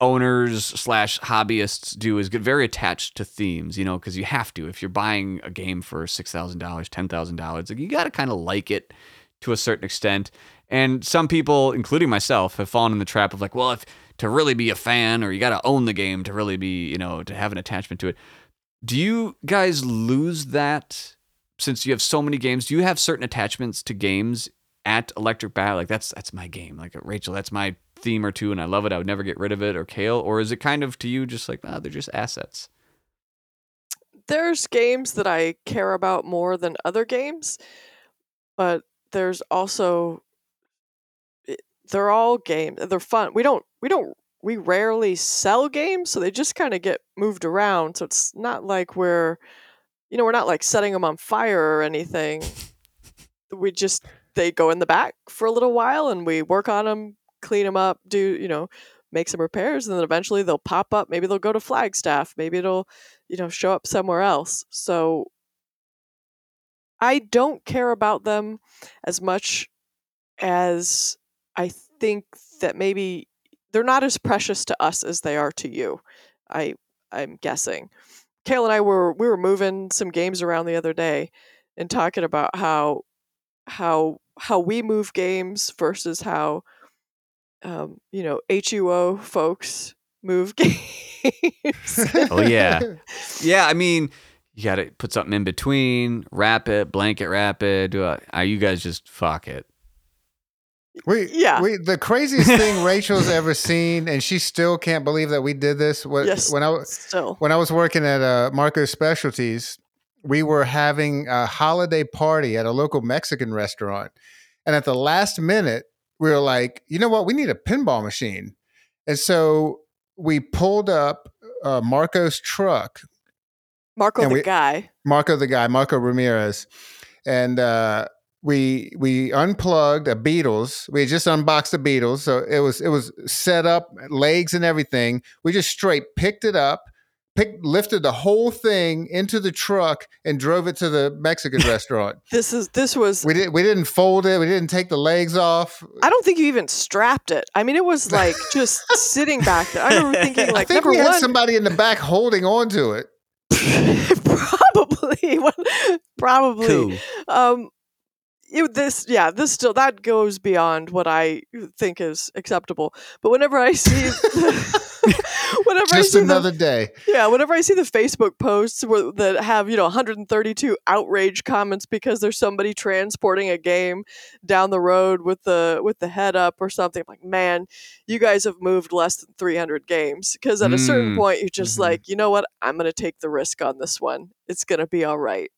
owners slash hobbyists do is get very attached to themes, you know, because you have to. If you're buying a game for six thousand dollars, ten thousand dollars, like you got to kind of like it to a certain extent. And some people, including myself, have fallen in the trap of like, well, if to really be a fan, or you got to own the game to really be, you know, to have an attachment to it. Do you guys lose that since you have so many games? Do you have certain attachments to games at Electric Bat? Like that's that's my game. Like Rachel, that's my theme or two, and I love it. I would never get rid of it. Or Cale, or is it kind of to you just like, ah, they're just assets? there's games that I care about more than other games, but there's also they're all games. They're fun. We don't we don't we rarely sell games, so they just kind of get moved around. So it's not like we're you know, we're not like setting them on fire or anything. we just they go in the back for a little while and we work on them, clean them up, do, you know, make some repairs and then eventually they'll pop up. Maybe they'll go to Flagstaff, maybe it'll you know show up somewhere else so i don't care about them as much as i think that maybe they're not as precious to us as they are to you i i'm guessing Cale and i were we were moving some games around the other day and talking about how how how we move games versus how um, you know huo folks move games Oh yeah, yeah. I mean, you got to put something in between, wrap it, blanket wrap it. Do a, are you guys just fuck it? We Yeah. We the craziest thing Rachel's ever seen, and she still can't believe that we did this. What, yes When I still when I was working at uh, Marco's Specialties, we were having a holiday party at a local Mexican restaurant, and at the last minute, we were like, you know what? We need a pinball machine, and so we pulled up uh, Marco's truck Marco the we- guy. Marco the guy, Marco Ramirez, and uh, we we unplugged a Beatles. We just unboxed the Beatles, so it was it was set up, legs and everything. We just straight picked it up, picked lifted the whole thing into the truck and drove it to the Mexican restaurant. This is this was. We didn't we didn't fold it. We didn't take the legs off. I don't think you even strapped it. I mean, it was like just sitting back there. I remember thinking, like I like, think number we had one, somebody in the back holding on to it. probably, probably. Um, you, this, yeah, this still that goes beyond what I think is acceptable. But whenever I see, whenever I Just see another the, day. yeah, whenever I see the Facebook posts where, that have you know 132 outrage comments because there's somebody transporting a game down the road with the with the head up or something, I'm like, man, you guys have moved less than 300 games. Because at a certain Mm. point, you're just Mhm. like, you know what, I'm gonna take the risk on this one. It's gonna be all right.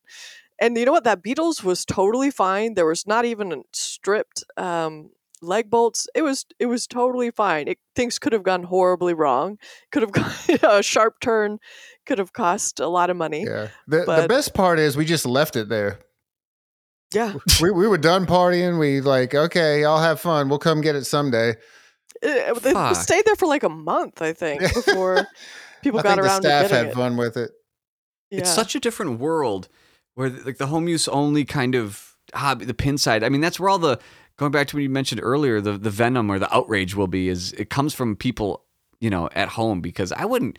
And you know what? That Beatles was totally fine. There was not even a stripped um, leg bolts. It was it was totally fine. It, things could have gone horribly wrong. Could have gone a sharp turn. Could have cost a lot of money. Yeah. The, the best part is we just left it there. Yeah. We, we were done partying. We like, okay, I'll have fun. We'll come get it someday. It, it- they stayed there for like a month, I think, before people I got think the around to staff had it. fun with it. Yeah. It's such a different world where like the home use only kind of hobby, the Pinside. I mean, that's where all the going back to what you mentioned earlier, the the venom or the outrage will be is it comes from people, you know, at home because I wouldn't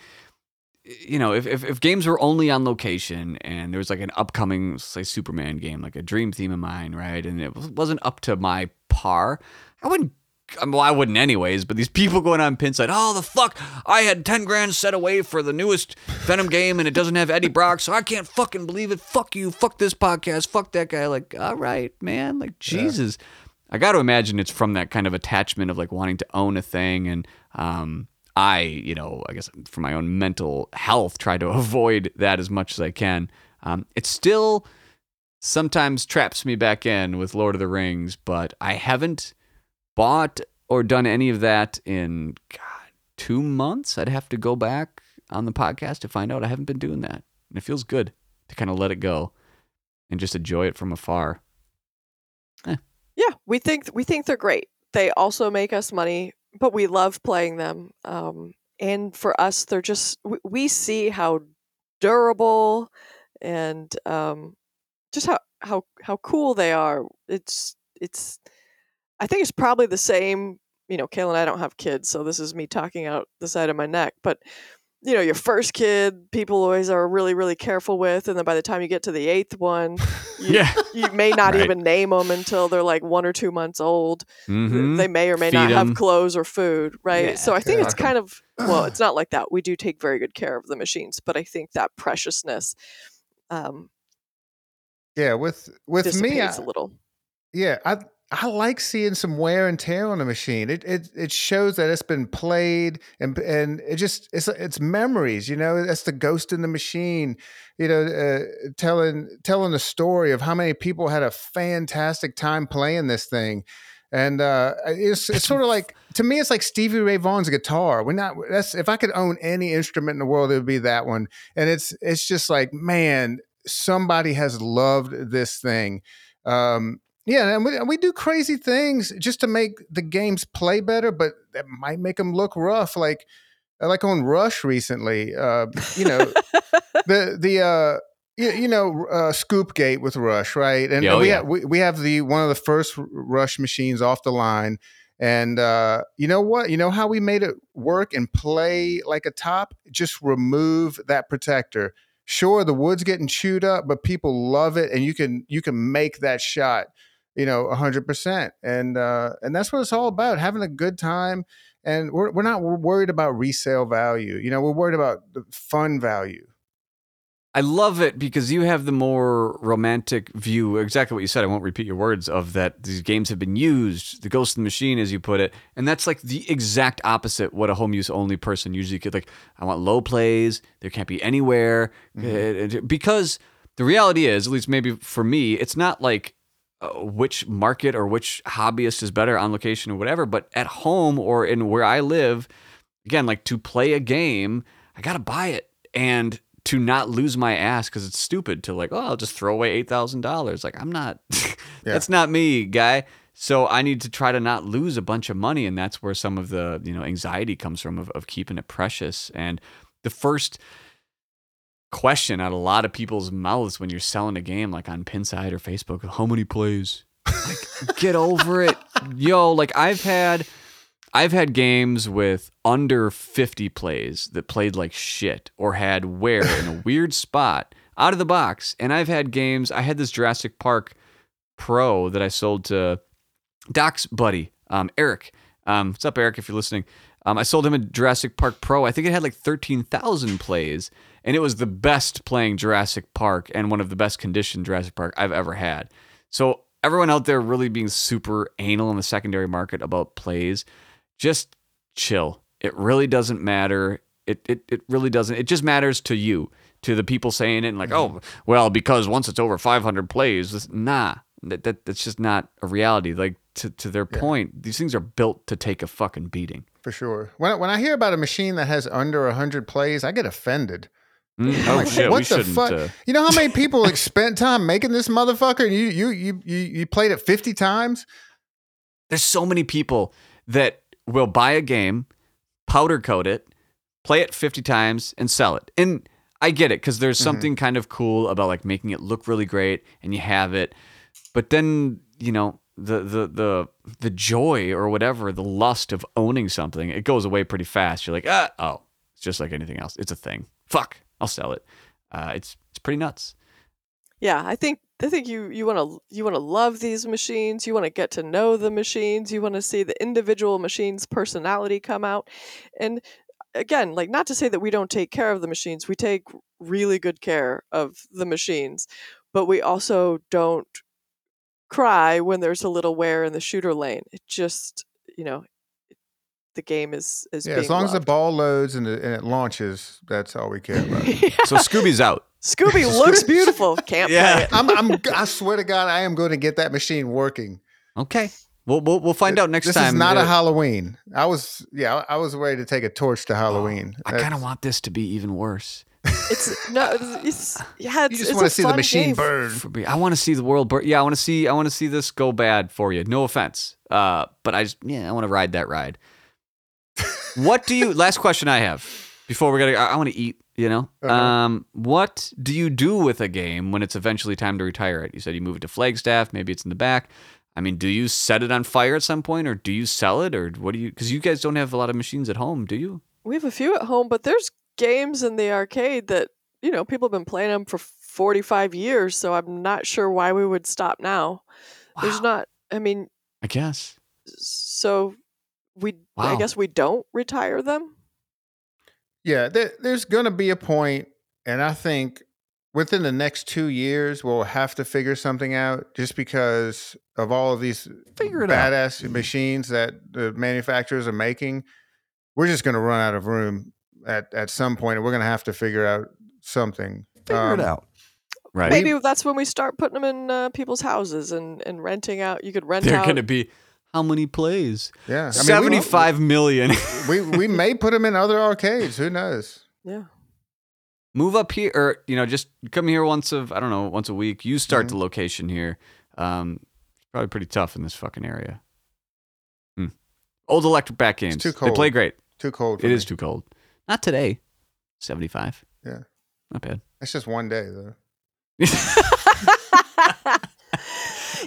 you know, if, if, if games were only on location and there was like an upcoming, say, Superman game, like a dream theme of mine, right? And it wasn't up to my par, I wouldn't I mean, well, I wouldn't anyways, but these people going on Pinside, oh, the fuck, I had 10 grand set away for the newest Venom game and it doesn't have Eddie Brock, so I can't fucking believe it. Fuck you, fuck this podcast, fuck that guy. Like, all right, man, like, Jesus. I got to imagine it's from that kind of attachment of like wanting to own a thing. And um, I, you know, I guess for my own mental health, try to avoid that as much as I can. Um, it still sometimes traps me back in with Lord of the Rings, but I haven't bought or done any of that in God two months. I'd have to go back on the podcast to find out. I haven't been doing that, and it feels good to kind of let it go and just enjoy it from afar. Yeah, we think we think they're great. They also make us money, but we love playing them. Um, and for us, they're just we, we see how durable and um, just how how how cool they are. It's it's. I think it's probably the same. You know, Kayla and I don't have kids, so this is me talking out the side of my neck. But you know, your first kid, people always are really, really careful with, and then by the time you get to the eighth one, you, Yeah. you may not Right. even name them until they're like one or two months old. Mm-hmm. They may or may not Feed 'em. have clothes or food, right? Yeah, so I think yeah. it's kind of well, it's not like that. We do take very good care of the machines, but I think that preciousness um, Yeah, with with me, I, dissipates a little. yeah, I I like seeing some wear and tear on the machine. It it it shows that it's been played and and it just it's it's memories. You know, that's the ghost in the machine. You know, uh, telling telling the story of how many people had a fantastic time playing this thing. And uh, it's it's sort of like to me, it's like Stevie Ray Vaughan's guitar. We're not. That's if I could own any instrument in the world, it would be that one. And it's it's just like man, somebody has loved this thing. Um, yeah, and we, we do crazy things just to make the games play better, but that might make them look rough. Like like on Rush recently, uh, you know, the the uh, you, you know uh, Scoopgate with Rush, right? And Yeah, oh, we yeah. have we, we have the one of the first Rush machines off the line. And uh, you know what? You know how we made it work and play like a top? Just remove that protector. Sure, the wood's getting chewed up, but people love it, and you can you can make that shot, you know, hundred percent. And uh, and that's what it's all about: having a good time. And we're we're not worried about resale value. You know, we're worried about the fun value. I love it because you have the more romantic view, exactly what you said. I won't repeat your words of that these games have been used, the ghost in the machine, as you put it. And that's like the exact opposite what a home use only person usually could like. I want low plays, there can't be anywhere. Uh, because the reality is, at least maybe for me, it's not like uh, which market or which hobbyist is better on location or whatever, but at home or in where I live, again, like to play a game, I got to buy it. And to not lose my ass because it's stupid to like, oh, I'll just throw away eight thousand dollars. Like I'm not, that's not me, guy. So I need to try to not lose a bunch of money, and that's where some of the you know anxiety comes from of, of keeping it precious. And the first question out a lot of people's mouths when you're selling a game, like on Pinside or Facebook, how many plays? Like, get over it, yo. Like I've had. I've had games with under 50 plays that played like shit or had wear in a weird spot out of the box. And I've had games, I had this Jurassic Park Pro that I sold to Doc's buddy, um, Eric. Um, what's up, Eric, if you're listening? Um, I sold him a Jurassic Park Pro. I think it had like 13,000 plays, and it was the best playing Jurassic Park and one of the best conditioned Jurassic Park I've ever had. So, everyone out there really being super anal in the secondary market about plays, just chill. It really doesn't matter. It, it, it really doesn't. It just matters to you, to the people saying it, and like, mm-hmm. oh, well, because once it's over 500 plays, this, nah, that, that that's just not a reality. Like to to their point, these things are built to take a fucking beating. for sure. When when I hear about a machine that has under hundred plays, I get offended. Mm, oh like, shit, what we the fuck? Uh, You know how many people like spent time making this motherfucker, and you you you you, you played it fifty times? there's so many people that will buy a game, powder coat it, play it 50 times, and sell it. And I get it because there's Mhm. something kind of cool about like making it look really great and you have it. But then, you know, the the the the joy or whatever, the lust of owning something, it goes away pretty fast. You're like, ah, oh, it's just like anything else. It's a thing. Fuck, I'll sell it. Uh, it's it's pretty nuts. Yeah, I think I think you you want to you want to love these machines. You want to get to know the machines. You want to see the individual machine's personality come out. And again, like not to say that we don't take care of the machines. We take really good care of the machines, but we also don't cry when there's a little wear in the shooter lane. It just, you know, the game is is Yeah, being as long as the ball loads and, the, and it launches, that's all we care about. So Scooby's out. Scooby looks beautiful. Can't Yeah. play it. I'm, I'm, I swear to God, I am going to get that machine working. Okay. We'll we'll, we'll find out next this time. is not Uh, a Halloween. I was, yeah, I I was ready to take a torch to Halloween. I kind of want this to be even worse. It's no, it's, it's yeah. It's, You just want to see the machine game. burn. For me, I want to see the world burn. Yeah, I want to see. I want to see this go bad for you. No offense, uh, but I just yeah, I want to ride that ride. What do you? Last question I have before we're gonna. I, I want to eat. You know, Uh-huh. um, what do you do with a game when it's eventually time to retire it? You said you move it to Flagstaff. Maybe it's in the back. I mean, do you set it on fire at some point, or do you sell it, or what do you? Because you guys don't have a lot of machines at home, do you? We have a few at home, but there's games in the arcade that you know people have been playing them for 45 years. So I'm not sure why we would stop now. There's not. I mean, I guess. so we. I guess we don't retire them. Yeah, there, there's going to be a point, and I think within the next two years, we'll have to figure something out just because of all of these Figure it out. badass machines that the manufacturers are making. We're just going to run out of room at, at some point, and we're going to have to figure out something. Figure it Um, out. Right. Maybe that's when we start putting them in uh, people's houses and, and renting out. You could rent They're out. going to be how many plays? Yeah, I mean, we- Seventy-five million. We, we may put them in other arcades. Who knows? yeah. Move up here, or you know, just come here once of I don't know, once a week. You start Mhm. the location here. Um, it's probably pretty tough in this fucking area. Hmm. Old electric bat games. too cold. They play great. Too cold. It For is too cold. Not today. Seventy-five. Yeah. Not bad. It's just one day though.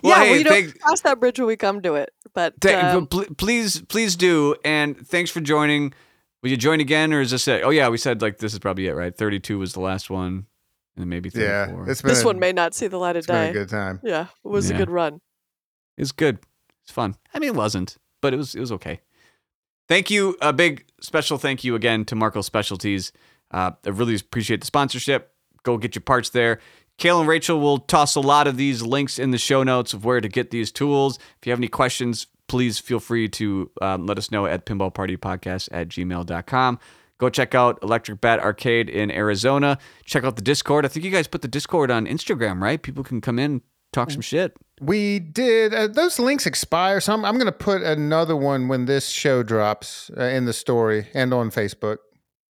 Well, yeah, hey, we don't cross that bridge when we come to it. But Th- um, pl- please, please do, and thanks for joining. Will you join again, or is this it? Oh yeah, we said like this is probably it, right? Thirty-two was the last one, and then maybe Yeah, thirty-four. it's been this a, one may not see the light of it's been day. a good time. Yeah, it was Yeah. a good run. It's good. It's fun. I mean, it wasn't, but it was. It was okay. Thank you. A big special thank you again to Marco Specialties. Uh, I really appreciate the sponsorship. Go get your parts there. Cale and Rachel will toss a lot of these links in the show notes of where to get these tools. If you have any questions, please feel free to um, let us know at pinballpartypodcast at gmail.com. Go check out Electric Bat Arcade in Arizona. Check out the Discord. I think you guys put the Discord on Instagram, right? People can come in, talk some shit. We did. Uh, those links expire, so I'm, I'm going to put another one when this show drops uh, in the story and on Facebook.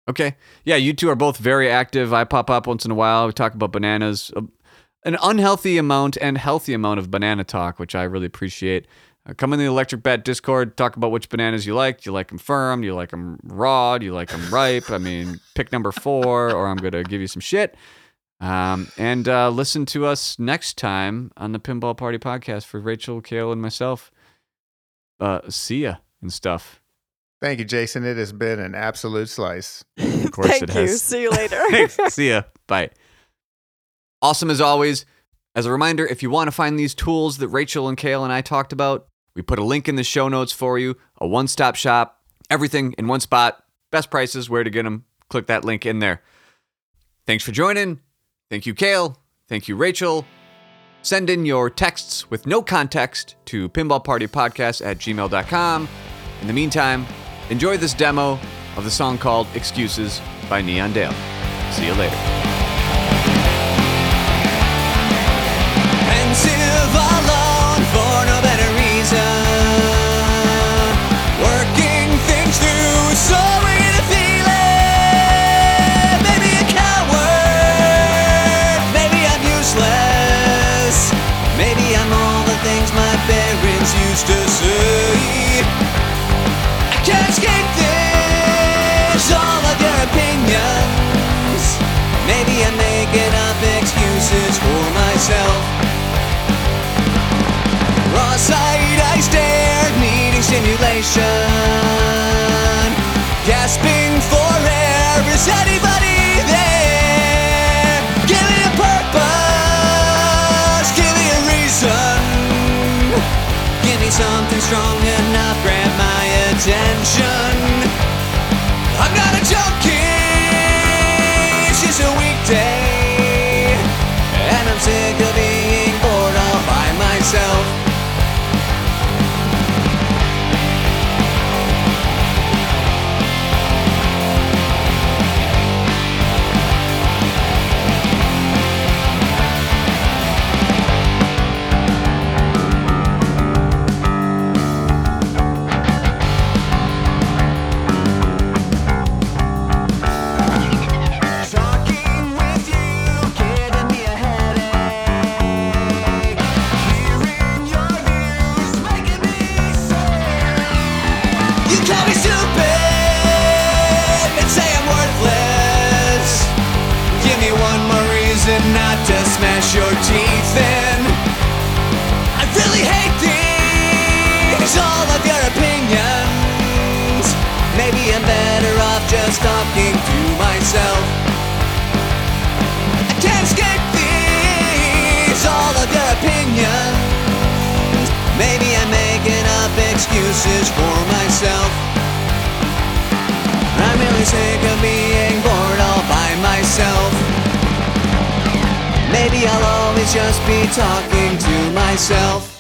Okay. Yeah, you two are both very active. I pop up once in a while. We talk about bananas, Uh, an unhealthy amount and healthy amount of banana talk, which I really appreciate. Uh, come in the Electric Bat Discord, talk about which bananas you like. Do you like them firm? Do you like them raw? Do you like them ripe? I mean, pick number four, or I'm going to give you some shit. Um, and uh, listen to us next time on the Pinball Party podcast for Rachel, Cale, and myself. Uh, see ya and stuff. Thank you, Jason. It has been an absolute slice. Of course Thank it you. has. See you later. Thanks. See ya. Bye. Awesome as always. As a reminder, if you want to find these tools that Rachel and Cale and I talked about, we put a link in the show notes for you, a one stop shop, everything in one spot, best prices, where to get them. Click that link in there. Thanks for joining. Thank you, Cale. Thank you, Rachel. Send in your texts with no context to pinballpartypodcast at gmail.com. In the meantime, enjoy this demo of the song called Excuses by Neon Dale. See you later. myself. Raw sight, I stared, needing stimulation. Gasping for air, is anybody there? Give me a purpose, give me a reason. Give me something strong enough, grab my attention. Smash your teeth in. I really hate these, all of your opinions. Maybe I'm better off just talking to myself. I can't escape these, all of your opinions. Maybe I'm making up excuses for myself. I'm really sick of being bored all by myself. Maybe I'll always just be talking to myself.